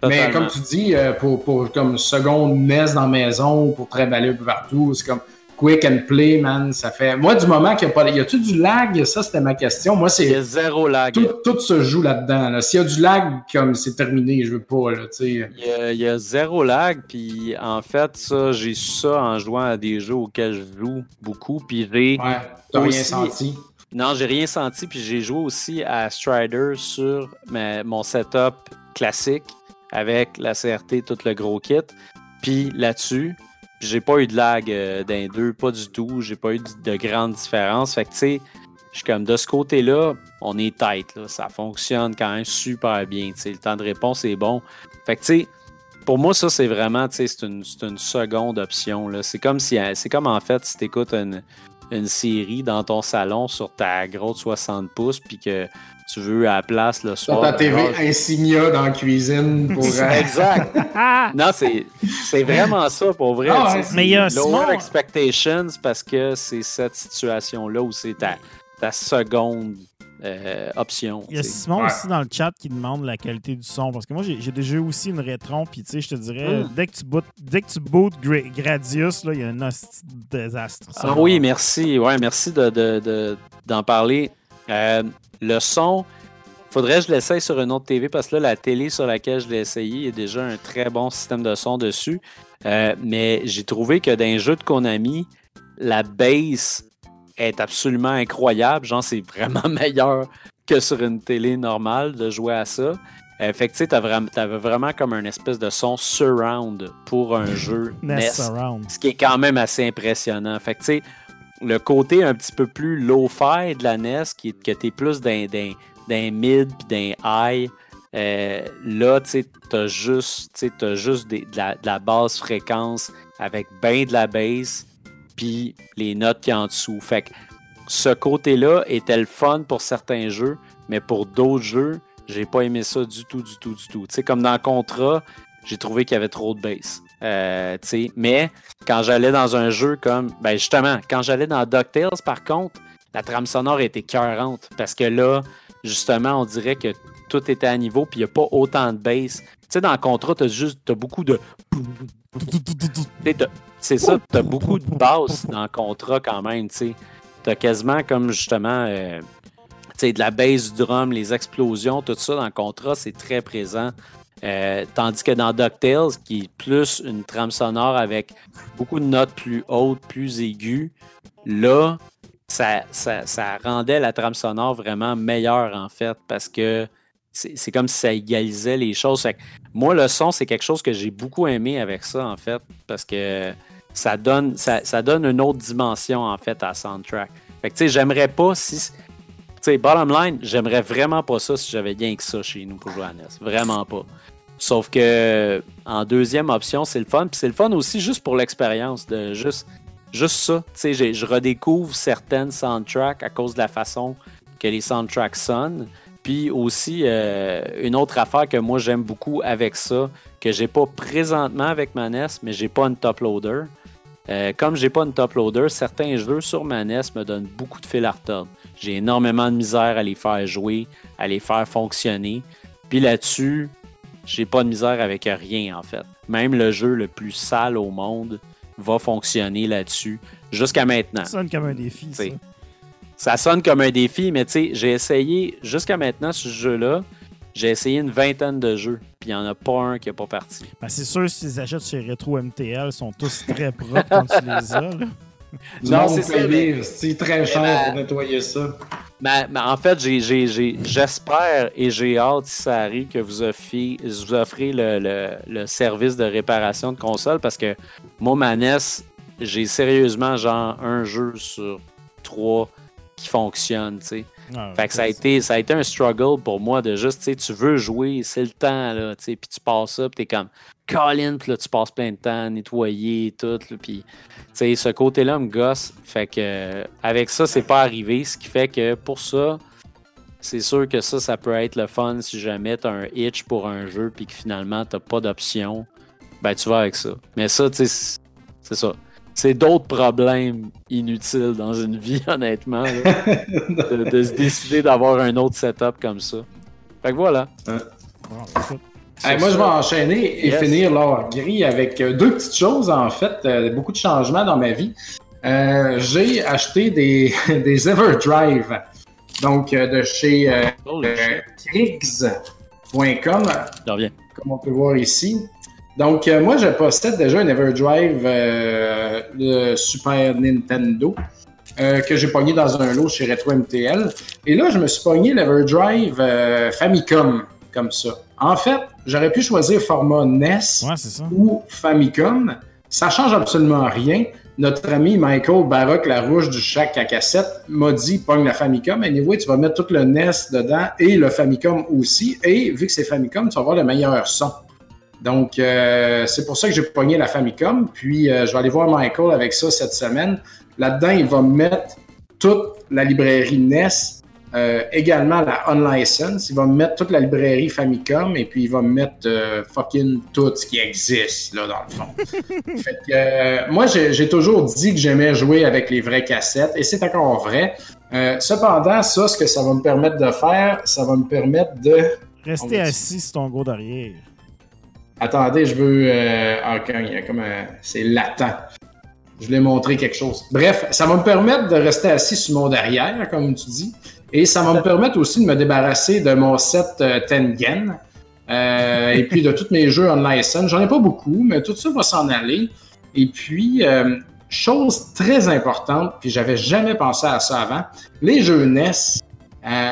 Mais comme tu dis, euh, pour, pour comme seconde NES dans la maison, pour travailler un peu partout, c'est comme quick and play, man. Ça fait. Moi, du moment qu'il n'y a pas. Y a-tu du lag? Ça, c'était ma question. Moi, Il y a c'est. zéro lag. Tout, tout se joue là-dedans. Là. S'il y a du lag, comme c'est terminé, je veux pas, là, tu sais. Il y, a, il y a zéro lag, puis en fait, ça, j'ai su ça en jouant à des jeux auxquels je joue beaucoup, puis j'ai... Ouais, t'as rien senti. Non, j'ai rien senti, puis j'ai joué aussi à Strider sur ma- mon setup classique avec la CRT, tout le gros kit. Puis là-dessus, j'ai pas eu de lag euh, d'un deux, pas du tout. J'ai pas eu de, de grandes différences. Fait que tu sais, je suis comme de ce côté-là, on est tight. Ça fonctionne quand même super bien. Le temps de réponse est bon. Fait que tu sais, pour moi, ça, c'est vraiment, tu sais, c'est une, une seconde option. C'est comme si, c'est comme en fait, si tu écoutes une, une série dans ton salon sur ta grosse 60 pouces, puis que tu veux à la place le Sur soir. ta TV genre, Insignia dans la cuisine pour. euh, (laughs) Exact. (laughs) Non, c'est c'est vraiment ça pour vrai. Ah ouais. Mais il y a c'est Lower Simon- expectations parce que c'est cette situation-là où c'est ta, ta seconde euh, option. Il y a. Simon Ouais. aussi dans le chat qui demande la qualité du son. Parce que moi, j'ai déjà eu aussi une rétron. Puis, tu sais, je te dirais, Mm. dès que tu boot, dès que tu boot Gra- Gradius, là, il y a un désastre. Ah oui, merci. Ouais, merci de, de- de- d'en parler. Euh, le son, faudrait que je l'essaye sur une autre TV parce que là, la télé sur laquelle je l'ai essayé, il y a déjà un très bon système de son dessus. Euh, mais j'ai trouvé que dans un jeu de Konami, la bass est absolument incroyable. Genre, c'est vraiment (laughs) meilleur que sur une télé normale de jouer à ça. Euh, fait que tu sais, t'avais vraiment comme un espèce de son surround pour un (laughs) jeu NES Surround. ce qui est quand même assez impressionnant. Fait que, tu sais, le côté un petit peu plus low-fi de la NES, qui est que t'es plus d'un, d'un, d'un mid puis d'un high, euh, là, tu t'as juste, t'as juste de, la, la basse fréquence avec ben de la bass. puis les notes qui en dessous. Fait que ce côté-là était le fun pour certains jeux, mais pour d'autres jeux, j'ai pas aimé ça du tout, du tout, du tout. Tu sais, comme dans Contra, j'ai trouvé qu'il y avait trop de bass. Euh, mais quand j'allais dans un jeu comme. Ben justement, quand j'allais dans DuckTales, par contre, la trame sonore était cœurante. Parce que là, justement, on dirait que tout était à niveau, puis il n'y a pas autant de bass. Tu sais, dans Contra, tu as juste as beaucoup de. C'est ça, tu as beaucoup de bass dans Contra quand même. Tu as quasiment comme justement. Euh, de la bass du drum, les explosions, tout ça dans Contra, c'est très présent. Euh, tandis que dans DuckTales, qui est plus une trame sonore avec beaucoup de notes plus hautes, plus aiguës, là, ça, ça, rendait la trame sonore vraiment meilleure en fait parce que c'est comme si ça égalisait les choses. moi, le son, c'est quelque chose que j'ai beaucoup aimé avec ça en fait parce que ça donne, ça, donne une autre dimension en fait à soundtrack. Fait que tu sais, j'aimerais pas si. Bottom line, j'aimerais vraiment pas ça si j'avais rien que ça chez nous pour jouer à NES. Vraiment pas. Sauf que en deuxième option, c'est le fun. Puis c'est le fun aussi juste pour l'expérience de juste Juste ça, tu sais, je redécouvre certaines soundtracks à cause de la façon que les soundtracks sonnent. Puis aussi, euh, une autre affaire que moi j'aime beaucoup avec ça, que j'ai pas présentement avec ma NES, mais j'ai pas une top loader. Euh, comme j'ai pas une top loader, certains jeux sur ma NES me donnent beaucoup de fil à retordre. J'ai énormément de misère à les faire jouer, à les faire fonctionner. Puis là-dessus, j'ai pas de misère avec rien en fait. Même le jeu le plus sale au monde, va fonctionner là-dessus jusqu'à maintenant. Ça sonne comme un défi. Ça. ça. sonne comme un défi, mais tu sais, j'ai essayé jusqu'à maintenant ce jeu-là. J'ai essayé une vingtaine de jeux, puis il n'y en a pas un qui n'a pas parti. Ben, c'est sûr, si les achètes chez Retro MTL, sont tous très propres quand tu les as. (laughs) non, c'est C'est très cher pour nettoyer ça. Mais, en fait, j'espère et j'ai hâte, si ça arrive, que vous offrez, vous offrez le, service de réparation de console parce que moi, ma NES, j'ai sérieusement genre un jeu sur trois qui fonctionne, tu sais. Ah, fait que ça a, été, ça a été un struggle pour moi de juste, tu sais, tu veux jouer, c'est le temps, là, tu sais, puis tu passes ça, puis t'es comme, Colin, puis là, tu passes plein de temps à nettoyer et tout, puis, tu sais, ce côté-là me gosse. Fait que, avec ça, c'est pas arrivé, ce qui fait que pour ça, c'est sûr que ça, ça peut être le fun si jamais t'as un itch pour un jeu, puis que finalement, t'as pas d'option, ben, tu vas avec ça. Mais ça, tu sais, c'est ça c'est d'autres problèmes inutiles dans une vie, (laughs) honnêtement, de, se décider d'avoir un autre setup comme ça. Fait que voilà. moi, je vais enchaîner et finir l'or gris avec euh, deux petites choses, en fait, euh, beaucoup de changements dans ma vie. Euh, j'ai acheté des, (laughs) des Everdrive, donc de chez Kriegs.com, comme on peut voir ici. Donc, euh, moi, je possède déjà un Everdrive euh, le Super Nintendo euh, que j'ai pogné dans un lot chez Retro MTL. Et là, je me suis pogné l'Everdrive Famicom, comme ça. En fait, j'aurais pu choisir format NES ou Famicom. Ça change absolument rien. Notre ami Michael Baroque Larouche du Chac à cassette m'a dit pogne la Famicom. Anyway, tu vas mettre tout le NES dedans et le Famicom aussi. Et vu que c'est Famicom, tu vas avoir le meilleur son. Donc, euh, c'est pour ça que j'ai pogné la Famicom. Puis, euh, je vais aller voir Michael avec ça cette semaine. Là-dedans, il va mettre toute la librairie NES, euh, également la Unlicensed. Il va mettre toute la librairie Famicom et puis il va mettre fucking tout ce qui existe, là, dans le fond. (laughs) fait que, moi, j'ai toujours dit que j'aimais jouer avec les vraies cassettes et c'est encore vrai. cependant, ça, ce que ça va me permettre de faire, ça va me permettre de. Rester assis sur ton gros derrière. Attendez, je veux. Euh, ah, il y a comme un. C'est latent. Je voulais montrer quelque chose. Bref, ça va me permettre de rester assis sur mon derrière, comme tu dis. Et ça va me permettre aussi de me débarrasser de mon set euh, Tengen. Euh, et puis de tous mes jeux en license. J'en ai pas beaucoup, mais tout ça va s'en aller. Et puis, euh, chose très importante, puis j'avais jamais pensé à ça avant, les jeux NES, euh,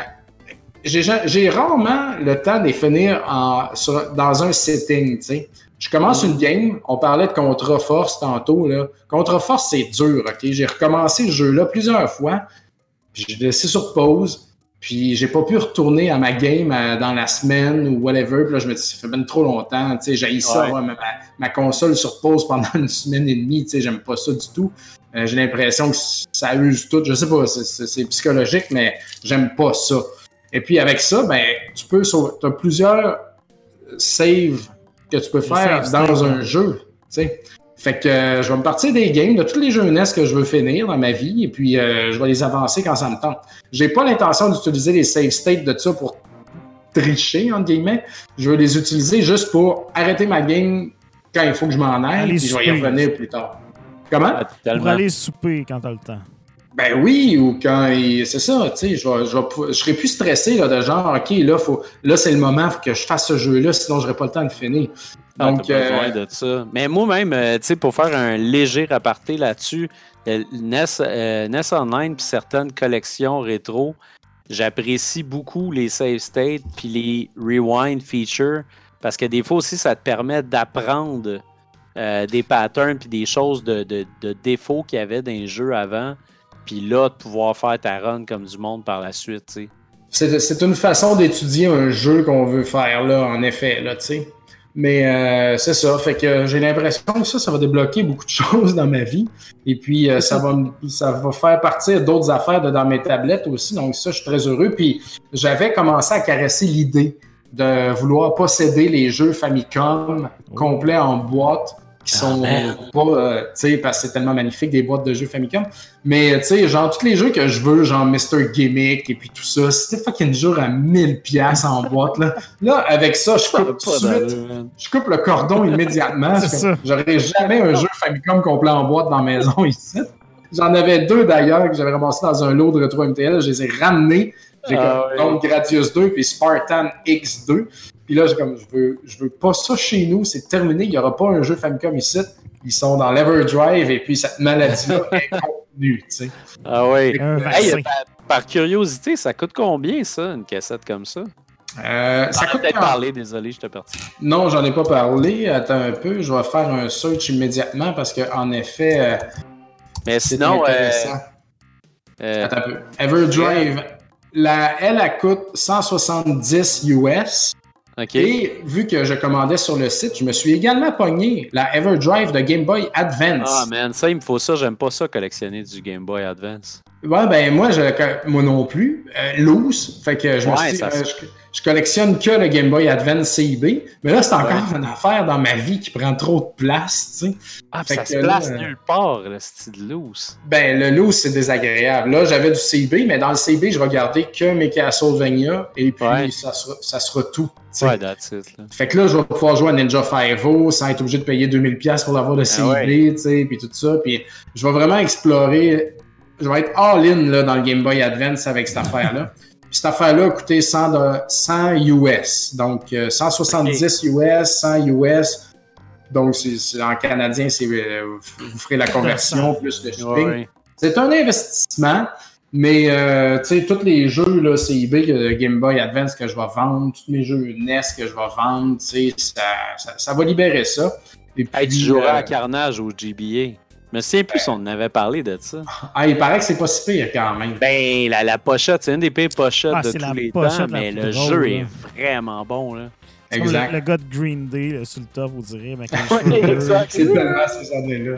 j'ai rarement le temps de les finir en, dans un setting, tu sais. Je commence une game, on parlait de Contra Force tantôt, là. Contra Force, c'est dur, OK? J'ai recommencé le jeu-là plusieurs fois, puis j'ai laissé sur pause, Puis j'ai pas pu retourner à ma game euh, dans la semaine ou whatever. Puis là, je me dis, ça fait même trop longtemps. Tu sais, j'ai ça, Ouais. ouais, ma, ma console sur pause pendant une semaine et demie. Tu sais, j'aime pas ça du tout. Euh, j'ai l'impression que ça use tout. Je sais pas, c'est psychologique, mais j'aime pas ça. Et puis avec ça, ben, tu peux, tu as plusieurs saves que tu peux Les faire dans un jeu. tu sais. Fait que euh, je vais me partir des games de tous les jeux NES que je veux finir dans ma vie et puis euh, je vais les avancer quand ça me tente. J'ai pas l'intention d'utiliser les save states de ça pour tricher, entre guillemets. Je veux les utiliser juste pour arrêter ma game quand il faut que je m'en aille, puis je vais y revenir plus tard. Comment? Ah, Pour aller souper quand t'as le temps. Ben oui, ou quand il- c'est ça, tu sais, je, vais- je, vais pou- je serai plus stressé là, de genre, ok, là, faut, là c'est le moment, faut que je fasse ce jeu-là, sinon j'aurai pas le temps de finir. Ah, Donc, t'as besoin euh, de ça. Mais moi-même, euh, tu sais, pour faire un léger aparté là-dessus, euh, NES, euh, NES Online puis certaines collections rétro, j'apprécie beaucoup les save states puis les rewind features parce que des fois aussi, ça te permet d'apprendre euh, des patterns puis des choses de, de- de défauts qu'il y avait dans les jeux avant. Puis là, de pouvoir faire ta run comme du monde par la suite, tu sais. C'est une façon d'étudier un jeu qu'on veut faire là, en effet, là, tu sais. Mais euh, c'est ça, fait que j'ai l'impression que ça, ça va débloquer beaucoup de (laughs) choses dans ma vie. Et puis euh, ça va ça va faire partir d'autres affaires de dans mes tablettes aussi. Donc ça, je suis très heureux. Puis j'avais commencé à caresser l'idée de vouloir posséder les jeux Famicom complets en boîte qui Ah, sont man. pas, euh, tu sais, parce que c'est tellement magnifique des boîtes de jeux Famicom. Mais tu sais, genre tous les jeux que je veux, genre Mr. Gimmick et puis tout ça, c'était fucking dur à 1000 pièces en boîte là. Là, avec ça, je coupe tout de suite, je coupe le cordon immédiatement. J'aurais jamais un jeu Famicom complet en boîte dans la maison ici. J'en avais deux d'ailleurs que j'avais ramassé dans un lot de Retro MTL. Je les ai ramenés. J'ai Ah comme donc Gradius 2 puis Spartan X2. Puis là, j'ai comme je veux, je veux pas ça chez nous. C'est terminé. Il y aura pas un jeu Famicom ici. Ils sont dans l'Everdrive et puis cette maladie-là (laughs) est contenue. tu sais. Ah Hey, vaccin. par, par curiosité, ça coûte combien ça, une cassette comme ça? Euh, Ça coûte peut-être parler, désolé, je t'ai parti. Non, j'en ai pas parlé. Attends un peu. Je vais faire un search immédiatement parce que en effet, euh, Mais c'est sinon, euh, intéressant. euh, Attends un peu. Everdrive, la, elle, elle coûte 170 US. ok. Et vu que je commandais sur le site, je me suis également pogné la Everdrive de Game Boy Advance. Ah man, ça il me faut ça, j'aime pas ça collectionner du Game Boy Advance. Ouais, ben moi, je, moi non plus. Euh, loose. Fait que je me Ouais, suis dit, euh, je, je collectionne que le Game Boy Advance CIB. Mais là, c'est encore une affaire dans ma vie qui prend trop de place, tu sais. Ah, Fait ça que se place euh, nulle part, le style loose. Ben, le loose, c'est désagréable. Là, j'avais du CB, mais dans le CB, je regardais que mes Castlevania et puis Ouais. ça, sera, ça sera tout. Ouais, that's it. Là. Fait que là, je vais pouvoir jouer à Ninja 5 sans être obligé de payer 2000$ pour l'avoir de CB, Ah ouais. tu sais, puis tout ça. Puis je vais vraiment explorer. Je vais être all-in dans le Game Boy Advance avec cette affaire-là. Puis cette affaire-là a coûté 100, de- 100 US. Donc, euh, 170 US, 100 US. Donc, en canadien, c'est euh, vous ferez la conversion (laughs) plus le shipping. Ouais. C'est un investissement, mais euh, tu sais, tous les jeux là, CIB, euh, Game Boy Advance que je vais vendre, tous mes jeux NES que je vais vendre, tu sais, ça, ça, ça va libérer ça. Et Hey, tu puis, joueras à Carnage au GBA. Je me souviens plus si on en avait parlé de ça. ah, il paraît que c'est pas si pire quand même. Ben, la, la pochette, c'est une des pires pochettes Ah, de tous les temps, mais le drôle, jeu là. est vraiment bon. Là. Exact. Le, le gars de Green Day là, sur le top, vous direz. Mais (laughs) exact. C'est tellement ces années-là.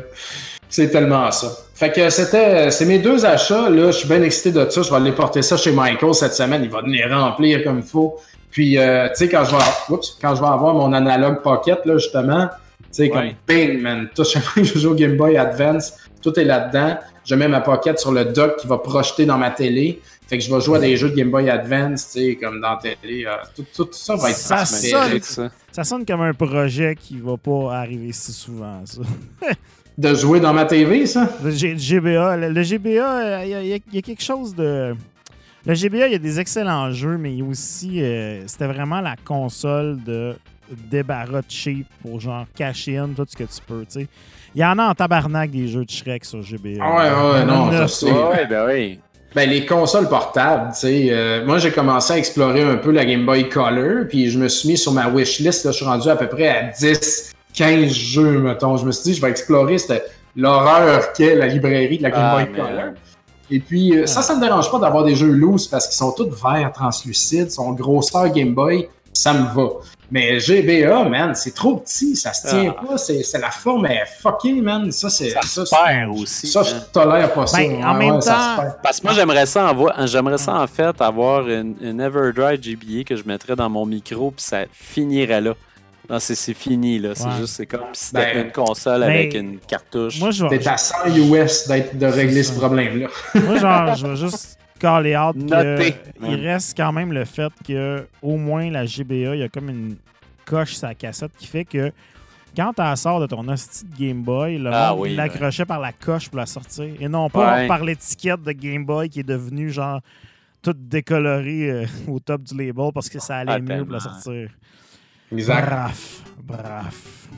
C'est tellement ça. Fait que c'était, c'est mes deux achats. Là, je suis bien excité de ça. Je vais aller porter ça chez Michael cette semaine. Il va venir remplir comme il faut. Puis, euh, tu sais, quand je vais, oups, quand je vais avoir mon analogue pocket, là, justement, sais, comme Ouais. bing, man. Tout chaque fois que je joue au Game Boy Advance, tout est là-dedans. Je mets ma pocket sur le dock qui va projeter dans ma télé. Fait que je vais jouer à des jeux de Game Boy Advance, tu sais, comme dans la télé. euh, tout, tout ça va être Ça sonne- ça. Ça sonne comme un projet qui va pas arriver si souvent, ça. (laughs) De jouer dans ma TV, ça? Le G- GBA, le, le GBA, euh, y, y il y a quelque chose de. Le GBA, il y a des excellents jeux, mais il y a aussi. euh, C'était vraiment la console de débarras de cheap pour genre cash in tout ce que tu peux, tu sais. Il y en a en tabarnak des jeux de Shrek sur GBA. Ah ouais, ouais, non, neuf, je sais. Ouais, ben oui. Ben, les consoles portables, tu sais. euh, moi, j'ai commencé à explorer un peu la Game Boy Color, puis je me suis mis sur ma wishlist. Là, je suis rendu à peu près à 10, 15 jeux, mettons. Je me suis dit, je vais explorer cette- l'horreur qu'est la librairie de la Game Ah, Boy man. Color. Et puis, euh, ça, ça me dérange pas d'avoir des jeux loose parce qu'ils sont tous verts, translucides, sont grosseur Game Boy, ça me va. Mais GBA, man, c'est trop petit, ça se tient Ah. pas, c'est c'est la forme est fucking, man. Ça, c'est. Ça Ça, se c'est- perd aussi, Ça, je tolère pas ça. Ben, en Ouais, même ouais, ça temps- perd. Parce que moi, j'aimerais ça, avoir- j'aimerais ça en fait avoir une, une Everdrive GBA que je mettrais dans mon micro, puis ça finirait là. Non, c'est c'est fini, là. C'est Ouais. juste, c'est comme si c'était Ben, une console ben, avec une cartouche. Moi, je T'es à 100 US d'être- de régler ce ça. problème-là. moi, genre, je vais juste caller out que Noté. il reste quand même le fait que au moins la GBA, il y a comme une coche sa cassette qui fait que quand tu la sors de ton hostie de Game Boy, le Ah monde oui, l'accrochait par la coche pour la sortir et non pas Ouais. par l'étiquette de Game Boy qui est devenue genre toute décolorée euh, au top du label parce que ça allait Ah, mieux pour la sortir. Exact. Braf, braf.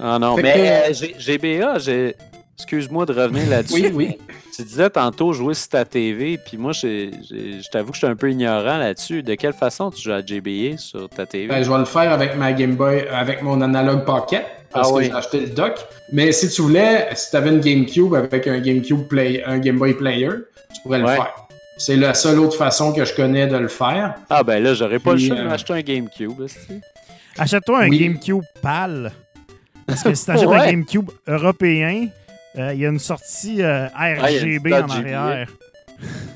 Ah non, Fait mais que- euh, G- GBA, j'ai... excuse-moi de revenir là-dessus. Oui, oui. Tu disais tantôt jouer sur ta TV, puis moi, j'ai- j'ai- je t'avoue que je suis un peu ignorant là-dessus. De quelle façon tu joues à GBA sur ta TV? Ben, je vais le faire avec ma Game Boy, avec mon Analog Pocket, parce Ah que oui. j'ai acheté le dock. Mais si tu voulais, si tu avais une GameCube avec un GameCube Play, un Game Boy Player, tu pourrais le Ouais. faire. C'est la seule autre façon que je connais de le faire. Ah ben là, j'aurais pas Puis, le choix de euh, m'acheter un GameCube. Achète-toi un Oui. GameCube pâle. Parce que si t'achètes un Ouais. GameCube européen, il y a une sortie euh, il y a une RGB en arrière.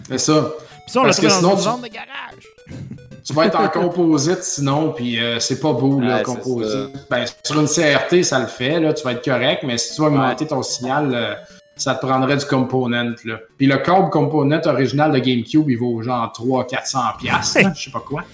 C'est ça. Puis ça, on l'a Parce que trouvé dans une tu- zone de garage. (laughs) Tu vas être en composite sinon, puis euh, c'est pas beau, là, Ouais, composite. Ben, sur une CRT, ça le fait, là, tu vas être correct, mais si tu veux augmenter ton signal, euh, ça te prendrait du component, là. Puis le câble component original de GameCube, il vaut genre 300-400$, piastres, là, je sais pas quoi.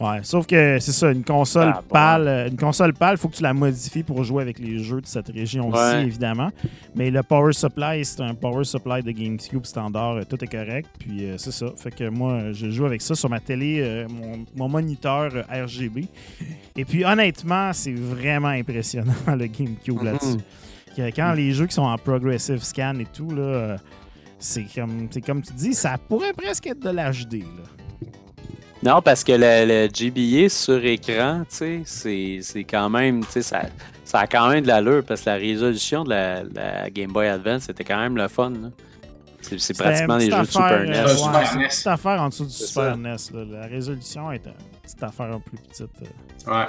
Ouais, sauf que c'est ça, une console Ah, pâle, euh, une console pâle, faut que tu la modifies pour jouer avec les jeux de cette région-ci, Ouais. évidemment. Mais le power supply, c'est un power supply de GameCube standard, euh, tout est correct. Puis euh, c'est ça. Fait que moi, je joue avec ça sur ma télé, euh, mon, mon moniteur euh, RGB. Et puis honnêtement, c'est vraiment impressionnant (laughs) le GameCube Mhm. là-dessus. Quand les jeux qui sont en progressive scan et tout, là, c'est comme, c'est comme tu dis, ça pourrait presque être de l'HD. Non, parce que le, le GBA sur écran, tu sais, c'est c'est quand même, tu sais, ça, ça a quand même de l'allure parce que la résolution de la, la Game Boy Advance, c'était quand même le fun. C'est pratiquement des jeux de Super NES. euh, Euh, ouais, Super c'est une petite affaire en dessous du Super ça. NES. là. La résolution est une petite affaire un peu petite. euh. Ouais.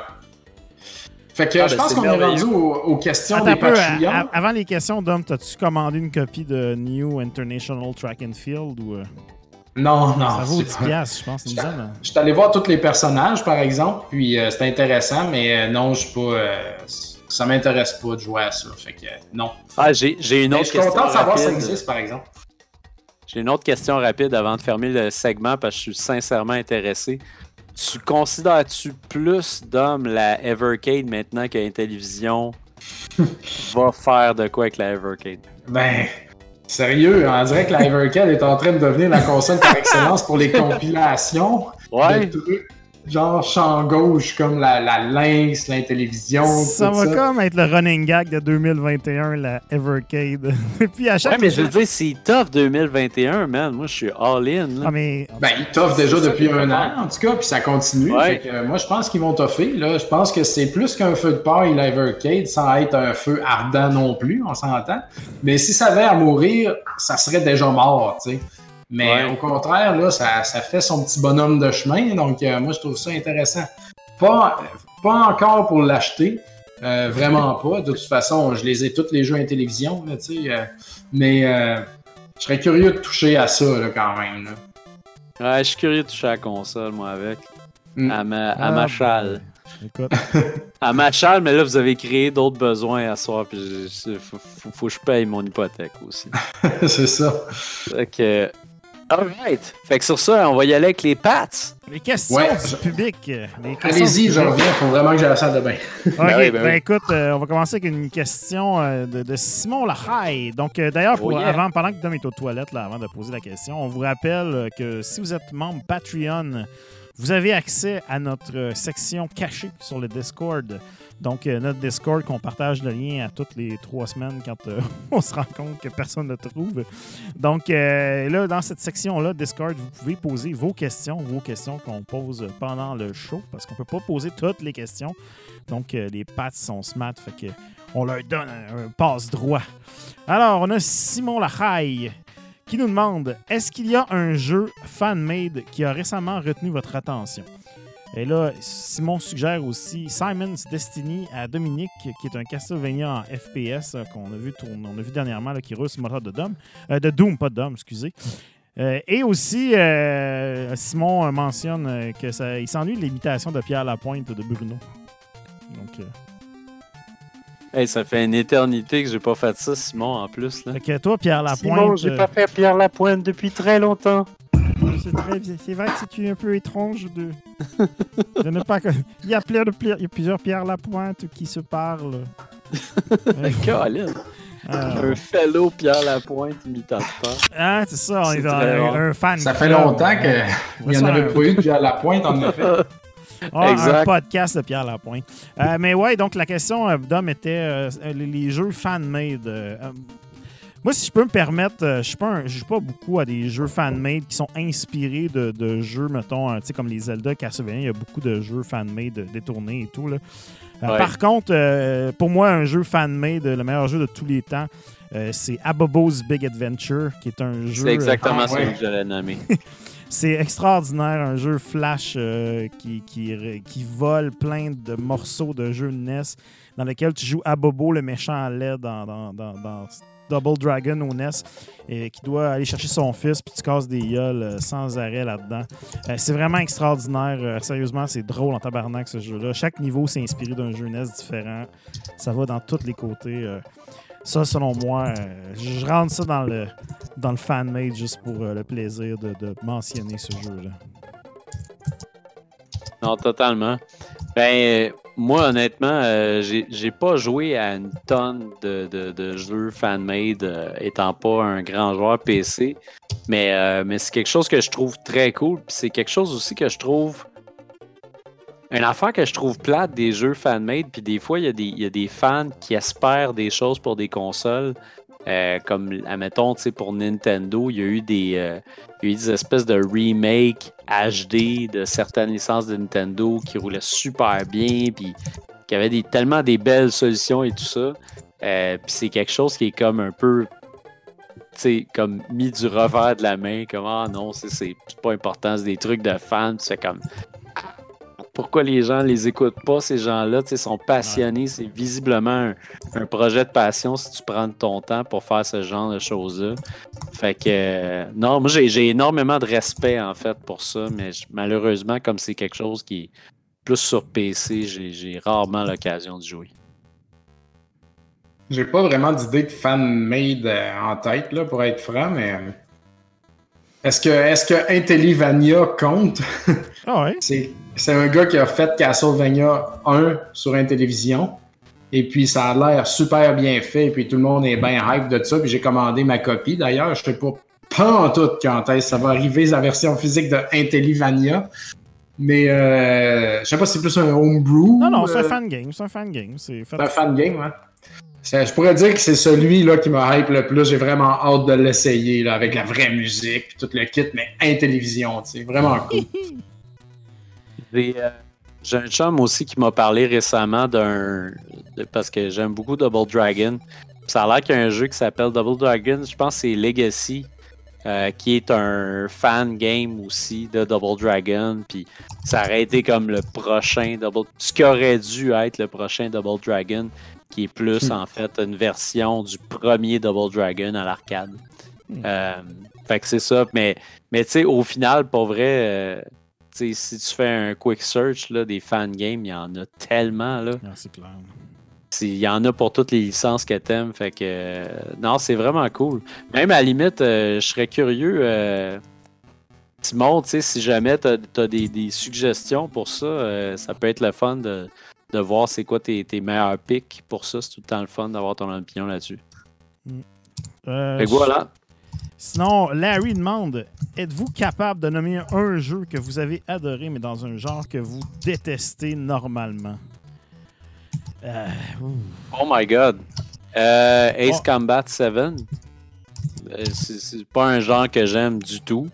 Fait que Ah, je ben, pense qu'on est rendu aux, aux questions Attends des un peu, à- avant les questions, Dom, t'as-tu commandé une copie de New International Track and Field ou euh, Non, non. ça vaut c'est 10 pas- piastres, je pense, hein? Je suis allé voir tous les personnages, par exemple, puis euh, c'était intéressant, mais euh, non, je suis pas. euh, ça m'intéresse pas de jouer à ça. Fait que euh, non. Ah, j'ai j'ai une Mais autre je suis question content de savoir que ça rapide. existe, par exemple. J'ai une autre question rapide avant de fermer le segment parce que je suis sincèrement intéressé. Tu considères-tu plus d'hommes la Evercade maintenant que Intellivision (laughs) va faire de quoi avec la Evercade? Ben, sérieux, on dirait que la Evercade est en train de devenir la console par excellence pour les (laughs) compilations. Ouais, de trucs genre champ gauche comme la, la Lynx, l'Intellivision, Ça tout va ça. comme être le running gag de 2021, la Evercade. Et (laughs) puis à chaque ouais mais je veux dire, c'est tough 2021, man. Moi, je suis all-in. là. Ah, mais Ben, ils déjà ça depuis un an, en tout cas, puis ça continue. Ouais. Fait que, euh, moi, je pense qu'ils vont toffer. Là. Je pense que c'est plus qu'un feu de paille, l'Evercade, sans être un feu ardent non plus, on s'entend. Mais si ça avait à mourir, ça serait déjà mort, tu sais. Mais Ouais. au contraire, là, ça, ça fait son petit bonhomme de chemin, donc euh, moi, je trouve ça intéressant. Pas, pas encore pour l'acheter, euh, vraiment (laughs) pas. De toute façon, je les ai tous les jeux à télévision, là, euh, mais euh, je serais curieux de toucher à ça, là, quand même. là. Ouais, je suis curieux de toucher à la console, moi, avec. Mm. À ma, à Ah, ma chale. écoute, (laughs) À ma chale, mais là, vous avez créé d'autres besoins à soir, puis faut- faut que je paye mon hypothèque aussi. (laughs) c'est ça. Fait que. Alright. Fait que sur ça, on va y aller avec les Pats. les questions Ouais, du je- public. Allez-y, je reviens. Faut vraiment que j'aille à la salle de bain. OK, Ben oui, ben ben oui. écoute, euh, on va commencer avec une question euh, de, de Simon Lahaye. Donc, euh, d'ailleurs, pour- Oh yeah. avant, pendant que Dom est aux toilettes, là, avant de poser la question, on vous rappelle que si vous êtes membre Patreon, vous avez accès à notre section cachée sur le Discord. Donc, euh, notre Discord qu'on partage le lien à toutes les trois semaines quand euh, (laughs) on se rend compte que personne ne trouve. Donc, euh, là, dans cette section-là, Discord, vous pouvez poser vos questions, vos questions qu'on pose pendant le show, parce qu'on peut pas poser toutes les questions. Donc, les pattes sont smart, fait que on leur donne un, un passe-droit. Alors, on a Simon Lahaye qui nous demande Est-ce qu'il y a un jeu fan-made qui a récemment retenu votre attention? Et là, Simon suggère aussi Simon's Destiny à Dominique, qui est un Castlevania en FPS euh, qu'on a vu tourner, on a vu dernièrement, là, qui roule sur le moteur de Doom, euh, de Doom, pas de Doom, excusez. Euh, et aussi, euh, Simon euh, mentionne que ça, il s'ennuie de l'imitation de Pierre Lapointe de Bruno. Donc, euh, Hey, ça fait une éternité que j'ai pas fait ça, Simon, en plus. Là. fait que toi, Pierre Lapointe, Simon, j'ai pas fait Pierre Lapointe depuis très longtemps. C'est très bien. C'est vrai que c'est un peu étrange de, de ne pas. Il y a plein de Pierre- il y a plusieurs Pierre Lapointe qui se parlent. Euh, (laughs) Colin. euh, Un fellow Pierre Lapointe imitateur. ah, c'est ça, on C'est est dans un, un fan. Ça fait club. longtemps qu'il n'y en avait pas eu depuis à la pointe, en effet. (laughs) Un Exact. podcast de Pierre Lapointe. Euh, mais ouais, donc la question euh, d'homme était euh, les, les jeux fan-made. Moi, si je peux me permettre, euh, je je joue pas beaucoup à des jeux fan-made qui sont inspirés de, de jeux, mettons, tu sais, comme les Zelda, Castlevania, il y a beaucoup de jeux fan-made détournés et tout. Là. Euh, Ouais. Par contre, euh, pour moi, un jeu fan-made, le meilleur jeu de tous les temps, c'est Abobo's Big Adventure, qui est un jeu. C'est exactement ouais. que j'allais nommer. (laughs) C'est extraordinaire, un jeu flash qui, qui, qui vole plein de morceaux de jeux NES dans lequel tu joues à Bobo, le méchant à lait dans, dans, dans- dans Double Dragon au NES, qui doit aller chercher son fils, puis tu casses des gueules euh, sans arrêt là-dedans. Euh, c'est vraiment extraordinaire. euh, sérieusement, c'est drôle en tabarnak ce jeu-là. Chaque niveau s'est inspiré d'un jeu NES différent. Ça va dans tous les côtés. ça, selon moi, je rentre ça dans le, dans le fan-made juste pour le plaisir de, de mentionner ce jeu-là. Non, totalement. Ben, moi, honnêtement, euh, j'ai pas joué à une tonne de, de- jeux fan-made, euh, étant pas un grand joueur PC. Mais, euh, mais c'est quelque chose que je trouve très cool. Puis c'est quelque chose aussi que je trouve. Une affaire que je trouve plate des jeux fan-made. Puis des fois, il y, y a des fans qui espèrent des choses pour des consoles. Euh, comme, admettons, tu sais, pour Nintendo, il y a eu des. euh, il y a eu des espèces de remake HD de certaines licences de Nintendo qui roulaient super bien, puis qui avaient des, tellement des belles solutions et tout ça. Euh, puis c'est quelque chose qui est comme un peu, tu sais, comme mis du revers de la main, comme ah non, c'est- c'est c'est pas important, c'est des trucs de fans, fais comme pourquoi les gens les écoutent pas, ces gens-là, sais, sont passionnés, c'est visiblement un, un projet de passion si tu prends ton temps pour faire ce genre de choses-là. Fait que, euh, non, moi, j'ai énormément de respect, en fait, pour ça, mais je- malheureusement, comme c'est quelque chose qui est plus sur PC, j'ai rarement l'occasion de jouer. J'ai pas vraiment d'idée de fan-made euh, en tête, là, pour être franc, mais. Est-ce que, est que Intellivania compte? (laughs) Ah ouais? C'est un gars qui a fait Castlevania 1 sur Intellivision. Et puis ça a l'air super bien fait. Et puis tout le monde est bien hype de ça. Puis j'ai commandé ma copie. D'ailleurs, je sais pas, pas en tout quand est-ce que ça va arriver, la version physique de Intellivania. Mais euh, je sais pas si c'est plus un homebrew. Non, non, c'est un euh, fan game. C'est un fan game. C'est un fan game, hein? Je pourrais dire que c'est celui là qui m'a hype le plus. J'ai vraiment hâte de l'essayer là, avec la vraie musique puis tout le kit, mais Intellivision, c'est vraiment cool. (laughs) J'ai euh, j'ai un chum aussi qui m'a parlé récemment d'un. Parce que j'aime beaucoup Double Dragon. Ça a l'air qu'il y a un jeu qui s'appelle Double Dragon, je pense que c'est Legacy, euh, qui est un fan game aussi de Double Dragon. Puis ça aurait été comme le prochain Double. Ce qui aurait dû être le prochain Double Dragon, qui est plus Hmm. en fait une version du premier Double Dragon à l'arcade. Hmm. Euh, fait que c'est ça. Mais, mais tu sais, au final, pour vrai. euh, si tu fais un quick search là, des fan games, il y en a tellement. Là. Ah, c'est clair. Il y en a pour toutes les licences que t'aimes. Fait que euh, non, c'est vraiment cool. Même à la limite, je serais curieux. Sais, si jamais tu as, des, des suggestions pour ça, ça peut être le fun de, de voir c'est quoi tes, tes meilleurs picks pour ça. C'est tout le temps le fun d'avoir ton opinion là-dessus. Euh, Fait que voilà. Sinon, Larry demande Êtes-vous capable de nommer un jeu que vous avez adoré, mais dans un genre que vous détestez normalement? Euh. Oh my god. Euh, Ace Oh. Combat 7. euh, c'est c'est pas un genre que j'aime du tout.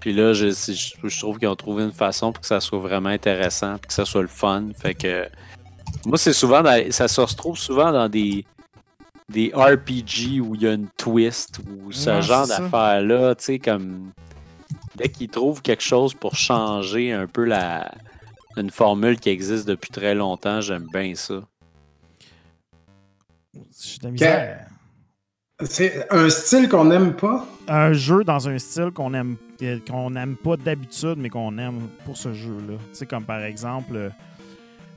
Puis là, je, c'est- je, je trouve qu'ils ont trouvé une façon pour que ça soit vraiment intéressant, puis que ça soit le fun. Fait que moi, c'est souvent, dans- ça se retrouve souvent dans des des RPG où il y a une twist ou ce Ouais, genre c'est ça. d'affaires-là, tu sais, comme dès qu'ils trouvent quelque chose pour changer un peu la une formule qui existe depuis très longtemps, j'aime bien ça. C'est un style qu'on n'aime pas? Un jeu dans un style qu'on aime euh, qu'on n'aime pas d'habitude, mais qu'on aime pour ce jeu-là. Tu sais, comme par exemple. euh,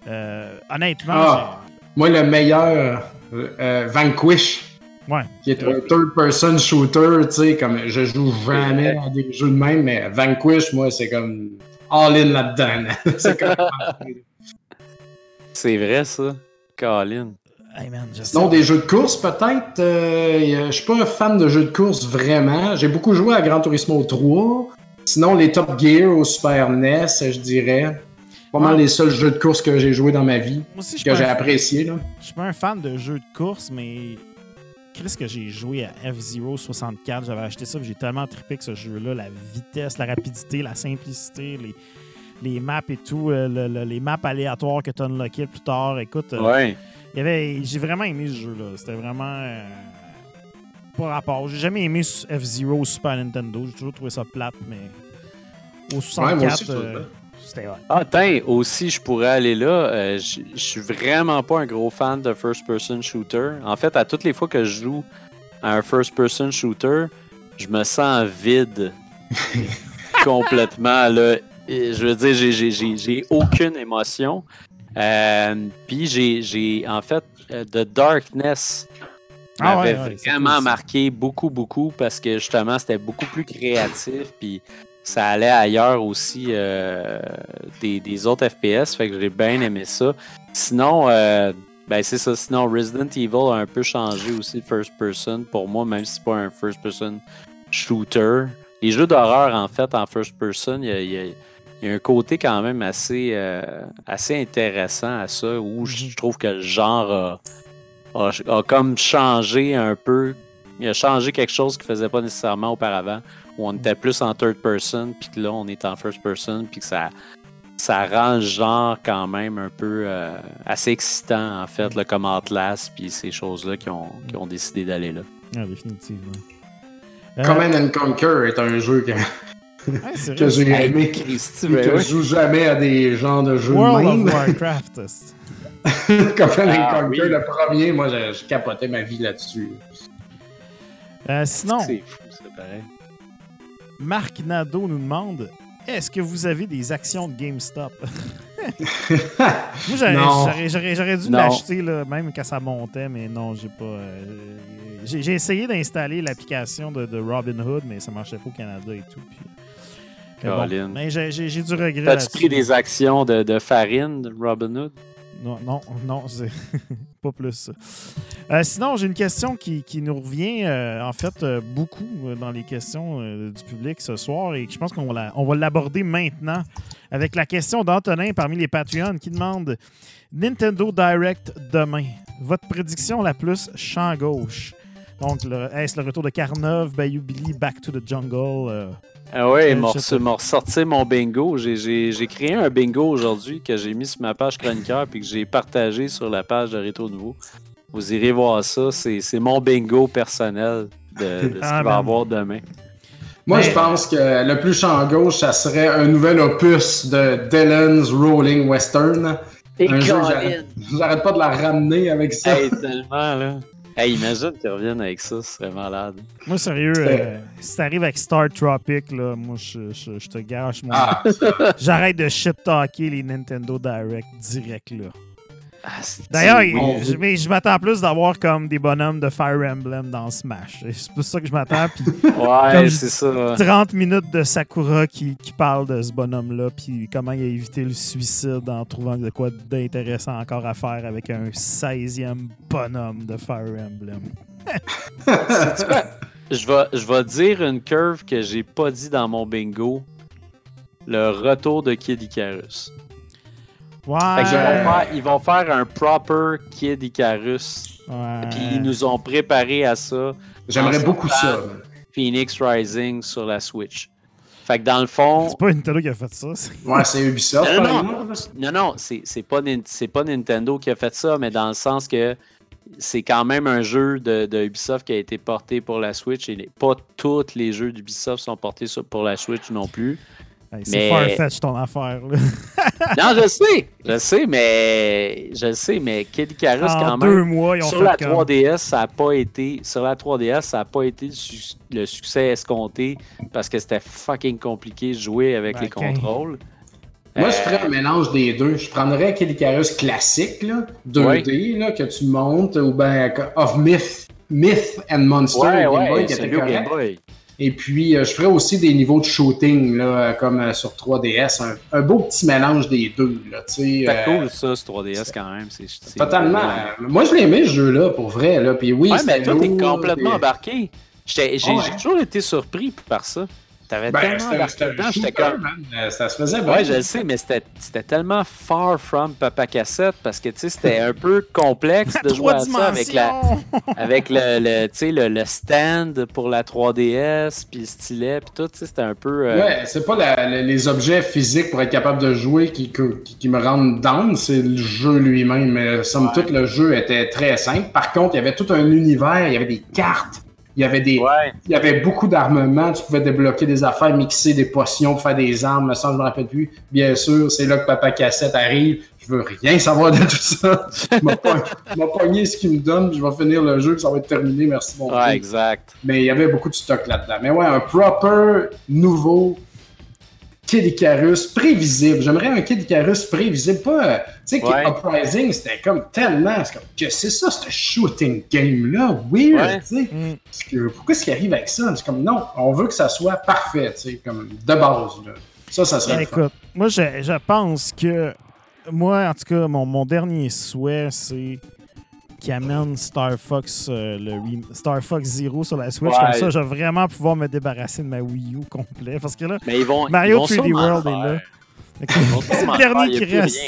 euh, honnêtement, Ah. Moi, le meilleur, euh, Vanquish, ouais. qui est un third-person shooter, tu sais, comme je joue jamais à des jeux de même, mais Vanquish, moi, c'est comme all-in là-dedans. là. (laughs) c'est comme... C'est vrai ça, Colin. Hey man, Sinon, des jeux de course, peut-être. euh, je suis pas un fan de jeux de course vraiment. J'ai beaucoup joué à Gran Turismo 3. Sinon, les Top Gear au Super NES, je dirais. Pas mal Ouais. les seuls jeux de course que j'ai joué dans ma vie, Moi aussi, je suis que j'ai apprécié. Là. je suis pas un fan de jeux de course, mais. Qu'est-ce que j'ai joué à F-Zero 64? J'avais acheté ça, j'ai tellement trippé que ce jeu-là, la vitesse, la rapidité, la simplicité, les, les maps et tout, euh, le- le- les maps aléatoires que tu unlockais plus tard. Écoute, euh, Ouais. Il y avait, j'ai vraiment aimé ce jeu-là. C'était vraiment. euh, pas rapport. J'ai jamais aimé F-Zero au Super Nintendo. J'ai toujours trouvé ça plate, mais. Au 64, moi aussi, je trouve euh, c'était ouais. Ah, tiens, aussi, je pourrais aller là. euh, je suis vraiment pas un gros fan de first-person shooter. En fait, à toutes les fois que je joue à un first-person shooter, je me sens vide (laughs) complètement. Là. Je veux dire, j'ai- j'ai- j'ai j'ai aucune émotion. Euh, Puis j'ai- en fait, euh, The Darkness Ah m'avait ouais, vraiment cool, marqué beaucoup, beaucoup parce que justement, c'était beaucoup plus créatif. Puis ça allait ailleurs aussi euh, des, des autres FPS. Fait que j'ai bien aimé ça. Sinon, euh, ben c'est ça. Sinon, Resident Evil a un peu changé aussi first person pour moi, même si c'est pas un first person shooter. Les jeux d'horreur, en fait, en first person, il y a, il y a- il y a un côté quand même assez, euh, assez intéressant à ça où je je trouve que le genre a, a, a comme changé un peu. Il a changé quelque chose qu'il faisait pas nécessairement auparavant, où on était plus en third person, puis que là, on est en first person, puis que ça, ça rend le genre quand même un peu euh, assez excitant, en fait, le comme Atlas, puis ces choses-là qui ont, qui ont décidé d'aller là. Ah, définitivement. Euh, Command and Conquer est un jeu que, ouais, que j'ai aimé. (laughs) Christy, Et ben que oui. je joue jamais à des genres de jeux World de of. Warcraft. (laughs) and Ah, Conquer, oui. le premier, moi, je, je capotais ma vie là-dessus. Euh, sinon, C'est fou, c'est pareil. Marc Nadeau nous demande est-ce que vous avez des actions de GameStop? (laughs) Moi, j'aurais- Non. j'aurais j'aurais- j'aurais dû Non. l'acheter là, même quand ça montait, mais non, j'ai pas. euh, j'ai j'ai essayé d'installer l'application de, de Robinhood, mais ça marchait pas au Canada et tout. Puis, mais bon, Colin. mais j'ai du regret. T'as-tu pris des actions de, de farine de Robinhood? Non, non, non, c'est (laughs) pas plus ça. Euh, sinon, j'ai une question qui, qui nous revient, euh, en fait, euh, beaucoup dans les questions du public ce soir et je pense qu'on va la- on va l'aborder maintenant avec la question d'Antonin parmi les Patreons qui demande Nintendo Direct demain. Votre prédiction la plus champ gauche. Donc, le- est-ce le retour de Carnov, Bayou Billy, Back to the Jungle euh, Ah ouais, ils Euh, m'ont ressorti mon bingo. J'ai- J'ai j'ai créé un bingo aujourd'hui que j'ai mis sur ma page chroniqueur puis que j'ai partagé sur la page de Rétro Nouveau. Vous irez voir ça. C'est c'est mon bingo personnel de, de ce Ah, qu'il va y man. avoir demain. Moi, Mais- je pense que le plus champ gauche, ça serait un nouvel opus de Dylan's Rolling Western. J'arrête pas de la ramener avec ça. Hey, tellement, là. Hey, imagine qu'ils reviennent avec ça, ce serait malade. Moi, sérieux, euh, si t'arrives avec Star Tropic, là, moi, je, je- je te gâche. Ah, J'arrête de shit-talker les Nintendo Direct direct là. Ah, D'ailleurs, je, mais je m'attends plus d'avoir comme des bonhommes de Fire Emblem dans Smash. C'est pour ça que je m'attends. Puis Ouais, c'est ça. 30 minutes de Sakura qui, qui parle de ce bonhomme-là, puis comment il a évité le suicide en trouvant de quoi d'intéressant encore à faire avec un 16e bonhomme de Fire Emblem. (laughs) Je vais, je vais dire une curve que j'ai pas dit dans mon bingo. Le retour de Kid Icarus. Ouais. Fait qu'ils vont faire, ils vont faire un proper Kid Icarus. ouais. Puis ils nous ont préparé à ça. J'aimerais beaucoup ça. Phoenix Rising sur la Switch. Fait que dans le fond. C'est pas Nintendo qui a fait ça. c'est- Ouais, c'est Ubisoft. Non, non, exemple. non, non, c'est pas, Nintendo qui a fait ça, mais dans le sens que c'est quand même un jeu de, de Ubisoft qui a été porté pour la Switch et les- pas tous les jeux d'Ubisoft sont portés sur- pour la Switch non plus. Hey, c'est Mais- Farfetch ton affaire. Là. (laughs) Non, je sais, je sais, mais je sais, mais Kid Icarus en quand deux même. mois, ils ont Sur fait la comme... 3DS, ça a pas été. Sur la 3DS, ça a pas été le, su- le succès escompté parce que c'était fucking compliqué de jouer avec les Ok. contrôles. Moi, je Euh, ferais un mélange des deux. Je prendrais Kid Icarus classique, là, 2D, là, que tu montes, ou ben of Myth, Myth and Monster Ouais, Game Boy, ouais, qui était Game. Boy. Et puis, euh, je ferais aussi des niveaux de shooting, là, euh, comme euh, sur 3DS. Un, un beau petit mélange des deux, euh, cool ça, ce 3DS quand même. c'est- c'est- Totalement. Moi, je l'ai aimé, ce jeu-là, pour vrai, là. Puis oui, Ouais, mais toi, t'es complètement embarqué. J'étais- J'ai Ouais. j'ai toujours été surpris par ça. T'avais Ben, tellement dedans, j'étais comme. man. Euh, Ça se faisait bien. Ouais, je le sais, mais c'était c'était tellement far from Papa Cassette parce que tu sais, c'était un peu complexe de (laughs) jouer à ça avec, la, avec le, (laughs) le, tu sais, le, le stand pour la 3DS, puis le stylet, puis tout. tu sais, C'était un peu. euh, Ouais, c'est pas la- les objets physiques pour être capable de jouer qui, qui, qui me rendent down, c'est le jeu lui-même. Mais somme toute, le jeu était très simple. Par contre, il y avait tout un univers, il y avait des cartes, il y avait des. Ouais. Il y avait beaucoup d'armements, tu pouvais débloquer des affaires, mixer des potions, faire des armes, ça je me rappelle plus. Bien sûr, c'est là que Papa Cassette arrive. Je veux rien savoir de tout ça. Il m'a pogné ce qu'il me donne, je vais finir le jeu, ça va être terminé, merci mon Ouais, exact. Mais il y avait beaucoup de stock là-dedans. Mais ouais, un proper, nouveau Kid Icarus prévisible. J'aimerais un Kid Icarus prévisible. Pas, euh, tu sais, Kid Ouais. Uprising, c'était comme tellement. C'est comme, que c'est ça, ce shooting game-là? Weird, Ouais. tu sais. Mm. Parce que, pourquoi est-ce qu'il arrive avec ça? C'est comme, non, on veut que ça soit parfait, tu sais, comme de base. Là. Ça, ça serait Ben, écoute, moi, je, je pense que. Moi, en tout cas, mon, mon dernier souhait, c'est qu'il amène Star Fox, euh, le Star Fox Zero sur la Switch. Ouais. Comme ça, je vais vraiment pouvoir me débarrasser de ma Wii U complet. Parce que là, Mais ils vont. Mario ils vont 3D sûrement World faire. est là. C'est le dernier qui reste.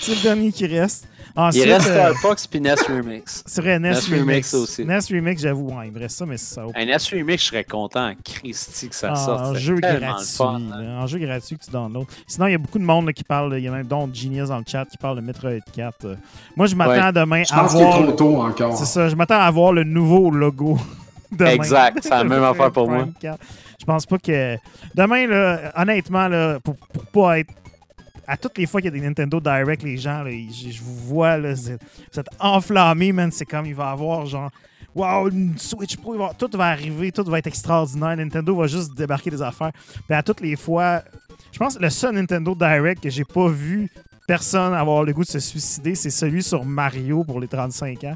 C'est le dernier qui reste. Ensuite, Il reste euh, Star Fox puis NES Remix. (laughs) c'est vrai, NES, NES Remix. Remix aussi. NES Remix, j'avoue, ouais, il me reste ça, mais ça Un NES Remix, je serais content en Christy que ça en sorte. en C'est jeu gratuit. fun, hein. en jeu gratuit que tu downloads. Sinon, il y a beaucoup de monde là, qui parle, il y a même dont Genius dans le chat qui parle de Metroid 4. Euh, Moi, je m'attends Ouais. à demain Je à pense voir. trop tôt encore. C'est ça, je m'attends à voir le nouveau logo. (laughs) Demain. Exact, c'est la même (laughs) affaire pour moi. Prime 4. Je pense pas que. Demain, là, honnêtement, là, pour, pour pas être. À toutes les fois qu'il y a des Nintendo Direct, les gens, là, je je vous vois, là, vous êtes, enflammés, man. C'est comme il va y avoir genre. Wow, une Switch Pro, va- tout va arriver, tout va être extraordinaire. Nintendo va juste débarquer des affaires. Puis à toutes les fois, je pense que le seul Nintendo Direct que j'ai pas vu personne avoir le goût de se suicider, c'est celui sur Mario pour les 35 ans.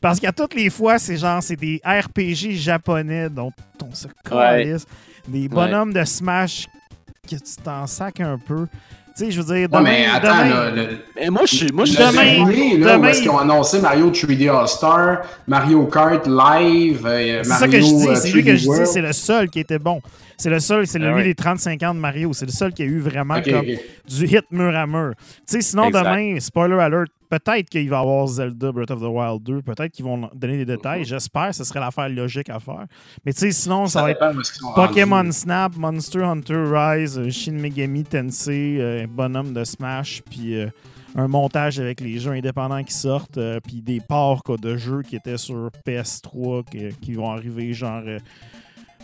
Parce qu'à toutes les fois, c'est genre, c'est des RPG japonais dont on se calisse. Des bonhommes de Smash que tu t'en sacs un peu. Tu sais, je veux dire, Ouais, mais attends, demain- là, le, Mais moi, je suis. Moi, je suis. Le Demain- là, demain- où qu'ils ont annoncé Mario 3D All-Star, Mario Kart Live, euh, c'est Mario ça que je dis, euh, c'est lui que 3D je dis, c'est le seul qui était bon. C'est le seul, c'est Ah lui ouais. des 35 ans de Mario. C'est le seul qui a eu vraiment comme du hit mur à mur. Tu sais, sinon, Exact. demain, spoiler alert, peut-être qu'il va y avoir Zelda Breath of the Wild 2. Peut-être qu'ils vont donner des détails. J'espère, ce serait l'affaire logique à faire. Mais tu sais, sinon, ça, va être Pokémon. Snap, Monster Hunter Rise, euh, Shin Megami Tensei, euh, bonhomme de Smash, puis euh, un montage avec les jeux indépendants qui sortent, euh, puis des ports quoi, de jeux qui étaient sur PS3 qui, qui vont arriver, genre euh,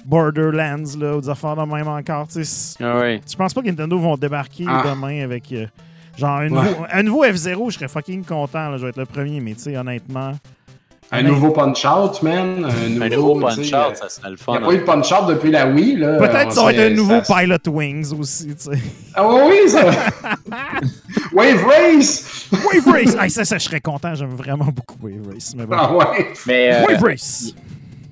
Borderlands, là, ou des affaires de même encore. tu Ah ouais. Je pense pas que Nintendo vont débarquer Ah. demain avec euh, genre un Ouais. nouveau, un nouveau F-Zero, je serais fucking content, là, je vais être le premier, mais tu sais, honnêtement. Un nouveau Punch-Out, man. Un nouveau, Punch-Out, euh, ça serait le Il fun. n'y a pas eu de hein. Punch-Out depuis la Wii. là. Peut-être On ça va être un nouveau ça- Pilot Wings aussi, tu sais. Ah oui, oui, ça. (laughs) Wave Race! Wave Race! Hey, ça, ça, je serais content. J'aime vraiment beaucoup Wave Race. Mais bon. Ah ouais. Mais euh, Wave Race!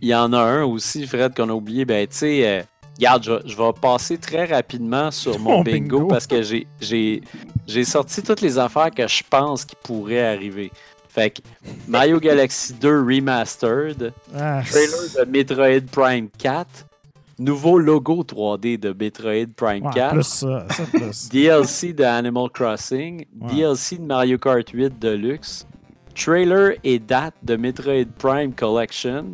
il y en a un aussi, Fred, qu'on a oublié. Ben, tu sais, euh, regarde, je, je vais passer très rapidement sur mon (laughs) Mon bingo, bingo. parce que j'ai- sorti toutes les affaires que je pense qui pourraient arriver. Fait que Mario (laughs) Galaxy 2 Remastered, Ah, trailer de Metroid Prime 4, nouveau logo 3D de Metroid Prime ouais, 4. plus ça. ça plus. (laughs) DLC de Animal Crossing, Ouais. DLC de Mario Kart 8 Deluxe, trailer et date de Metroid Prime Collection,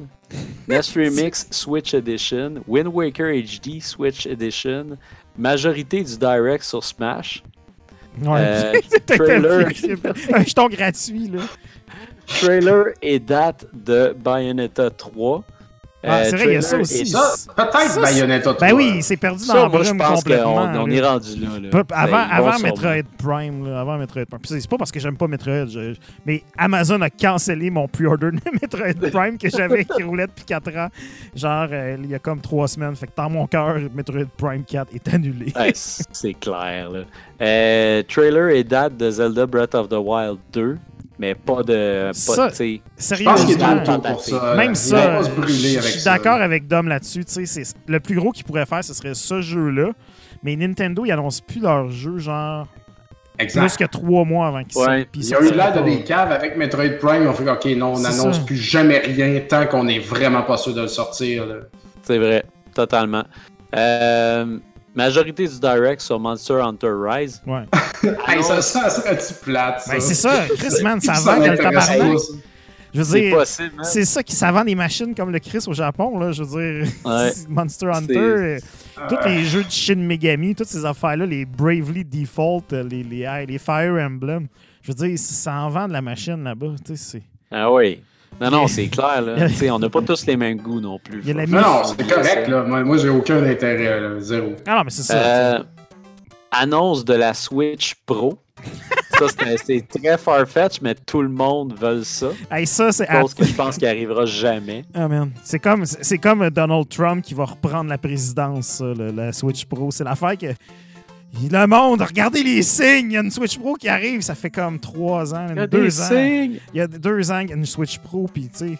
NES Remix Switch Edition, Wind Waker HD Switch Edition, majorité du Direct sur Smash, Ouais. Euh, (laughs) trailer. fait un jeton gratuit, là. trailer et date de Bayonetta 3. Ah, c'est vrai, il y a ça aussi. Ça, peut-être Ça, Bayonetta 3. Ben oui, il s'est perdu dans Ça, la moi, je brume pense complètement. qu'on on là. est rendu là. Avant, Ben, avant. Metroid Prime, là, avant Metroid Prime. C'est pas parce que j'aime pas Metroid, je- mais Amazon a cancellé mon pre-order de (laughs) Metroid Prime que j'avais qui roulait depuis 4 ans. Genre, euh, il y a comme 3 semaines. Fait que dans mon cœur, Metroid Prime 4 est annulé. Ouais, (laughs) c'est clair. Là. Euh, trailer et date de Zelda Breath of the Wild 2, mais pas de. Pas, Ça, sais, Je pense qu'il est trop pour ça. Même ça, je suis d'accord avec Dom là-dessus. tu sais, c'est- Le plus gros qu'ils pourraient faire, ce serait ce jeu-là. Mais Nintendo, ils annoncent plus leur jeu, genre, Exact. plus que 3 mois avant qu'ils Ouais. Il y a eu l'air de des caves avec Metroid Prime. On fait OK, non, on n'annonce plus jamais rien tant qu'on n'est vraiment pas sûr de le sortir. là. c'est vrai, totalement. Euh, majorité du direct sur Monster Hunter Rise. Ouais. (laughs) Hey, ça, ça serait-tu plate, ça? Ben, c'est ça, Chris, man, ça vend le tabarnak. Je veux C'est dire, possible, hein? c'est ça qui ça vend des machines comme le Chris au Japon, là. Je veux dire, Ouais. (laughs) Monster Hunter, euh, tous Ah. les jeux de Shin Megami, toutes ces affaires-là, les Bravely Default, euh, les, les, les Fire Emblem. Je veux dire, ça en vend de la machine là-bas. tu sais, c'est- Ah oui. Non, non, c'est clair. Là. (laughs) Tu sais, on n'a pas tous les mêmes goûts non plus. Il y a la Faut- Non, non, c'est correct, là. Moi, moi, j'ai aucun intérêt, là. Zéro. Ah non, mais c'est ça. Euh, annonce de la Switch Pro. ça, c'est- très farfetch, mais tout le monde veut ça. Hey, ça, c'est. Chose que je pense qu'il arrivera jamais. Ah, man. C'est comme, comme Donald Trump qui va reprendre la présidence, ça, le- la Switch Pro. C'est l'affaire que. Le monde, regardez les signes! Il y a une Switch Pro qui arrive, ça fait comme trois ans, même deux ans. Il y a deux ans qu'il y a une Switch Pro, puis tu sais.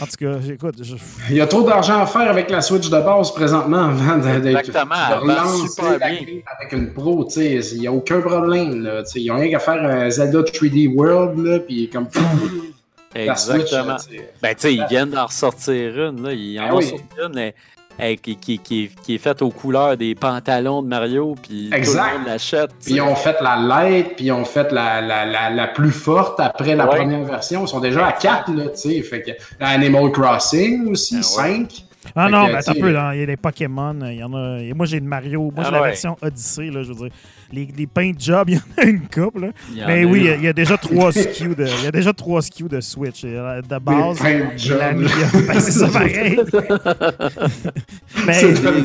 En tout cas, écoute, je- Il y a trop d'argent à faire avec la Switch de base présentement (laughs) avant de, de- Exactement, de relancer super la bien. avec une Pro. tu sais. Il n'y a aucun problème. Là, tu sais. ils n'ont rien qu'à faire un Zelda 3D World, là, puis comme (laughs) la Switch. Exactement. là, tu sais. Ben, tu sais, ils viennent d'en ressortir une. Là. Ils en Ah ont oui. sorti une mais, qui, qui, qui, qui est faite aux couleurs des pantalons de Mario, puis tout Exact. le monde l'achète. tu Puis ils ont fait la light, puis ils ont fait la, la, la, la plus forte après la Ouais. première version. Ils sont déjà à 4, là, tu sais. Fait que Animal Crossing aussi, Ah ouais. 5. Ah Fait non, que, mais attends un tu peu, il y a les Pokémon, il y en a. et moi, j'ai le Mario, moi, Ah j'ai la ouais. version Odyssey, là, je veux dire. Les, les paint jobs, (laughs) il y en a une couple, là. Mais a oui, il y a- il y, a déjà trois SKU de, il y a déjà trois SKU de Switch. La- De base, paint jobs. ben, c'est ça pareil. (laughs) Mais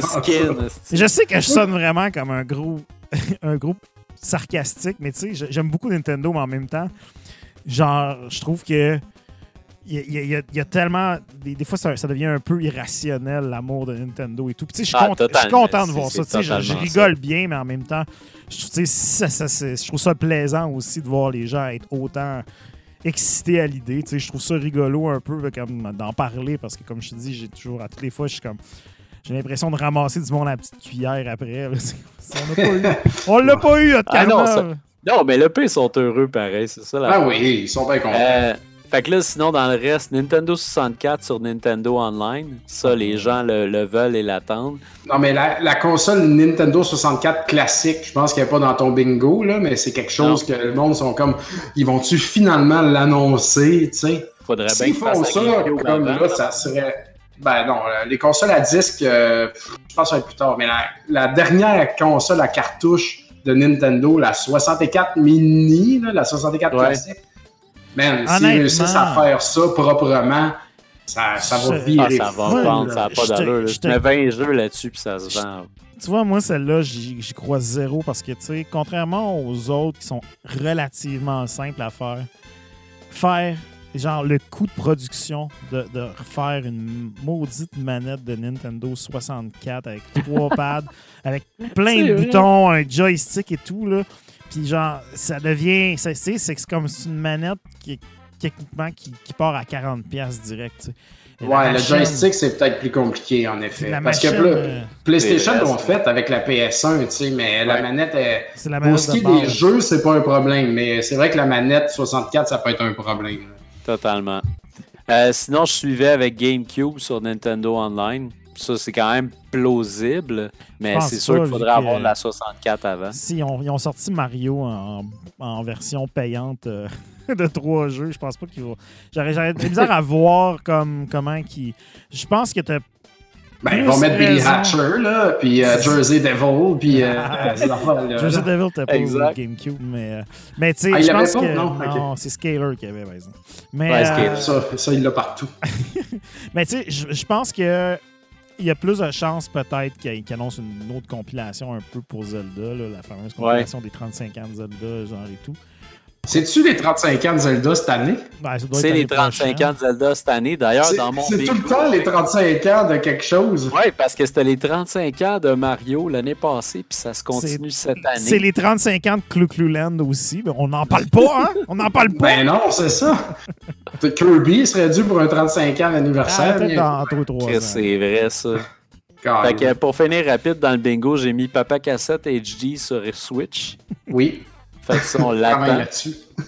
skins. je sais que je sonne vraiment comme un gros, (laughs) un groupe sarcastique, mais tu sais, j'ai- j'aime beaucoup Nintendo, mais en même temps, genre, je trouve que il y, a- y y tellement. Des, des fois, ça, ça devient un peu irrationnel, l'amour de Nintendo et tout. Puis, tu sais, je suis Ah, cont- content de voir ça. c'est tu sais, Je, je rigole bien, mais en même temps, je, tu sais, ça, ça, c'est- je trouve ça plaisant aussi de voir les gens être autant excités à l'idée. Tu sais, Je trouve ça rigolo un peu comme d'en parler parce que, comme je te dis, j'ai toujours, à toutes les fois, je suis comme. J'ai l'impression de ramasser du monde à la petite cuillère après. (laughs) On l'a pas eu. On l'a pas eu, notre Ah non, ça- Non, mais le P sont heureux pareil, c'est ça la Ah oui, ils sont bien contents. Euh, fait que là, sinon, dans le reste, Nintendo 64 sur Nintendo Online, ça, les gens le, le veulent et l'attendent. Non, mais la, la console Nintendo 64 classique, je pense qu'elle n'est pas dans ton bingo, là, mais c'est quelque chose que le monde sont comme. Ils vont-tu finalement l'annoncer, tu sais? Faudrait bien S'ils font ça, comme là, ça serait. Ben non, euh, les consoles à disque, euh, je pense que ça va être plus tard, mais la, la dernière console à cartouche de Nintendo, la 64 mini, là, la 64 Ouais. classique, man, s'ils réussissent à faire ça proprement, ça, ça va virer. Ah, ça va fou, vendre, ça n'a pas d'allure. je mets 20 jeux là-dessus, puis ça se vend. Tu vois, moi, celle-là, j'y j'y crois zéro parce que, tu sais, contrairement aux autres qui sont relativement simples à faire, faire, genre, le coût de production de, de refaire une maudite manette de Nintendo 64 avec trois (laughs) pads, avec plein C'est de vrai. boutons, un joystick et tout, là. Puis, genre, ça devient. ça- C'est c'est que c'est comme c'est une manette qui, techniquement, qui, qui part à 40$ direct, Ouais, le joystick, c'est peut-être plus compliqué, en effet. Parce que là, euh, PlayStation l'ont fait avec la PS1, tu sais, mais la manette est. c'est la Pour manette ce qui de est des jeux, c'est pas un problème, mais c'est vrai que la manette 64, ça peut être un problème. Totalement. Euh, sinon, je suivais avec GameCube sur Nintendo Online. Ça, c'est quand même plausible, mais c'est sûr qu'il faudrait que- avoir la 64 avant. Si, ils ont, ils ont sorti Mario en, en version payante euh, (laughs) de trois jeux. Je pense pas qu'ils vont. J'aurais j'aurais de misère à voir comme, comment qu'ils. Je pense que t'as- Ben, ils vont mettre Billy. Hatcher, là, puis euh, Jersey Devil, puis euh. (laughs) Jersey Devil, t'as pas Exact. GameCube, mais, mais tu sais, Ah, il je pense pas? que. Non, Non, c'est Scaler qui avait, par exemple. Mais, Ouais, euh, Scaler. Ça, ça, il l'a partout. (laughs) mais tu sais, je pense que. Il y a plus de chances peut-être qu'il qu'il annonce une autre compilation un peu pour Zelda, là, la fameuse compilation des 35 ans de Zelda, genre et tout. C'est-tu les 35 ans de Zelda cette année? Ben, C'est les l'année 35 prochaine. ans de Zelda cette année. D'ailleurs, C'est dans mon c'est tout le temps les 35 ans de quelque chose. Oui, parce que c'était les 35 ans de Mario l'année passée, puis ça se continue cette C'est année. les 35 ans de Clu Clu Land aussi. mais on n'en parle pas, hein? On n'en parle pas. Ben non, c'est ça. Kirby serait dû pour un 35 ans Ah, d'anniversaire. peut-être mais- dans 2-3 Chris, ans. C'est vrai, ça. Fait que pour finir rapide dans le bingo, j'ai mis Papa Cassette HD sur Switch. Oui, Fait que ça, on l'attend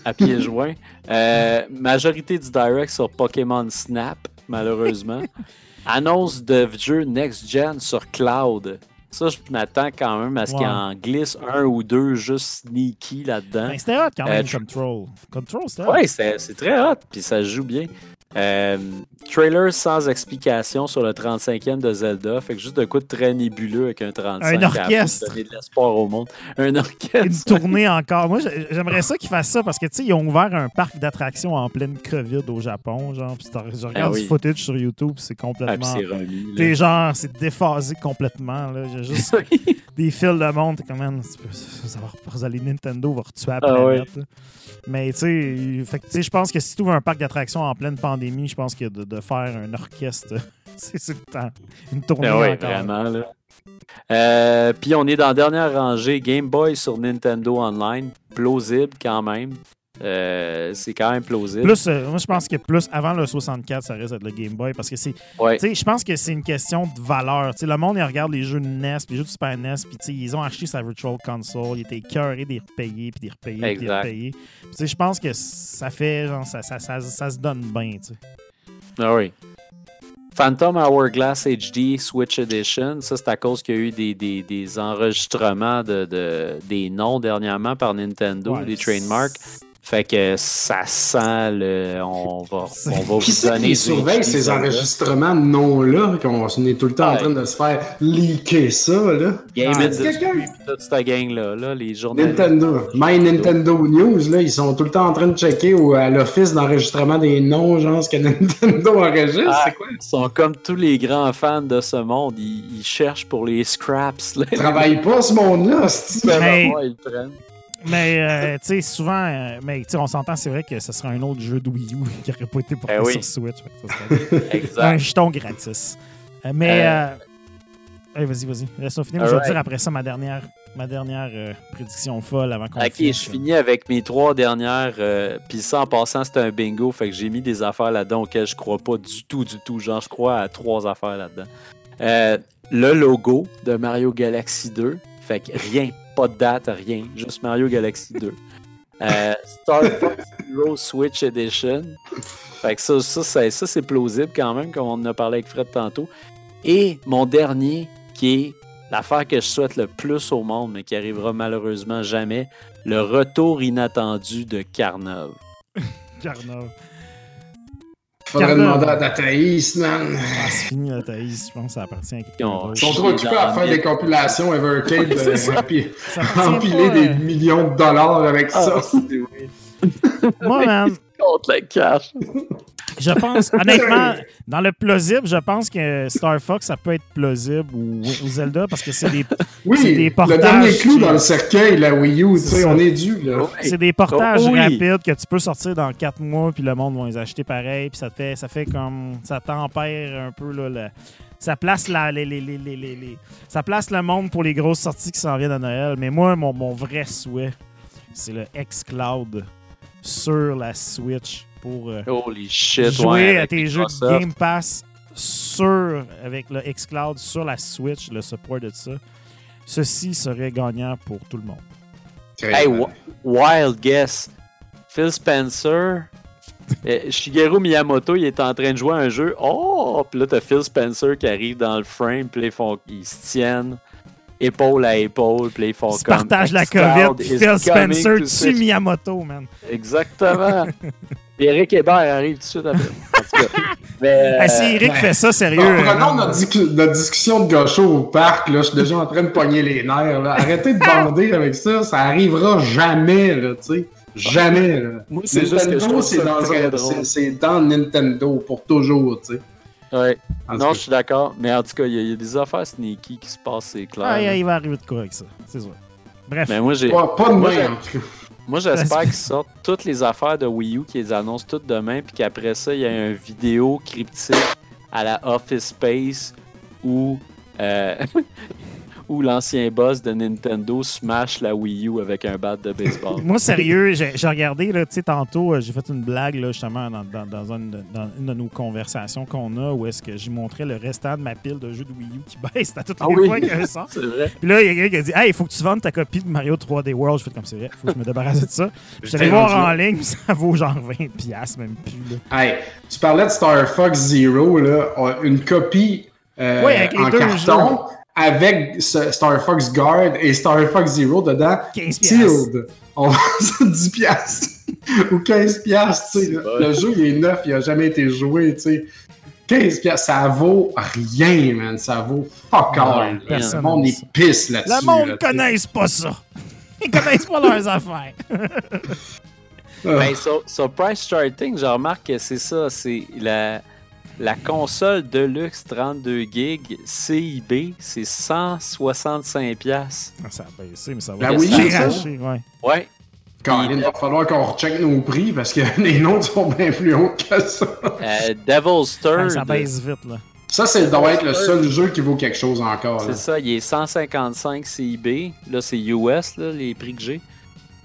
à pieds joints. Euh, majorité du direct sur Pokémon Snap, malheureusement. (laughs) Annonce de jeu Next Gen sur Cloud. Ça, je m'attends quand même à ce qu'il Ouais. en glisse un ou deux juste sneaky là-dedans. Ben, c'était hot quand même, Euh, tr- Control. Control, c'était hot. Ouais, c'est c'est très hot, puis ça joue bien. Euh, trailer sans explication sur le 35e de Zelda. Fait que juste de coup de très nébuleux avec un 35 Un à orchestre. donner de l'espoir au monde. Un Une orchestre. tournée encore. Moi, j'ai- j'aimerais ça qu'ils fassent ça parce que, tu sais, ils ont ouvert un parc d'attractions en pleine COVID au Japon. Genre, Puis je regarde Ah oui. du footage sur YouTube, c'est Ah, complètement. là. T'es genre, c'est déphasé complètement. Là. J'ai juste (laughs) des fils de monde. T'es comme, man, tu peux- va reposer- les Nintendo va retuer la Ah. Mais tu sais, je pense que si tu ouvres un parc d'attractions en pleine pandémie, je pense que de, de faire un orchestre, (laughs) c'est le temps. Une tournée Ah ouais, encore. vraiment. Là. Euh, puis on est dans la dernière rangée Game Boy sur Nintendo Online. Plausible quand même. Euh, c'est quand même plausible. Plus, euh, moi, je pense que plus avant le 64, ça risque d'être le Game Boy parce que c'est. Ouais. Je pense que c'est une question de valeur. Le monde, il regarde les jeux de NES, les jeux de Super NES, puis ils ont acheté sa Virtual Console, ils étaient écœurés d'y repayer, puis d'y repayer, puis d'y repayer. Je pense que ça fait, genre, ça, ça, ça, ça se donne bien. Ah oui. Phantom Hourglass HD Switch Edition, ça c'est à cause qu'il y a eu des, des, des enregistrements de, de- des noms dernièrement par Nintendo, Ouais, des trademarks. Fait que ça sent le. On va, on va Qui vous donner qui surveille ces enregistrements de noms-là, qu'on est tout le temps en train de se faire leaker ça, là? Game Ah, puis toute cette gang-là, là, les journalistes. Nintendo. My Nintendo News, là, ils sont tout le temps en train de checker au, à l'office d'enregistrement des noms, genre ce que (laughs) Nintendo enregistre. Ah, c'est quoi? Ils sont comme tous les grands fans de ce monde. Ils, ils cherchent pour les scraps. Là. Ils travaillent pas, ce monde-là, c'est ils le prennent. Mais, euh, tu sais, souvent, euh, mais on s'entend, c'est vrai que ce serait un autre jeu de Wii U qui n'aurait pas été porté Eh oui. sur Switch. Serait (laughs) un Exact. jeton gratis. Euh, mais, Euh, euh, hey, vas-y, vas-y. Laisse-moi finir. mais Je vais dire après ça ma dernière, ma dernière euh, prédiction folle avant qu'on Ok, finisse. je finis avec mes trois dernières. euh, Puis ça, en passant, c'était un bingo. Fait que j'ai mis des affaires là-dedans auxquelles je crois pas du tout, du tout. Genre, je crois à trois affaires là-dedans. Euh, le logo de Mario Galaxy 2. Fait que rien, pas de date, rien. Juste Mario Galaxy 2. Euh, Star Fox Hero Switch Edition. Fait que ça, ça, c'est- ça, c'est plausible quand même, comme on en a parlé avec Fred tantôt. Et mon dernier, qui est l'affaire que je souhaite le plus au monde, mais qui arrivera malheureusement jamais, le retour inattendu de Carnov. Carnot. (laughs) Faudrait demander à Thaïs, man. Ah, c'est fini la Thaïs. Je pense que ça appartient à quelqu'un Ils sont trop occupés à faire des compilations Evercade, (laughs) euh, ça. Ça appartient empiler pas, des euh, millions de dollars avec ça. Ah, oui. Moi, man, Contre le cash. (laughs) je pense, (laughs) honnêtement, dans le plausible, je pense que Star Fox, ça peut être plausible ou, ou Zelda parce que c'est des, Oui, C'est des le portages dernier clou qui- dans le cercueil, la Wii U, tu C'est sais, ça. on est dû, là. c'est des portages Oh oui. rapides que tu peux sortir dans quatre mois, puis le monde va les acheter pareil, puis ça fait, ça fait comme, ça tempère un peu là, le- ça place la, les, les- les- les- les- les- ça place le monde pour les grosses sorties qui s'en viennent à Noël. Mais moi, mon, mon vrai souhait, c'est le xCloud sur la Switch pour euh, Holy shit, jouer ouais, à tes jeux de. Game Pass sur, avec le xCloud sur la Switch, le support de ça. Ceci serait gagnant pour tout le monde. Hey, wild guess. Phil Spencer. (laughs) euh, Shigeru Miyamoto, il est en train de jouer à un jeu. Oh! Puis là, t'as Phil Spencer qui arrive dans le frame, puis là, ils, font, ils se tiennent épaule à épaule, puis ils font comme. partagent la COVID, Phil Spencer tue. Miyamoto, man. Exactement. (laughs) Puis Eric Hébert arrive tout de suite après. En tout cas. (laughs) Mais, Ah, si Eric ben, fait ça, sérieux. Euh, prenons non. notre, dis- notre discussion de gaucho au parc. Là. Je suis déjà en train de pogner les nerfs. là. Arrêtez de bander avec ça. Ça arrivera jamais. Là, tu sais. jamais. Là. Moi, c'est juste que je Nintendo, trouve c'est dans, dans Nintendo pour toujours. Tu sais. Ouais. En Non, je suis d'accord. Mais en tout cas, il y, a- il y a des affaires sneaky qui se passent, c'est clair. Ah, il va arriver de quoi avec ça. C'est sûr. Bref. Mais moi, j'ai. pas, pas de Moi, main, j'ai- en tout cas. Moi, j'espère (laughs) qu'ils sortent toutes les affaires de Wii U, qu'ils les annoncent toutes demain, puis qu'après ça, il y a une vidéo cryptique à la Office Space où, euh, où l'ancien boss de Nintendo smash la Wii U avec un bat de baseball. Moi, sérieux, j'ai regardé, là, tu sais, tantôt, euh, j'ai fait une blague, là, justement, dans, dans- dans une, de- dans une de nos conversations qu'on a, où est-ce que j'ai montré le restant de ma pile de jeux de Wii U qui baisse à toutes les Ah oui. fois qu'il y a un (laughs) sort. C'est vrai. Puis là, il y a quelqu'un qui a dit Hey, il faut que tu vendes ta copie de Mario 3D World. Je fais comme c'est vrai, faut que je me débarrasse de ça. Je suis allé voir en ligne, (laughs) ça vaut genre 20$, même plus. Là. Hey, tu parlais de Star Fox Zero, là, on- une copie euh, Oui, avec les en deux carton avec ce Star Fox Guard et Star Fox Zero dedans. 15$. Tilde. On vend ça 10 piastres ou 15 piastres. Le jeu, il est neuf, il a jamais été joué, tu sais. 15 piastres, ça vaut rien, man. Ça vaut fuck Non, all. Le monde ça. pisse là-dessus. Le monde là, tu sais. connaisse pas ça. Ils connaissent pas leurs (laughs) affaires. Ah. Ben, sur, sur Price Charting, je remarque que c'est ça. C'est la, la console Deluxe 32 GB CIB, c'est 165$. piastres. Ah, Ça a baissé, mais ça La va Wii U, ça? cracher, ouais. Ouais. Il va falloir qu'on recheck nos prix parce que (laughs) les nôtres sont bien plus hauts que ça. Euh, Devil's Ouais, Third. Ça baisse vite, là. Ça, c'est doit être le seul jeu qui vaut quelque chose encore. C'est ça, il est 155 CIB. Là, c'est US, là, les prix que j'ai.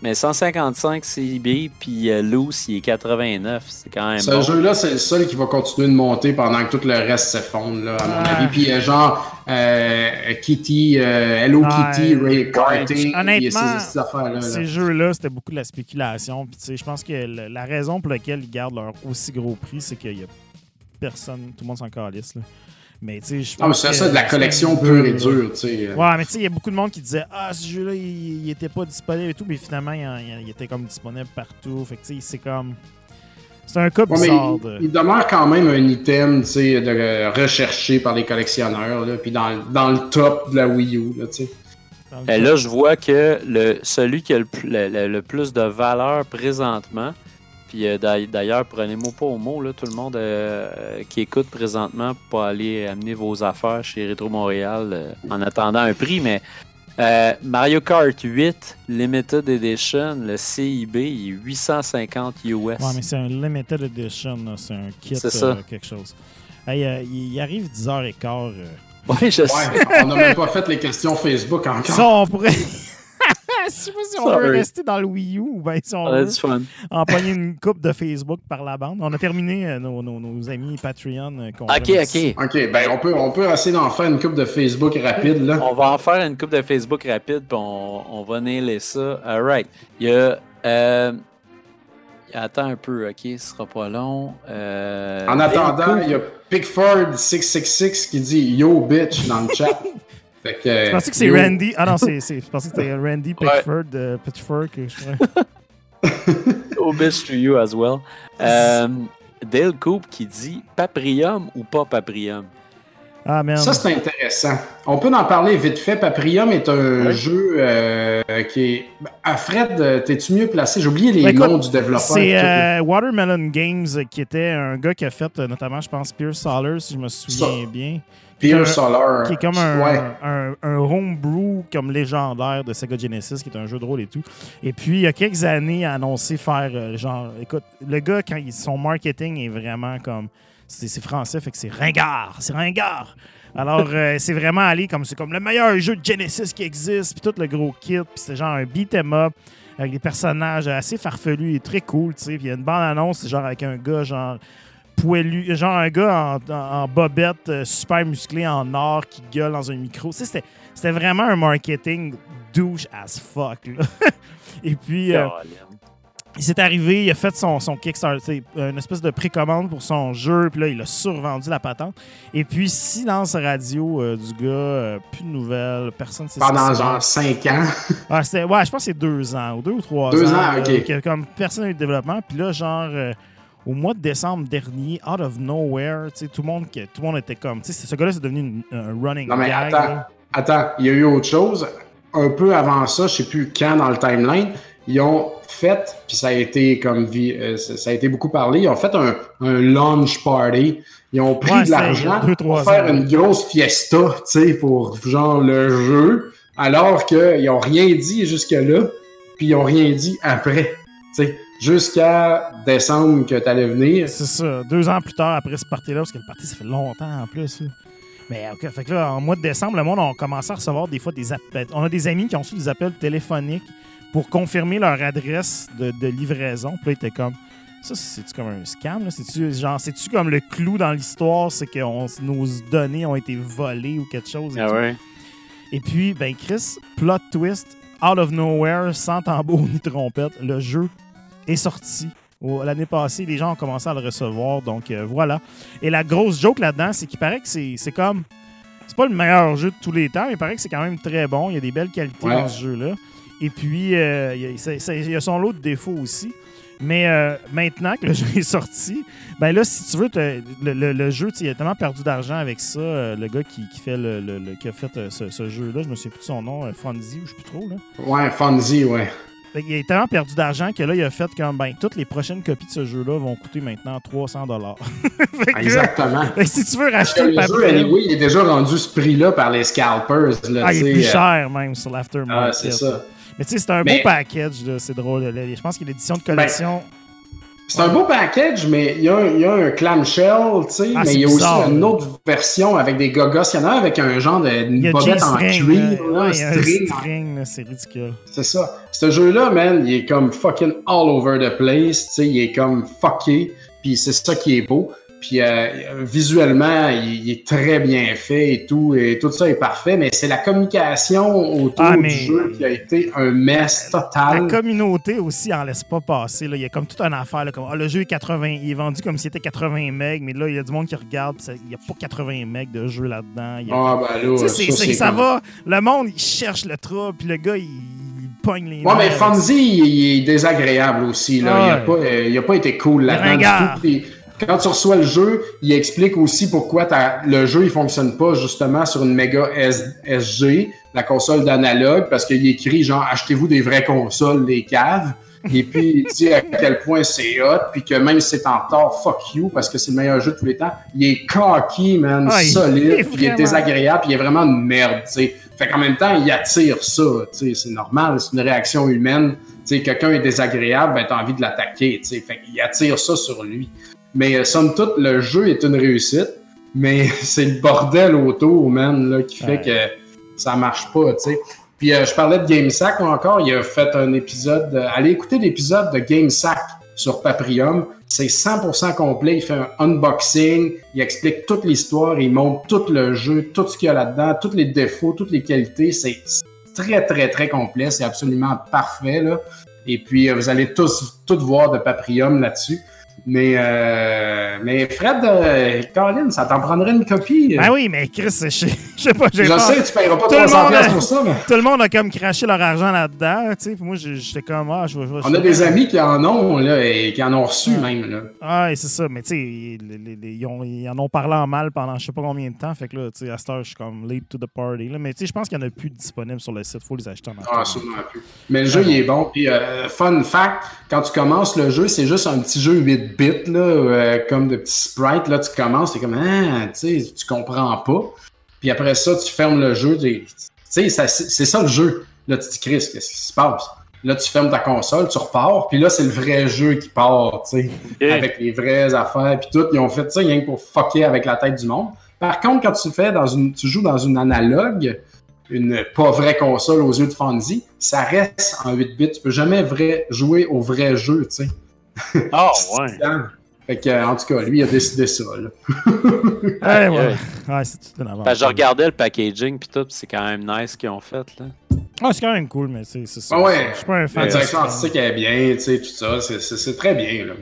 Mais 155 CIB, puis euh, Loose, il est 89. C'est quand même Ce bon. jeu-là, c'est le seul qui va continuer de monter pendant que tout le reste s'effondre, là, à mon avis. Puis euh, genre, euh, Kitty, euh, Hello. Kitty, Ray Karting, Honnêtement, ces, ces affaires-là. là. Ces jeux-là, c'était beaucoup de la spéculation. Puis, tu sais, je pense que le- la raison pour laquelle ils gardent leur aussi gros prix, c'est qu'il y a personne, tout le monde s'en calisse. Là. Mais, tu sais, je Ah, mais pense c'est ça, de la collection pure et dure, tu sais. Ouais, mais tu sais, il y a beaucoup de monde qui disait Ah, ce jeu-là, il, il était pas disponible et tout, mais finalement, il, était comme disponible partout. Fait que, tu sais, c'est comme. C'est un cas Ouais, mais bizarre. il, de- il demeure quand même un item, tu sais, de, euh, recherché par les collectionneurs, là, puis dans, dans le top de la Wii U, là, tu sais. Et cas. là, je vois que le, celui qui a le- le plus de valeur présentement, puis euh, d'ail- d'ailleurs, prenez-moi pas au mot, là, tout le monde euh, qui écoute présentement pour aller amener vos affaires chez Retro Montréal euh, en attendant un prix, mais euh, Mario Kart 8 Limited Edition, le CIB, il est 850 US. Ouais, mais c'est un limited edition, c'est un kit, ça. euh, quelque chose. Hey, euh, il, arrive 10h15. Euh. Ouais, je sais. Ouais, on n'a même pas fait les questions Facebook encore. Ça, on pourrait. (laughs) Je sais pas si on veut rester dans le Wii U ou bien si on veut empoigner une coupe de Facebook par la bande. On a terminé euh, nos, nos- nos amis Patreon. euh, qu'on Ok, remercie. ok. Ok, ben on peut, on peut essayer d'en faire une coupe de Facebook rapide, là. On va en faire une coupe de Facebook rapide, puis on, on va nailer ça. Alright. Il y a. Euh, attends un peu, ok, ce sera pas long. Euh, En attendant, il y a Pickford666 qui dit Yo bitch dans le chat. (laughs) fait que, Je pensais que c'est. Randy? Ah non, c'est, c'est- je pensais que c'était (laughs) Randy Pickford, euh, Pitchford, que je crois. Oh, bitch to you as well. Euh, Dale Coop qui dit Paprium ou pas Paprium Ah, merde. Ça, c'est intéressant. On peut en parler vite fait. Paprium est un Ouais. jeu euh, qui est. À Fred, euh, t'es-tu mieux placé? J'ai oublié les Ben, écoute, noms du développeur. C'est euh, Watermelon Games, euh, qui était un gars qui a fait euh, notamment, je pense, Pierce Solar, si je me souviens Ça. bien. Pure Solar. Qui est comme un, Ouais. un, un homebrew comme légendaire de Sega Genesis, qui est un jeu de rôle et tout. Et puis, il y a quelques années, il a annoncé faire euh, genre. Écoute, le gars, quand il- son marketing est vraiment comme. C'est français, fait que c'est ringard. C'est ringard. Alors, euh, c'est vraiment allé comme c'est comme le meilleur jeu de Genesis qui existe, puis tout le gros kit, puis c'est genre un beat 'em up avec des personnages assez farfelus et très cool, tu sais. Puis il y a une bande annonce, c'est genre avec un gars genre poilu, genre un gars en, en- en bobette euh, super musclé en or qui gueule dans un micro. Tu sais, c'était, c'était vraiment un marketing douche as fuck. là. (laughs) et puis, euh, il s'est arrivé, il a fait son, son Kickstarter, une espèce de précommande pour son jeu, puis là, il a survendu la patente. Et puis, silence radio euh, du gars, euh, plus de nouvelles, personne ne sait Pendant genre passe. 5 ans. (laughs) Ah, c'était- ouais, je pense que c'est deux ans, ou deux ou trois Deux ans. ans, là, ok. que comme personne n'a eu de développement. Puis là, genre, euh, au mois de décembre dernier, out of nowhere, tout le monde, tout le monde était comme. tu sais, Ce gars-là, c'est devenu un running Non, mais gag. attends. là. Attends, il y a eu autre chose. Un peu avant ça, je sais plus quand dans le timeline, ils ont fait, puis ça a été comme euh, ça a été beaucoup parlé, ils ont fait un, un launch party. Ils ont pris Ouais, de l'argent pour faire ans. une grosse fiesta, tu sais, pour genre le jeu, alors qu'ils ont rien dit jusque-là, puis ils ont rien dit après. Tu sais, jusqu'à décembre que t'allais venir. C'est ça. Deux ans plus tard, après ce party-là, parce que le party, ça fait longtemps en plus. là. Mais OK, fait que là, en mois de décembre, le monde a commencé à recevoir des fois des appels. On a des amis qui ont reçu des appels téléphoniques pour confirmer leur adresse de, de livraison. Puis là, ils étaient comme. Ça, c'est-tu comme un scam? là? C'est-tu genre, c'est-tu comme le clou dans l'histoire, c'est que on- nos données ont été volées ou quelque chose? et Ah ouais. Et puis, ben Chris, plot twist, out of nowhere, sans tambour (laughs) ni trompette, le jeu est sorti. L'année passée, les gens ont commencé à le recevoir, donc euh, voilà. Et la grosse joke là-dedans, c'est qu'il paraît que c'est comme... C'est pas le meilleur jeu de tous les temps, mais il paraît que c'est quand même très bon. Il y a des belles qualités Ouais. dans ce jeu-là. Et puis, euh, il, y a, c'est- c'est- il y a son lot de défauts aussi. Mais euh, maintenant que le (laughs) jeu est sorti, ben là, si tu veux, le, le- le jeu, il a tellement perdu d'argent avec ça. euh, le gars qui, qui fait le, le- qui a fait ce, ce jeu-là, je me souviens plus de son nom, Fonzie ou je sais plus trop. Là. Ouais, Fonzie, ouais. Fait qu'il a tellement perdu d'argent que là, il a fait comme ben toutes les prochaines copies de ce jeu-là vont coûter maintenant 300 dollars. (laughs) Exactement. si tu veux que racheter le le jeu, papier, anyway, il est déjà rendu ce prix-là par les scalpers. Là, ah, il est plus euh, cher même sur l'aftermarket. Ah, c'est ça. Mais tu sais, c'est un Mais- beau package, c'est drôle. là. Je pense a l'édition de Ben, collection. C'est un beau package, mais il y, a un- il y a un clamshell, tu sais, Ah, mais il y a bizarre, aussi une autre version avec des gogos. Il y en a avec un genre de bobette en cuir, un string. c'est ridicule. C'est ça. Ce jeu-là, man, il est comme fucking all over the place, tu sais, il est comme fucké, puis c'est ça qui est beau. Puis euh, visuellement, il, il est très bien fait et tout, et tout ça est parfait, mais c'est la communication autour Ah, du jeu qui a été un mess La total. communauté aussi en laisse pas passer. Là. Il y a comme toute une affaire. là, comme, ah, le jeu est 80. Il est vendu comme s'il était 80 MB, mais là, il y a du monde qui regarde. ça- Il n'y a pas 80 MB de jeu là-dedans. Il y a- Ah, ben là, ça, ça comme- va. Le monde, il cherche le trouble, puis le gars, il, les Ouais, mais. Fonzie, il est désagréable aussi. Là. Il, a Ouais. pas, euh, pas été cool là-dedans quand tu reçois le jeu, il explique aussi pourquoi le jeu il fonctionne pas justement sur une méga SG, la console d'analogue, parce qu'il écrit genre achetez-vous des vraies consoles, les caves. Et puis il dit à quel point c'est hot, puis que même si c'est en tort, fuck you, parce que c'est le meilleur jeu de tous les temps. Il est cocky, man, Ah, il- il solide, est puis il est désagréable, puis il est vraiment une merde, tu sais. Fait qu'en même temps, il attire ça, tu sais, c'est normal, c'est une réaction humaine. Tu sais, quelqu'un est désagréable, ben t'as envie de l'attaquer, tu sais. Fait qu'il attire ça sur lui. Mais euh, somme toute, le jeu est une réussite, mais (laughs) c'est le bordel autour, man, là, qui fait Ouais. que ça marche pas, tu sais. Puis euh, je parlais de GameSack, encore, il a fait un épisode, euh, allez écouter l'épisode de GameSack sur Paprium, c'est 100% complet, il fait un unboxing, il explique toute l'histoire, il montre tout le jeu, tout ce qu'il y a là-dedans, tous les défauts, toutes les qualités, c'est très très très complet, c'est absolument parfait, là. Et puis, euh, vous allez tous tout voir de Paprium là-dessus. Mais, euh, mais Fred, euh, Colin, ça t'en prendrait une copie? Ben oui, mais Chris, je sais je sais pas. Je pas- sais, tu paieras pas Tout le 300 monde pièces a- pour ça, mais Tout le monde a comme craché leur argent là-dedans. Moi, j'étais comme, ah, je je on a des amis qui en ont, là, et qui en ont reçu même, là. Ah, c'est ça. Mais tu sais, ils, en ont parlé en mal pendant je sais pas combien de temps. Fait que là, tu sais, à cette heure, je suis comme late to the party. Là. Mais tu sais, je pense qu'il y en a plus disponibles sur le site. Faut les acheter en Ah, sûrement plus. Mais le jeu, il est bon. Puis, euh, fun fact, quand tu commences le jeu, c'est juste un petit jeu 8 bits, là, euh, comme de petits sprites. Là, tu commences, c'est comme, ah, tu sais, tu comprends pas. Puis après ça, tu fermes le jeu. Tu sais, c'est ça le jeu. Là, tu te dis, Chris, qu'est-ce qui se passe? Là, tu fermes ta console, tu repars, puis là, c'est le vrai jeu qui part, tu sais, avec les vraies affaires, puis tout. Ils ont fait ça rien que pour fucker avec la tête du monde. Par contre, quand tu fais dans une, tu joues dans une analogue, une pas vraie console aux yeux de Fonzie, ça reste en 8 bits. Tu peux jamais vrai, jouer au vrai jeu, tu sais. Ah, (laughs) ouais. Fait que, en tout cas, lui, il a décidé ça, là. (laughs) Ouais, (laughs) ouais. c'est tout une que je regardais le packaging puis tout, puis c'est quand même nice ce qu'ils ont fait là. Ah, c'est quand même cool, mais c'est ça. Ah ouais. Je suis pas un fan. La direction artistique est bien, tu sais, tout ça. c'est- très bien, là.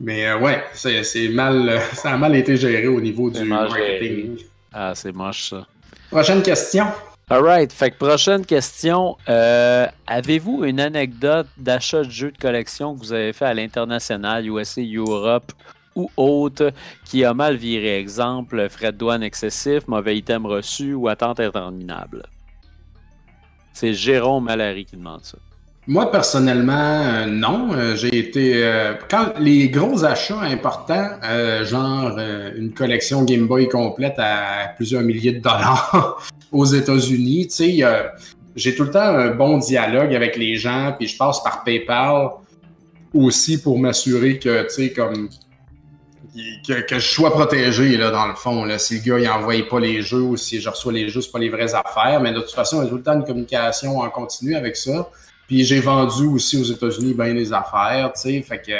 Mais euh, ouais, c'est mal, euh, ça a mal été géré au niveau du marketing. Ah, c'est moche ça. Prochaine question. Alright, fait que prochaine question. Euh, Avez-vous une anecdote d'achat de jeux de collection que vous avez fait à l'international, USA, Europe ou autre, qui a mal viré? Exemple, frais de douane excessif, mauvais item reçu ou attente interminable? C'est Jérôme Malary qui demande ça. Moi, personnellement, euh, non. Euh, j'ai été. quand les gros achats importants, genre une collection Game Boy complète à plusieurs milliers de dollars (laughs) aux États-Unis, tu sais, j'ai tout le temps un bon dialogue avec les gens, puis je passe par PayPal aussi pour m'assurer que, tu sais, comme. Que, je sois protégé, là, dans le fond. Là, si le gars, il envoie pas les jeux ou si je reçois les jeux, c'est pas les vraies affaires. Mais de toute façon, il y a tout le temps une communication en continu avec ça. Puis j'ai vendu aussi aux États-Unis bien des affaires, tu sais. Fait que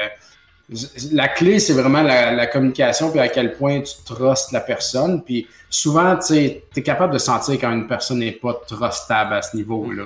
la clé, c'est vraiment la, la communication, puis à quel point tu trustes la personne. Puis souvent, tu es capable de sentir quand une personne n'est pas trustable à ce niveau-là.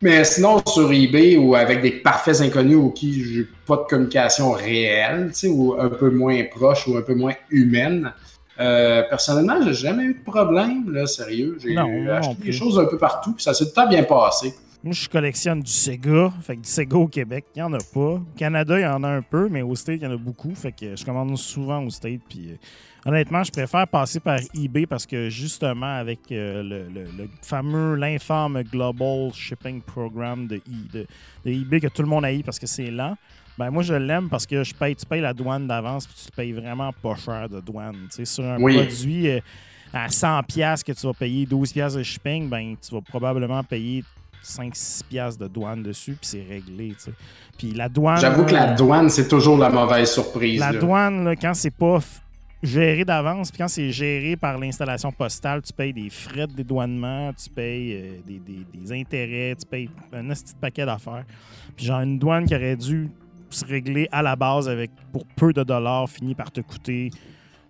Mais sinon, sur eBay ou avec des parfaits inconnus ou qui j'ai pas de communication réelle, ou un peu moins proche ou un peu moins humaine, euh, personnellement, j'ai jamais eu de problème, là, sérieux. J'ai acheté des choses un peu partout, puis ça s'est tout le temps bien passé. Moi, je collectionne du Sega. Fait que du Sega au Québec, il n'y en a pas. Au Canada, il y en a un peu, mais au State, il y en a beaucoup. Fait que je commande souvent au State. Puis euh, honnêtement, je préfère passer par eBay parce que justement, avec euh, le, le- le fameux, l'infâme Global Shipping Program de, I- de- de eBay que tout le monde haït parce que c'est lent. Ben moi, je l'aime parce que je paye, tu payes la douane d'avance puis tu payes vraiment pas cher de douane. Tu sais, sur un Oui. produit euh, à 100$ piastres que tu vas payer 12$ piastres de shipping, ben tu vas probablement payer 5-6$ piastres de douane dessus, puis c'est réglé. Puis la douane. J'avoue que la euh, douane, c'est toujours la mauvaise surprise. la là. douane, là, quand c'est pas géré d'avance, puis quand c'est géré par l'installation postale, tu payes des frais de dédouanement, tu payes euh, des, des- des intérêts, tu payes un petit paquet d'affaires. Puis genre une douane qui aurait dû se régler à la base avec pour peu de dollars finit par te coûter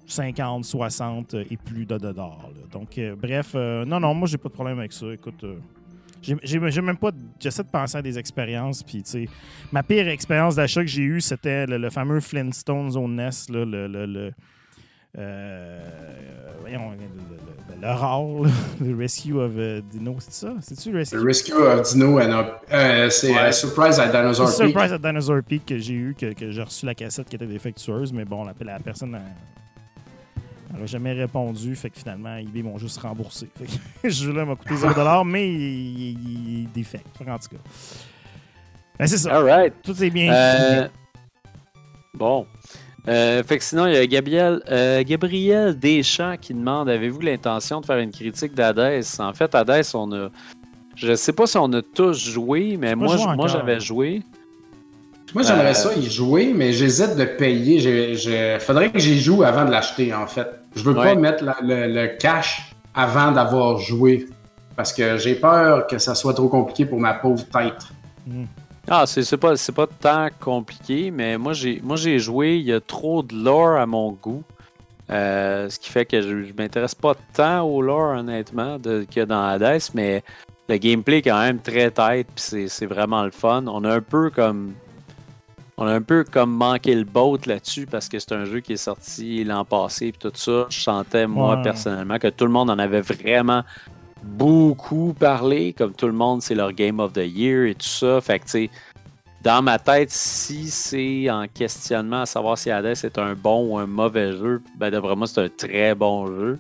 50, 60 et plus de dollars. là. Donc, euh, bref, euh, non, non, moi, j'ai pas de problème avec ça. Écoute, euh, j'ai- même pas. J'essaie de penser à des expériences. Puis, tu sais, ma pire expérience d'achat que j'ai eue, c'était le, le fameux Flintstones au NES, là, le. le, le euh, voyons, le, le, le, le rare, là, (laughs) le Rescue of euh, Dino, c'est ça? C'est-tu le Rescue? The Rescue of Dino a- euh, c'est Ouais. euh, Surprise at Dinosaur C'est Peak. Surprise at Dinosaur Peak que j'ai eu, que, que j'ai reçu la cassette qui était défectueuse, mais bon, la, la personne n'avait jamais répondu, fait que finalement, eBay m'ont juste remboursé. Fait que (laughs) ce jeu-là m'a coûté 0$, mais il, il- il est défect. Fait que, en tout cas. Ben, c'est ça. Alright. Tout est bien. Euh, bon. Euh, fait que sinon, il y a Gabriel, euh, Gabriel Deschamps qui demande Avez-vous l'intention de faire une critique d'Hades En fait, Hades, on a. Je sais pas si on a tous joué, mais moi, joué je- moi j'avais joué. Moi, j'aimerais Euh, ça y jouer, mais j'hésite de payer. J'ai- Faudrait que j'y joue avant de l'acheter, en fait. Je veux Ouais. pas mettre la- le, le cash avant d'avoir joué. Parce que j'ai peur que ça soit trop compliqué pour ma pauvre tête. Ah, c'est pas, c'est pas tant compliqué, mais moi j'ai moi j'ai joué, il y a trop de lore à mon goût. Euh, ce qui fait que je, je m'intéresse pas tant au lore, honnêtement, de- a dans Hades, mais le gameplay est quand même très tête, puis c'est- c'est vraiment le fun. On a un peu comme. On a un peu comme manqué le boat là-dessus parce que c'est un jeu qui est sorti l'an passé puis tout ça. Je sentais, moi, Ouais. personnellement, que tout le monde en avait vraiment beaucoup parlé. Comme tout le monde, c'est leur Game of the Year et tout ça. Fait que, tu sais, dans ma tête, si c'est en questionnement à savoir si Hades est un bon ou un mauvais jeu, ben d'après moi, c'est un très bon jeu.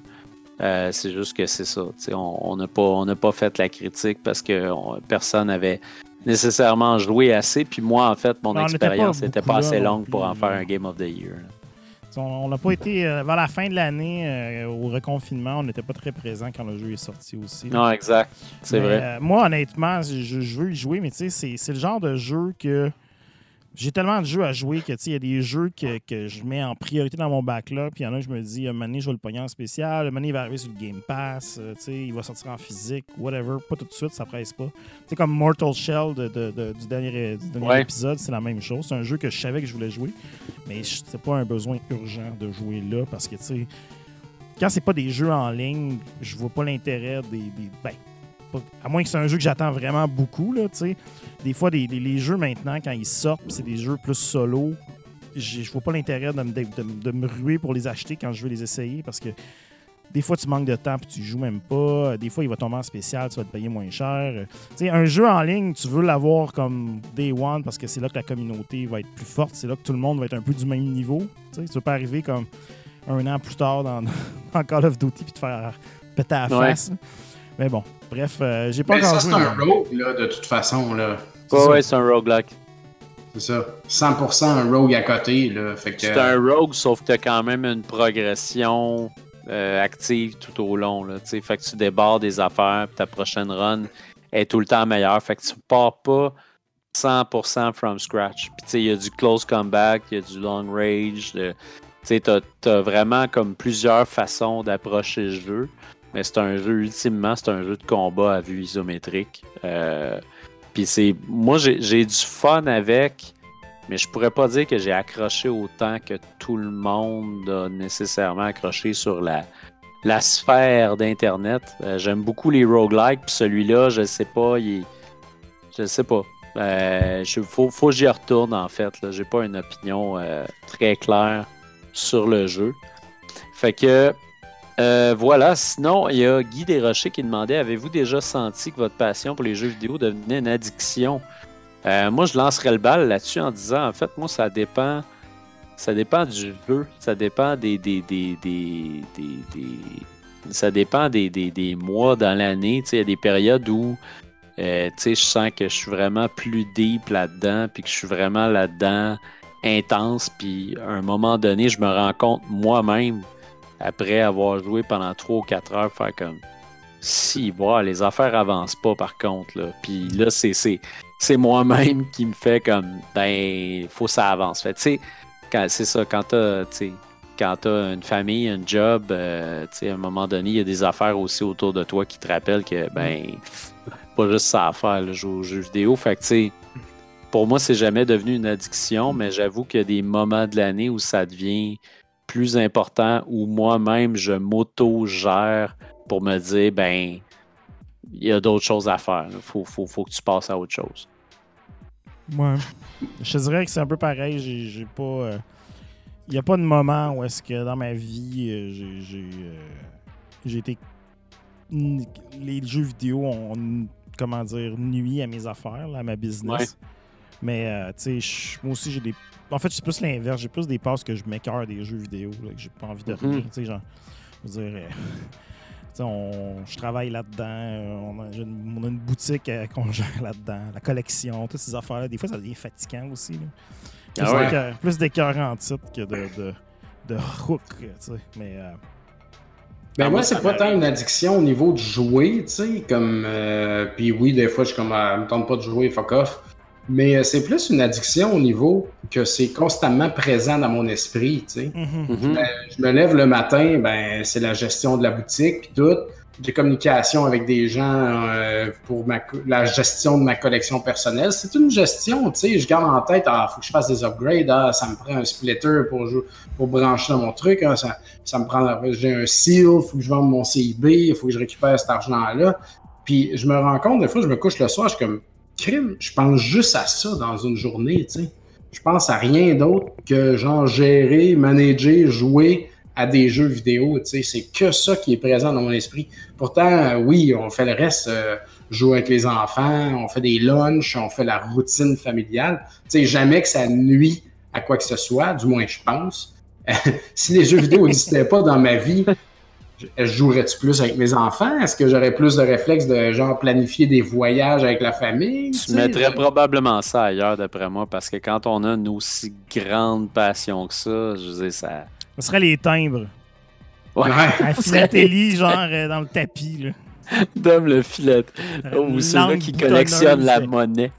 Euh, c'est juste que c'est ça. On n'a pas, on n'a pas fait la critique parce que on- personne n'avait nécessairement joué assez. Puis moi, en fait, mon Non, on n'était pas expérience n'était pas assez longue pour en faire un Game of the Year. On- n'a pas été. euh, vers la fin de l'année, euh, au reconfinement, on n'était pas très présent quand le jeu est sorti aussi. Non, exact. C'est vrai. euh, moi, honnêtement, je, je veux y jouer, mais tu sais, c'est- c'est le genre de jeu que. J'ai tellement de jeux à jouer que tu sais, il y a des jeux que, que je mets en priorité dans mon backlog, puis il y en a, je me dis, un moment donné, je vais le pogner en spécial, un moment donné, il va arriver sur le Game Pass, euh, tu sais, il va sortir en physique, whatever, pas tout de suite, ça presse pas. Sais, comme Mortal Shell de- de- de- du dernier, du dernier Ouais. épisode, c'est la même chose. C'est un jeu que je savais que je voulais jouer, mais c'est pas un besoin urgent de jouer là, parce que, tu sais, quand c'est pas des jeux en ligne, je vois pas l'intérêt des. des- ben, pas- à moins que c'est un jeu que j'attends vraiment beaucoup, là, tu sais. Des fois, des- les jeux maintenant, quand ils sortent, c'est des jeux plus solo, je vois pas l'intérêt de, me- de- de- de me ruer pour les acheter quand je veux les essayer parce que des fois, tu manques de temps puis tu joues même pas. Des fois, il va tomber en spécial, tu vas te payer moins cher. Tu sais, un jeu en ligne, tu veux l'avoir comme Day One parce que c'est là que la communauté va être plus forte. C'est là que tout le monde va être un peu du même niveau. Tu sais, tu peux pas arriver comme un an plus tard dans, (laughs) dans Call of Duty puis te faire péter à la Ouais. face. Mais bon, bref, euh, j'ai pas Mais encore ça, joué. c'est un mais- rogue, là, de toute façon, là. Ouais, ça. ouais, c'est un roguelike. C'est ça. 100% un rogue à côté, là. Fait que... C'est un rogue, sauf que tu as quand même une progression euh, active tout au long. Là, tu sais. fait que tu débordes des affaires, puis ta prochaine run est tout le temps meilleure. Fait que tu pars pas 100% from scratch. Puis tu sais, il y a du close combat, il y a du long range. de- Tu sais, tu as, vraiment comme plusieurs façons d'approcher le jeu. Mais c'est un jeu, ultimement, c'est un jeu de combat à vue isométrique. Euh, puis c'est. Moi, j'ai du fun avec. Mais je pourrais pas dire que j'ai accroché autant que tout le monde a nécessairement accroché sur la, la sphère d'Internet. Euh, J'aime beaucoup les roguelikes, puis celui-là, je sais pas, il est- Je sais pas. Euh, je- faut, faut que j'y retourne, en fait. J'ai pas une opinion euh, très claire sur le jeu. Fait que, euh, voilà. Sinon, il y a Guy Desrochers qui demandait Avez-vous déjà senti que votre passion pour les jeux vidéo devenait une addiction? Euh, moi, je lancerais le bal là-dessus en disant, en fait, moi, ça dépend. Ça dépend du jeu. Ça dépend des. des, des, des, ça dépend des, mois dans l'année. Il y a des périodes où euh, je sens que je suis vraiment plus deep là-dedans, puis que je suis vraiment là-dedans intense, puis à un moment donné, je me rends compte moi-même, après avoir joué pendant 3 ou 4 heures, faire comme si, bon, les affaires avancent pas par contre. Là. Puis là, c'est, c'est, moi-même qui me fait comme ben faut que ça avance. Fait tu sais, c'est ça, quand t'as, quand t'as une famille, un job, euh, tu sais, à un moment donné, il y a des affaires aussi autour de toi qui te rappellent que ben pas juste ça à faire, le jouer aux jeux vidéo. Fait que tu sais, pour moi, c'est jamais devenu une addiction, mais j'avoue qu'il y a des moments de l'année où ça devient plus important, où moi-même je m'auto-gère pour me dire ben il y a d'autres choses à faire. Il faut, faut, faut que tu passes à autre chose. Ouais. Je te dirais que c'est un peu pareil. J'ai, pas. Il n'y a pas de moment où est-ce que dans ma vie, euh, j'ai, j'ai, euh, j'ai été. Les jeux vidéo ont, comment dire, nuit à mes affaires, là, à ma business. Ouais. Mais, euh, tu sais, moi aussi, j'ai des. En fait, c'est plus l'inverse. J'ai plus des passes que je m'écœure des jeux vidéo, là, que j'ai pas envie de sais, genre. Je veux dire. euh, (laughs) tu sais, on, je travaille là-dedans. euh, On a, j'ai une, on a une boutique euh, qu'on gère là-dedans. La collection, toutes ces affaires-là. Des fois, ça devient fatigant aussi. là. Plus, Ah ouais? d'écœur- plus d'écœur en titre que de, de, de hook. tu sais. Mais euh, Ben Ah, moi, c'est pas tant une addiction au niveau de jouer, tu sais, comme... euh, Puis oui, des fois, je suis comme, ah, me tente pas de jouer, fuck off. Mais euh, c'est plus une addiction au niveau que c'est constamment présent dans mon esprit, tu sais. mhm. Mhm. Ben, je me lève le matin, ben c'est la gestion de la boutique puis tout. J'ai communication avec des gens euh, pour ma la gestion de ma collection personnelle. C'est une gestion, tu sais. Je garde en tête, ah, faut que je fasse des upgrades. Ah, ça me prend un splitter pour pour brancher dans mon truc. ah, ça, ça me prend, j'ai un seal, faut que je vende mon CIB, il faut que je récupère cet argent-là. Puis je me rends compte, des fois, je me couche le soir, je suis comme crime. Je pense juste à ça dans une journée, tu sais. Je pense à rien d'autre que genre gérer, manager, jouer à des jeux vidéo. Tu sais, c'est que ça qui est présent dans mon esprit. Pourtant, oui, on fait le reste, euh, jouer avec les enfants, on fait des lunchs, on fait la routine familiale. Tu sais, jamais que ça nuit à quoi que ce soit, du moins je pense. (laughs) si les jeux vidéo (laughs) n'existaient pas dans ma vie, jouerais-tu plus avec mes enfants? Est-ce que j'aurais plus de réflexes de genre planifier des voyages avec la famille? Tu mettrais probablement ça ailleurs, d'après moi, parce que quand on a une aussi grande passion que ça, je veux dire, ça. Ce serait les timbres. Ouais. À philatélie, (laughs) genre euh, dans le tapis. Là. Dom le filet. Euh, Ou ceux-là langue qui collectionnent la monnaie.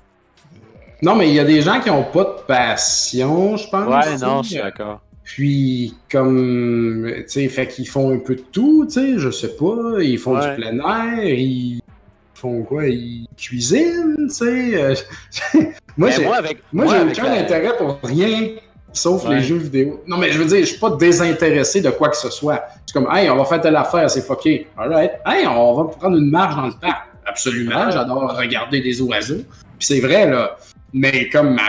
Non, mais il y a des gens qui n'ont pas de passion, je pense. Ouais, non, je suis d'accord. Puis, comme, tu sais, fait qu'ils font un peu de tout, tu sais, je sais pas. Ils font Ouais. du plein air, ils font quoi? Ils cuisinent, tu sais. euh, (laughs) moi, Mais j'ai, moi, avec. moi, j'ai avec aucun la- intérêt pour rien, sauf Ouais. les jeux vidéo. Non, mais je veux dire, je suis pas désintéressé de quoi que ce soit. C'est comme, hey, on va faire telle affaire, c'est fucké. Alright. Hey, on va prendre une marche dans le parc. Absolument, j'adore regarder des oiseaux. Puis c'est vrai, là. Mais comme ma,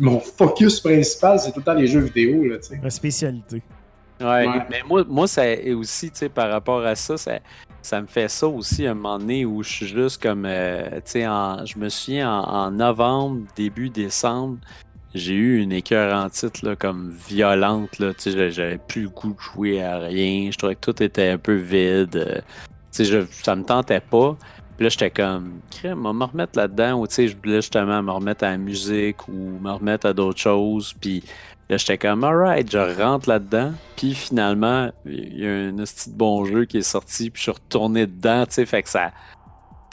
mon focus principal, c'est tout le temps les jeux vidéo, là. La spécialité. Ouais, Ouais. mais moi, moi ça et aussi, tu sais, par rapport à ça, ça, ça me fait ça aussi à un moment donné où je suis juste comme, euh, tu sais, en- je me souviens en, en novembre, début décembre, j'ai eu une écœur en titre, là, comme violente, là, tu sais, j'a- j'avais plus le goût de jouer à rien, je trouvais que tout était un peu vide, euh, tu sais, je- ça me tentait pas. Puis là, j'étais comme, crème, on va me remettre là-dedans, ou tu sais, je voulais justement me remettre à la musique ou me remettre à d'autres choses, puis Là, j'étais comme, alright, je rentre là-dedans. Puis finalement, il y a un petit bon jeu qui est sorti, puis je suis retourné dedans, tu sais, fait que ça.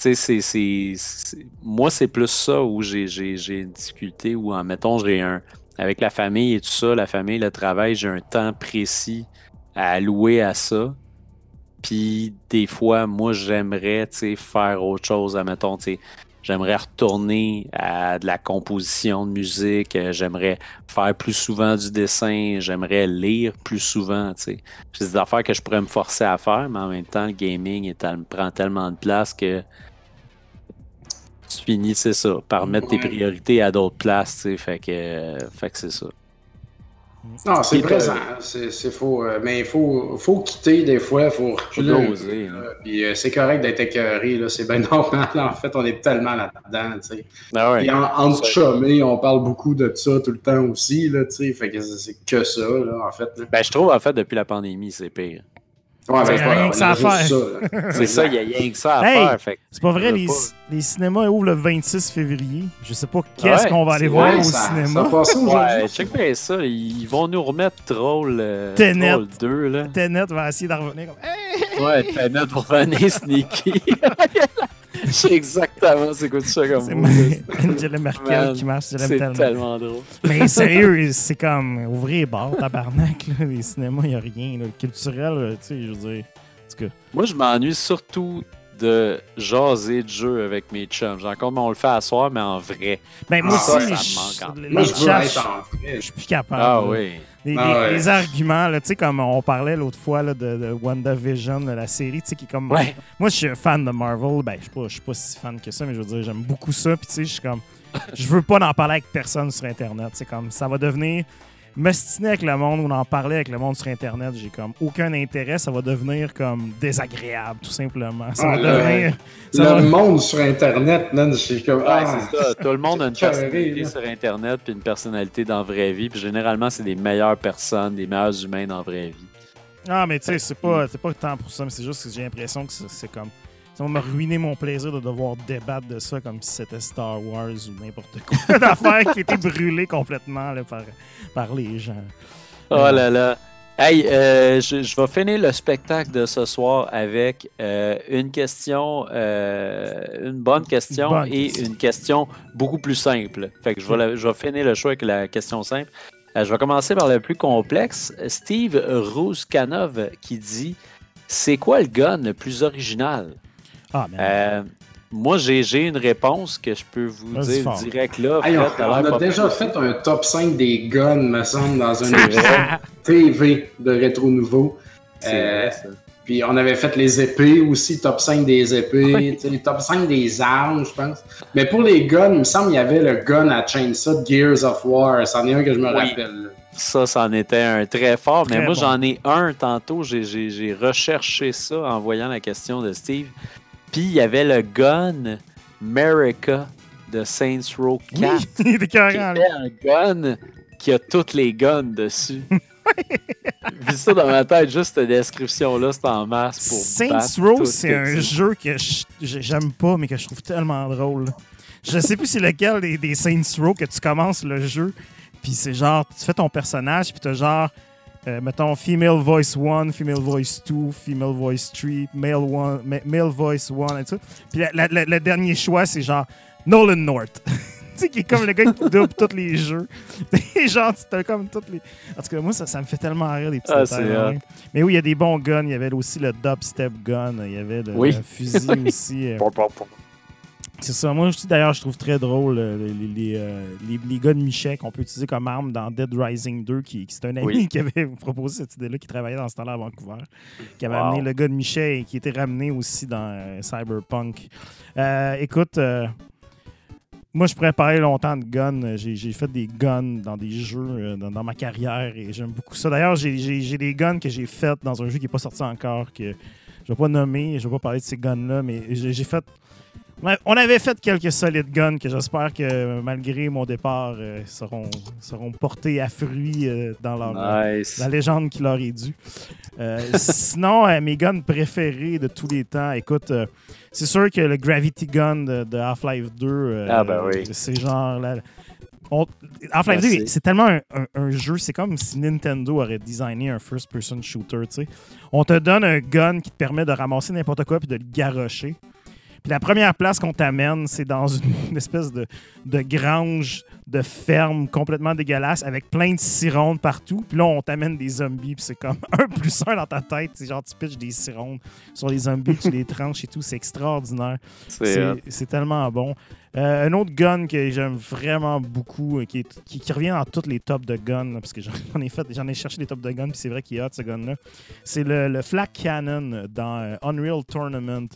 Tu sais, c'est- Moi, c'est plus ça où j'ai une difficulté, où, en mettons, j'ai un. Avec la famille et tout ça, la famille, le travail, j'ai un temps précis à allouer à ça. Puis des fois, moi, j'aimerais, faire autre chose, admettons. J'aimerais retourner à de la composition de musique. euh, J'aimerais faire plus souvent du dessin. J'aimerais lire plus souvent. tu sais. C'est des affaires que je pourrais me forcer à faire, mais en même temps, le gaming est tel- prend tellement de place que tu finis, c'est ça, par mettre tes priorités à d'autres places. tu sais. Fait que, euh, fait que c'est ça. Non, c'est Et, euh, présent. C'est c'est faux. euh, mais il faut, faut quitter des fois, il faut reculer. là. Puis euh, c'est correct d'être écœuré, là, c'est bien (laughs) normal. En fait, on est tellement là-dedans. tu sais. Ah ouais. Puis en, entre chumés, on parle beaucoup de ça tout le temps aussi. Là, tu sais. fait que c'est c'est que ça, là, en fait. là. Ben, je trouve, en fait, depuis la pandémie, c'est pire. Ouais, C'est ben, rien que ça à faire. (laughs) C'est ça, il y a rien que ça à Hey! faire. C'est pas vrai, les, pas. les cinémas ouvrent le 26 février. Je sais pas qu'est-ce Ouais, qu'on va aller voir au cinéma. Ça passe aujourd'hui? Ouais, check bien ça. Ils vont nous remettre Troll, euh, Tenet. Troll 2, là. Tenet va essayer d'en revenir comme Hey! Ouais, Tenet pour revenir sneaky. (laughs) (laughs) Je sais exactement c'est quoi tout ça comme C'est. Angela Merkel Man, qui marche, je l'aime C'est tellement. tellement drôle. Mais (laughs) sérieux, c'est comme ouvrir les bars, tabarnak, là, les cinémas, il a rien. Là. Le culturel, là, tu sais, je veux dire. En tout cas, Moi, je m'ennuie surtout de jaser de jeu avec mes chums. J'ai encore, mais on le fait à soir, mais en vrai. ben, moi Ah, ça, aussi, ça me je- manque en- les Moi, je veux chats, être en je suis plus capable. Ah là. oui. Les, Ah ouais. les arguments, là, tu sais, comme on parlait l'autre fois là, de, de WandaVision, de la série, tu sais, qui est comme. Ouais. Moi, je suis un fan de Marvel. Ben, je suis pas, je suis pas si fan que ça, mais je veux dire, j'aime beaucoup ça. Puis, tu sais, je suis comme. Je veux pas en parler avec personne sur Internet. C'est comme. Ça va devenir. M'estiner avec le monde ou en parler avec le monde sur Internet, j'ai comme aucun intérêt. Ça va devenir comme désagréable, tout simplement. Ça Ah, va le- devenir. ça Le va- monde sur Internet, man, c'est comme. Ouais, ah, c'est ça. Tout le monde a une personnalité là. sur Internet puis une personnalité dans la vraie vie. Puis généralement, c'est des meilleures personnes, des meilleurs humains dans la vraie vie. Ah, mais tu sais, c'est pas, c'est pas le temps pour ça, mais c'est juste que j'ai l'impression que c'est comme. Ça va me ruiner mon plaisir de devoir débattre de ça comme si c'était Star Wars ou n'importe quoi (laughs) d'affaires qui était brûlée complètement là, par, par les gens. Oh là là. Hey, euh, je, je vais finir le spectacle de ce soir avec euh, une question, euh, une bonne question Bonne et question. une question beaucoup plus simple. Fait que je vais, la- je vais finir le show avec la question simple. Euh, je vais commencer par le plus complexe. Steve Rouskanov qui dit C'est quoi le gun le plus original Ah, mais. Euh, Moi, j'ai j'ai une réponse que je peux vous dire fort. direct là. Hey, on, a déjà fait un top 5 des guns, me semble, dans un épisode. TV de Rétro Nouveau. C'est Euh, vrai, ça. Puis on avait fait les épées aussi, top 5 des épées, Oui. top 5 des armes, je pense. Mais pour les guns, il me semble qu'il y avait le gun à Chainsaw de Gears of War. C'en est un que je me Oui. rappelle. là. Ça, c'en était un très fort. Mais moi, bon. j'en ai un tantôt. J'ai- J'ai j'ai recherché ça en voyant la question de Steve. Puis il y avait le gun America de Saints Row 4. oui, (laughs) il était qui carré, était un gun qui a toutes les guns dessus. (laughs) Vu ça dans ma tête, juste cette description-là, c'est en masse pour Saints Row, c'est un ça. jeu que j'aime pas, mais que je trouve tellement drôle. Je sais plus c'est lequel des, des Saints Row que tu commences le jeu, puis c'est genre, tu fais ton personnage, puis t'as genre, euh, mettons, female voice 1, female voice 2, female voice 3, male, one, ma- male voice 1, et tout. Puis le dernier choix, c'est genre Nolan North. (laughs) tu sais, qui est comme le gars qui double tous les jeux. (laughs) Genre, tu as comme toutes les. En tout cas, moi, ça, ça me fait tellement rire des petits Ah, détails. même. Mais oui, il y a des bons guns. Il y avait aussi le dubstep gun. Il y avait le, Oui. le fusil (laughs) aussi. euh. C'est ça. Moi aussi, d'ailleurs, je trouve très drôle euh, les, les, les, euh, les- les guns Michel qu'on peut utiliser comme arme dans Dead Rising 2, qui, qui c'est un ami Oui. (laughs) qui avait proposé cette idée-là, qui travaillait dans ce temps-là à Vancouver, qui avait Wow. amené le gun Michel et qui était ramené aussi dans euh, Cyberpunk. Euh, écoute, euh, moi, je pourrais parler longtemps de guns. J'ai fait des guns dans des jeux dans, dans ma carrière et j'aime beaucoup ça. D'ailleurs, j'ai- des guns que j'ai fait dans un jeu qui n'est pas sorti encore, que je vais pas nommer, je vais pas parler de ces guns-là, mais j'ai fait. On avait fait quelques solides guns que j'espère que malgré mon départ euh, seront, seront portés à fruit euh, dans leur, Nice. la légende qui leur est due. Euh, (laughs) sinon, euh, mes guns préférés de tous les temps, écoute, euh, c'est sûr que le Gravity Gun de, de Half-Life 2, euh, Ah, ben oui. c'est genre. là, on- Half-Life Merci. 2, c'est tellement un, un- un jeu, c'est comme si Nintendo aurait designé un first-person shooter, tu sais. On te donne un gun qui te permet de ramasser n'importe quoi puis de le garrocher. Puis la première place qu'on t'amène, c'est dans (laughs) une, espèce de, de grange de ferme complètement dégueulasse avec plein de cirondes partout. Puis là, on t'amène des zombies. Puis c'est comme (laughs) un plus un dans ta tête. C'est genre, tu pitches des cirondes sur les zombies, tu les (laughs) tranches et tout. C'est extraordinaire. C'est c'est tellement bon. Euh, un autre gun que j'aime vraiment beaucoup, euh, qui, est- qui, qui revient dans tous les tops de guns, là, parce que j'en ai fait, j'en ai cherché des tops de guns, puis c'est vrai qu'il est hot ce gun-là. C'est le, le Flak Cannon dans euh, Unreal Tournament.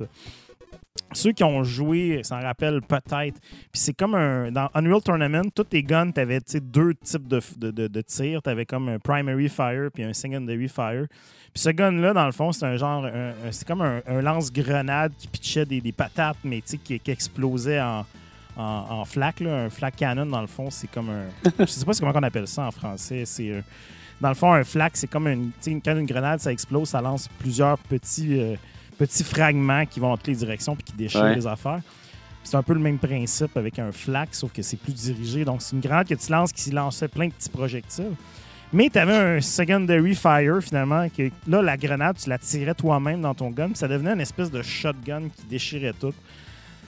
Ceux qui ont joué s'en rappellent peut-être. Puis c'est comme un. Dans Unreal Tournament, tous tes guns, tu avais deux types de, de, de, de tirs. Tu avais comme un primary fire puis un secondary fire. Puis ce gun-là, dans le fond, c'est un genre. c'est comme un, un lance-grenade qui pitchait des, des patates, mais tu sais, qui, qui explosait en, en, en flac. Là. Un flac cannon, dans le fond, c'est comme un. (laughs) je sais pas comment on appelle ça en français. C'est. euh, dans le fond, un flac, c'est comme une, quand une grenade, ça explose, ça lance plusieurs petits, euh, petits fragments qui vont toutes les directions puis qui déchirent Ouais. les affaires. C'est un peu le même principe avec un flac, sauf que c'est plus dirigé. Donc, c'est une grenade que tu lances qui lançait plein de petits projectiles. Mais tu avais un secondary fire, finalement, que là, la grenade, tu la tirais toi-même dans ton gun, puis ça devenait une espèce de shotgun qui déchirait tout.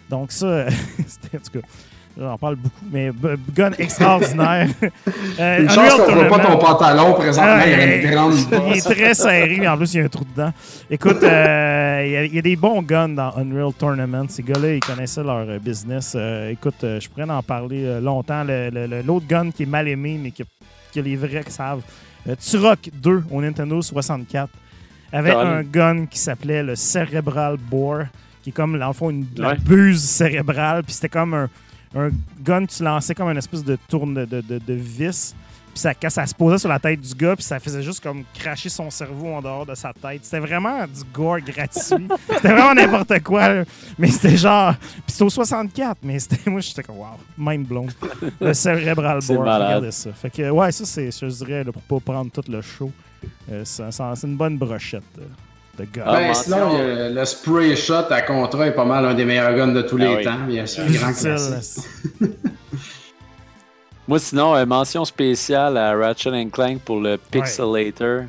Donc, ça, (laughs) c'était en tout cas. J'en parle beaucoup, mais gun extraordinaire. (laughs) Euh, Une chance qu'on voit pas ton pantalon présentement, Ah, il y a il- une grande il est très serré, mais en plus, il y a un trou dedans. Écoute, euh, il y a- il y, a des bons guns dans Unreal Tournament. Ces gars-là, ils connaissaient leur euh, business. Euh, écoute, euh, je pourrais en parler longtemps. Le- le- le- L'autre gun qui est mal aimé, mais que, que les vrais savent. Euh, Turok 2 au Nintendo 64 avait un gun qui s'appelait le Cerebral Bore, qui est comme, dans le fond, une Ouais. buse cérébrale. Puis c'était comme un, un gun tu lançais comme une espèce de tourne de, de, de- de vis. Puis ça, quand ça se posait sur la tête du gars, puis ça faisait juste comme cracher son cerveau en dehors de sa tête. C'était vraiment du gore gratuit. (laughs) c'était vraiment n'importe quoi. là. Mais c'était genre. Puis c'était au 64, mais c'était. Moi, j'étais comme, wow, mind blown. Le Bore. malade. Regardez ça. Fait que, ouais, ça, c'est, je dirais, là, pour pas prendre tout le show, euh, c'est une bonne brochette euh, Ah, Ben, mention- sinon, il y a le spray shot à contrat est pas mal un des meilleurs guns de tous Ah les oui. temps, bien sûr. Plus grand classique. (laughs) Moi, sinon, euh, mention spéciale à Ratchet Clank pour le Pixelator.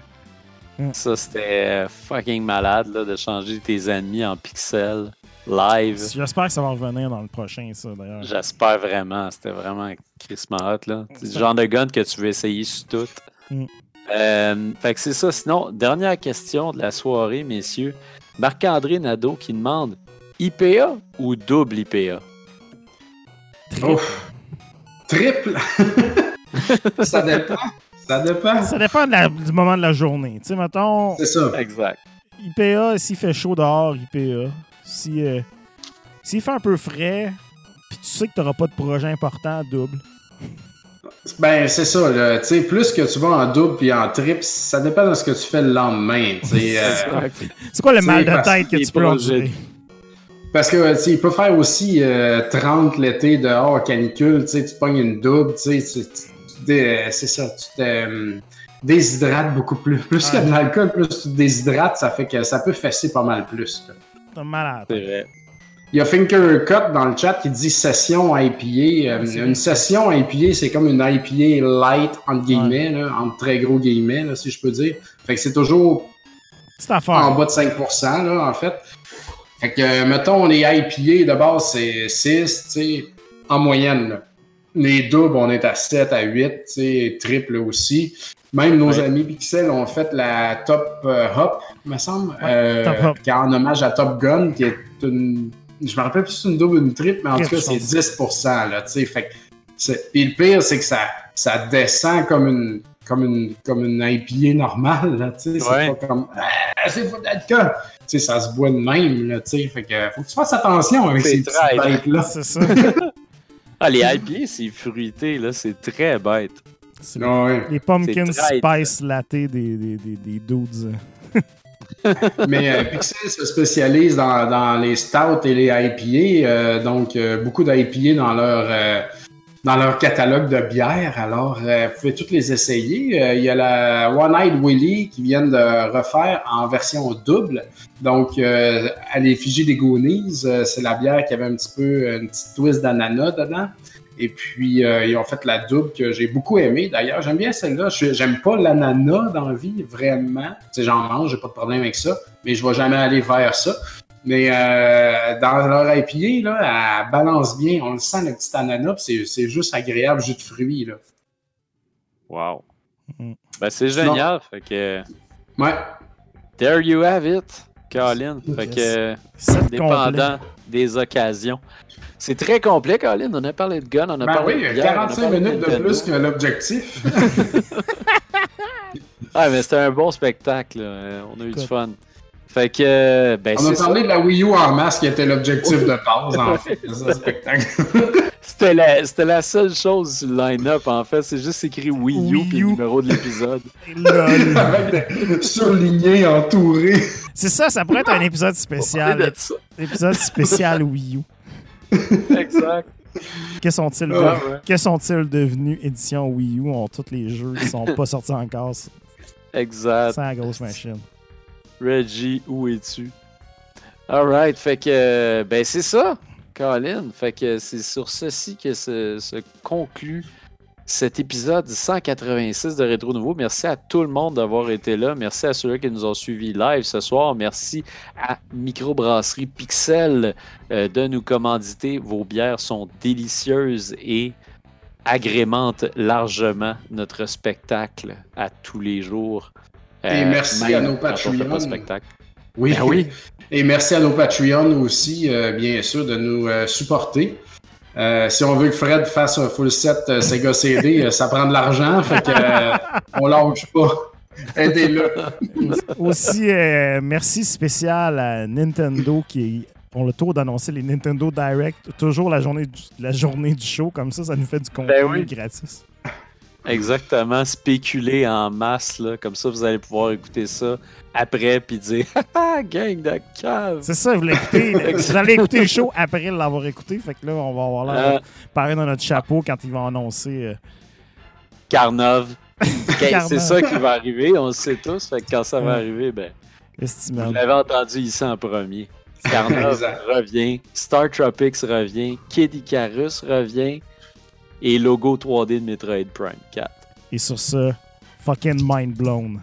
Mm. Ça, c'était euh, fucking malade là, de changer tes ennemis en pixels live. J'espère que ça va revenir dans le prochain, ça, d'ailleurs. J'espère vraiment. C'était vraiment crissement hot. là. C'est le genre de gun que tu veux essayer sur tout. Mm. Euh, fait que c'est ça. Sinon, dernière question de la soirée, messieurs. Marc-André Nadeau qui demande IPA ou double IPA? Ouf. Triple. (laughs) ça dépend. Ça dépend. Ça dépend de la- du moment de la journée. Tu sais, mettons, C'est ça. Exact. IPA, s'il fait chaud dehors, IPA. Si, euh, s'il fait un peu frais, puis tu sais que tu n'auras pas de projet important, double. Ben, c'est ça. là. Tu sais, plus que tu vas en double puis en triple, ça dépend de ce que tu fais le lendemain. (laughs) euh, C'est quoi le mal de tête que tu est peux? Parce que tu il peut faire aussi euh, 30 l'été dehors, canicule, tu sais, tu pognes une double, tu dé- c'est ça, tu te euh, déshydrates beaucoup plus. (laughs) Plus que Ouais. de l'alcool, plus tu te déshydrates, ça fait que ça peut fesser pas mal plus. T'es malade. C'est vrai. Il y a Finkercut dans le chat qui dit session IPA. Euh, une session IPA, c'est comme une IPA light, entre guillemets, là, entre très gros guillemets, là, si je peux dire. Fait que c'est toujours en bas de 5%, là, en fait. Fait que, euh, mettons, les IPA de base, c'est 6, tu sais, en moyenne. là. Les doubles, on est à 7, à 8, tu sais, triple aussi. Même nos Ouais. amis Pixel ont fait la Top euh, Hop, me semble, euh, Top Hop. qui est en hommage à Top Gun, qui est une... Je me rappelle plus si c'est une double ou une triple, mais en tout cas, c'est pense. 10%, là, tu sais. Fait Puis le pire, c'est que ça, ça descend comme une, comme une, comme une IPA normale, là, tu sais. C'est Ouais. pas comme, ah, c'est pas d'alcool. Tu sais, ça se boit de même, là, tu sais. Fait que faut que tu fasses attention avec C'est ces petites bêtes-là. C'est ça. (laughs) Ah, les IPA, c'est fruité, là. C'est très bête. C'est Ah ouais. les pumpkin spice latte des, des, des, des dudes. (laughs) Mais euh, Pixel se spécialise dans, les stouts et les IPA, euh, donc euh, beaucoup d'IPA dans leur euh, dans leur catalogue de bières. Alors, vous pouvez toutes les essayer. Il y a la One Eyed Willy qui vient de refaire en version double. Donc, à l'effigie des Goonies, c'est la bière qui avait un petit peu une petite twist d'ananas dedans. Et puis, euh, ils ont fait la double que j'ai beaucoup aimé. D'ailleurs, j'aime bien celle-là. Je- J'aime pas l'ananas dans la vie, vraiment. Tu sais, j'en mange, j'ai pas de problème avec ça. Mais je vais jamais aller vers ça. Mais euh, dans leur IPA, là, elle balance bien. On le sent, le petit ananas. puis C'est juste agréable, jus de fruits. Là. Wow. Mhm. Ben, c'est génial. Fait que. Ouais. There you have it, Colin. Fait que. Complet. Dépendant des occasions. C'est très complet, Colin. On a parlé de gun, on a Ben parlé oui, de a 45 parlé minutes de plus que l'objectif. (laughs) (laughs) Ah, mais c'était un bon spectacle. On a eu du fun. Fait que, euh, ben, On a parlé ça. de la Wii U en masse qui était l'objectif de base, en fait, de ce (laughs) spectacle. C'était la, c'était la seule chose sur le line-up, en fait. C'est juste écrit Wii U Wii puis le numéro de l'épisode. Surlignés, entourés. C'est ça, ça pourrait être un épisode spécial. épisode spécial Wii U. (laughs) Exact. Que sont-ils Ah, de- ouais. que sont-ils devenus édition Wii U? Ont tous les jeux qui sont pas sortis encore. Exact. la grosse machine. Reggie, où es-tu? Alright, fait que, ben c'est ça, Colin. Fait que c'est sur ceci que se, se conclut cet épisode 186 de Rétro Nouveau. Merci à tout le monde d'avoir été là. Merci à ceux qui nous ont suivis live ce soir. Merci à Microbrasserie Pixel euh, de nous commanditer. Vos bières sont délicieuses et agrémentent largement notre spectacle à tous les jours. Euh, Et merci même à nos Patreons. spectacle. Oui, Ben oui. Et merci à nos Patreons aussi, euh, bien sûr, de nous euh, supporter. Euh, si on veut que Fred fasse un full set euh, Sega CD, euh, ça prend de l'argent, fait que euh, on lâche pas. Aidez-le. Aussi, euh, merci spécial à Nintendo qui ont le tour d'annoncer les Nintendo Direct toujours la journée, du, la journée du show. Comme ça, ça nous fait du contenu Ben oui. gratis. Exactement, spéculer en masse, là. Comme ça, vous allez pouvoir écouter ça après puis dire (laughs) Haha, gang de cave. C'est ça, vous, l'écoutez, (laughs) vous allez écouter le show après l'avoir écouté. Fait que là, on va avoir l'air Euh, pareil dans notre chapeau quand ils vont annoncer. euh, Carnov. (laughs) Carnov. C'est ça qui va arriver, on le sait tous. Fait que quand ça va Ouais. arriver, ben, vous Estimable. l'avez entendu ici en premier. Carnov revient, Star Tropics revient, Kid Icarus revient et logo 3D de Metroid Prime 4. Et sur ça, fucking mind blown.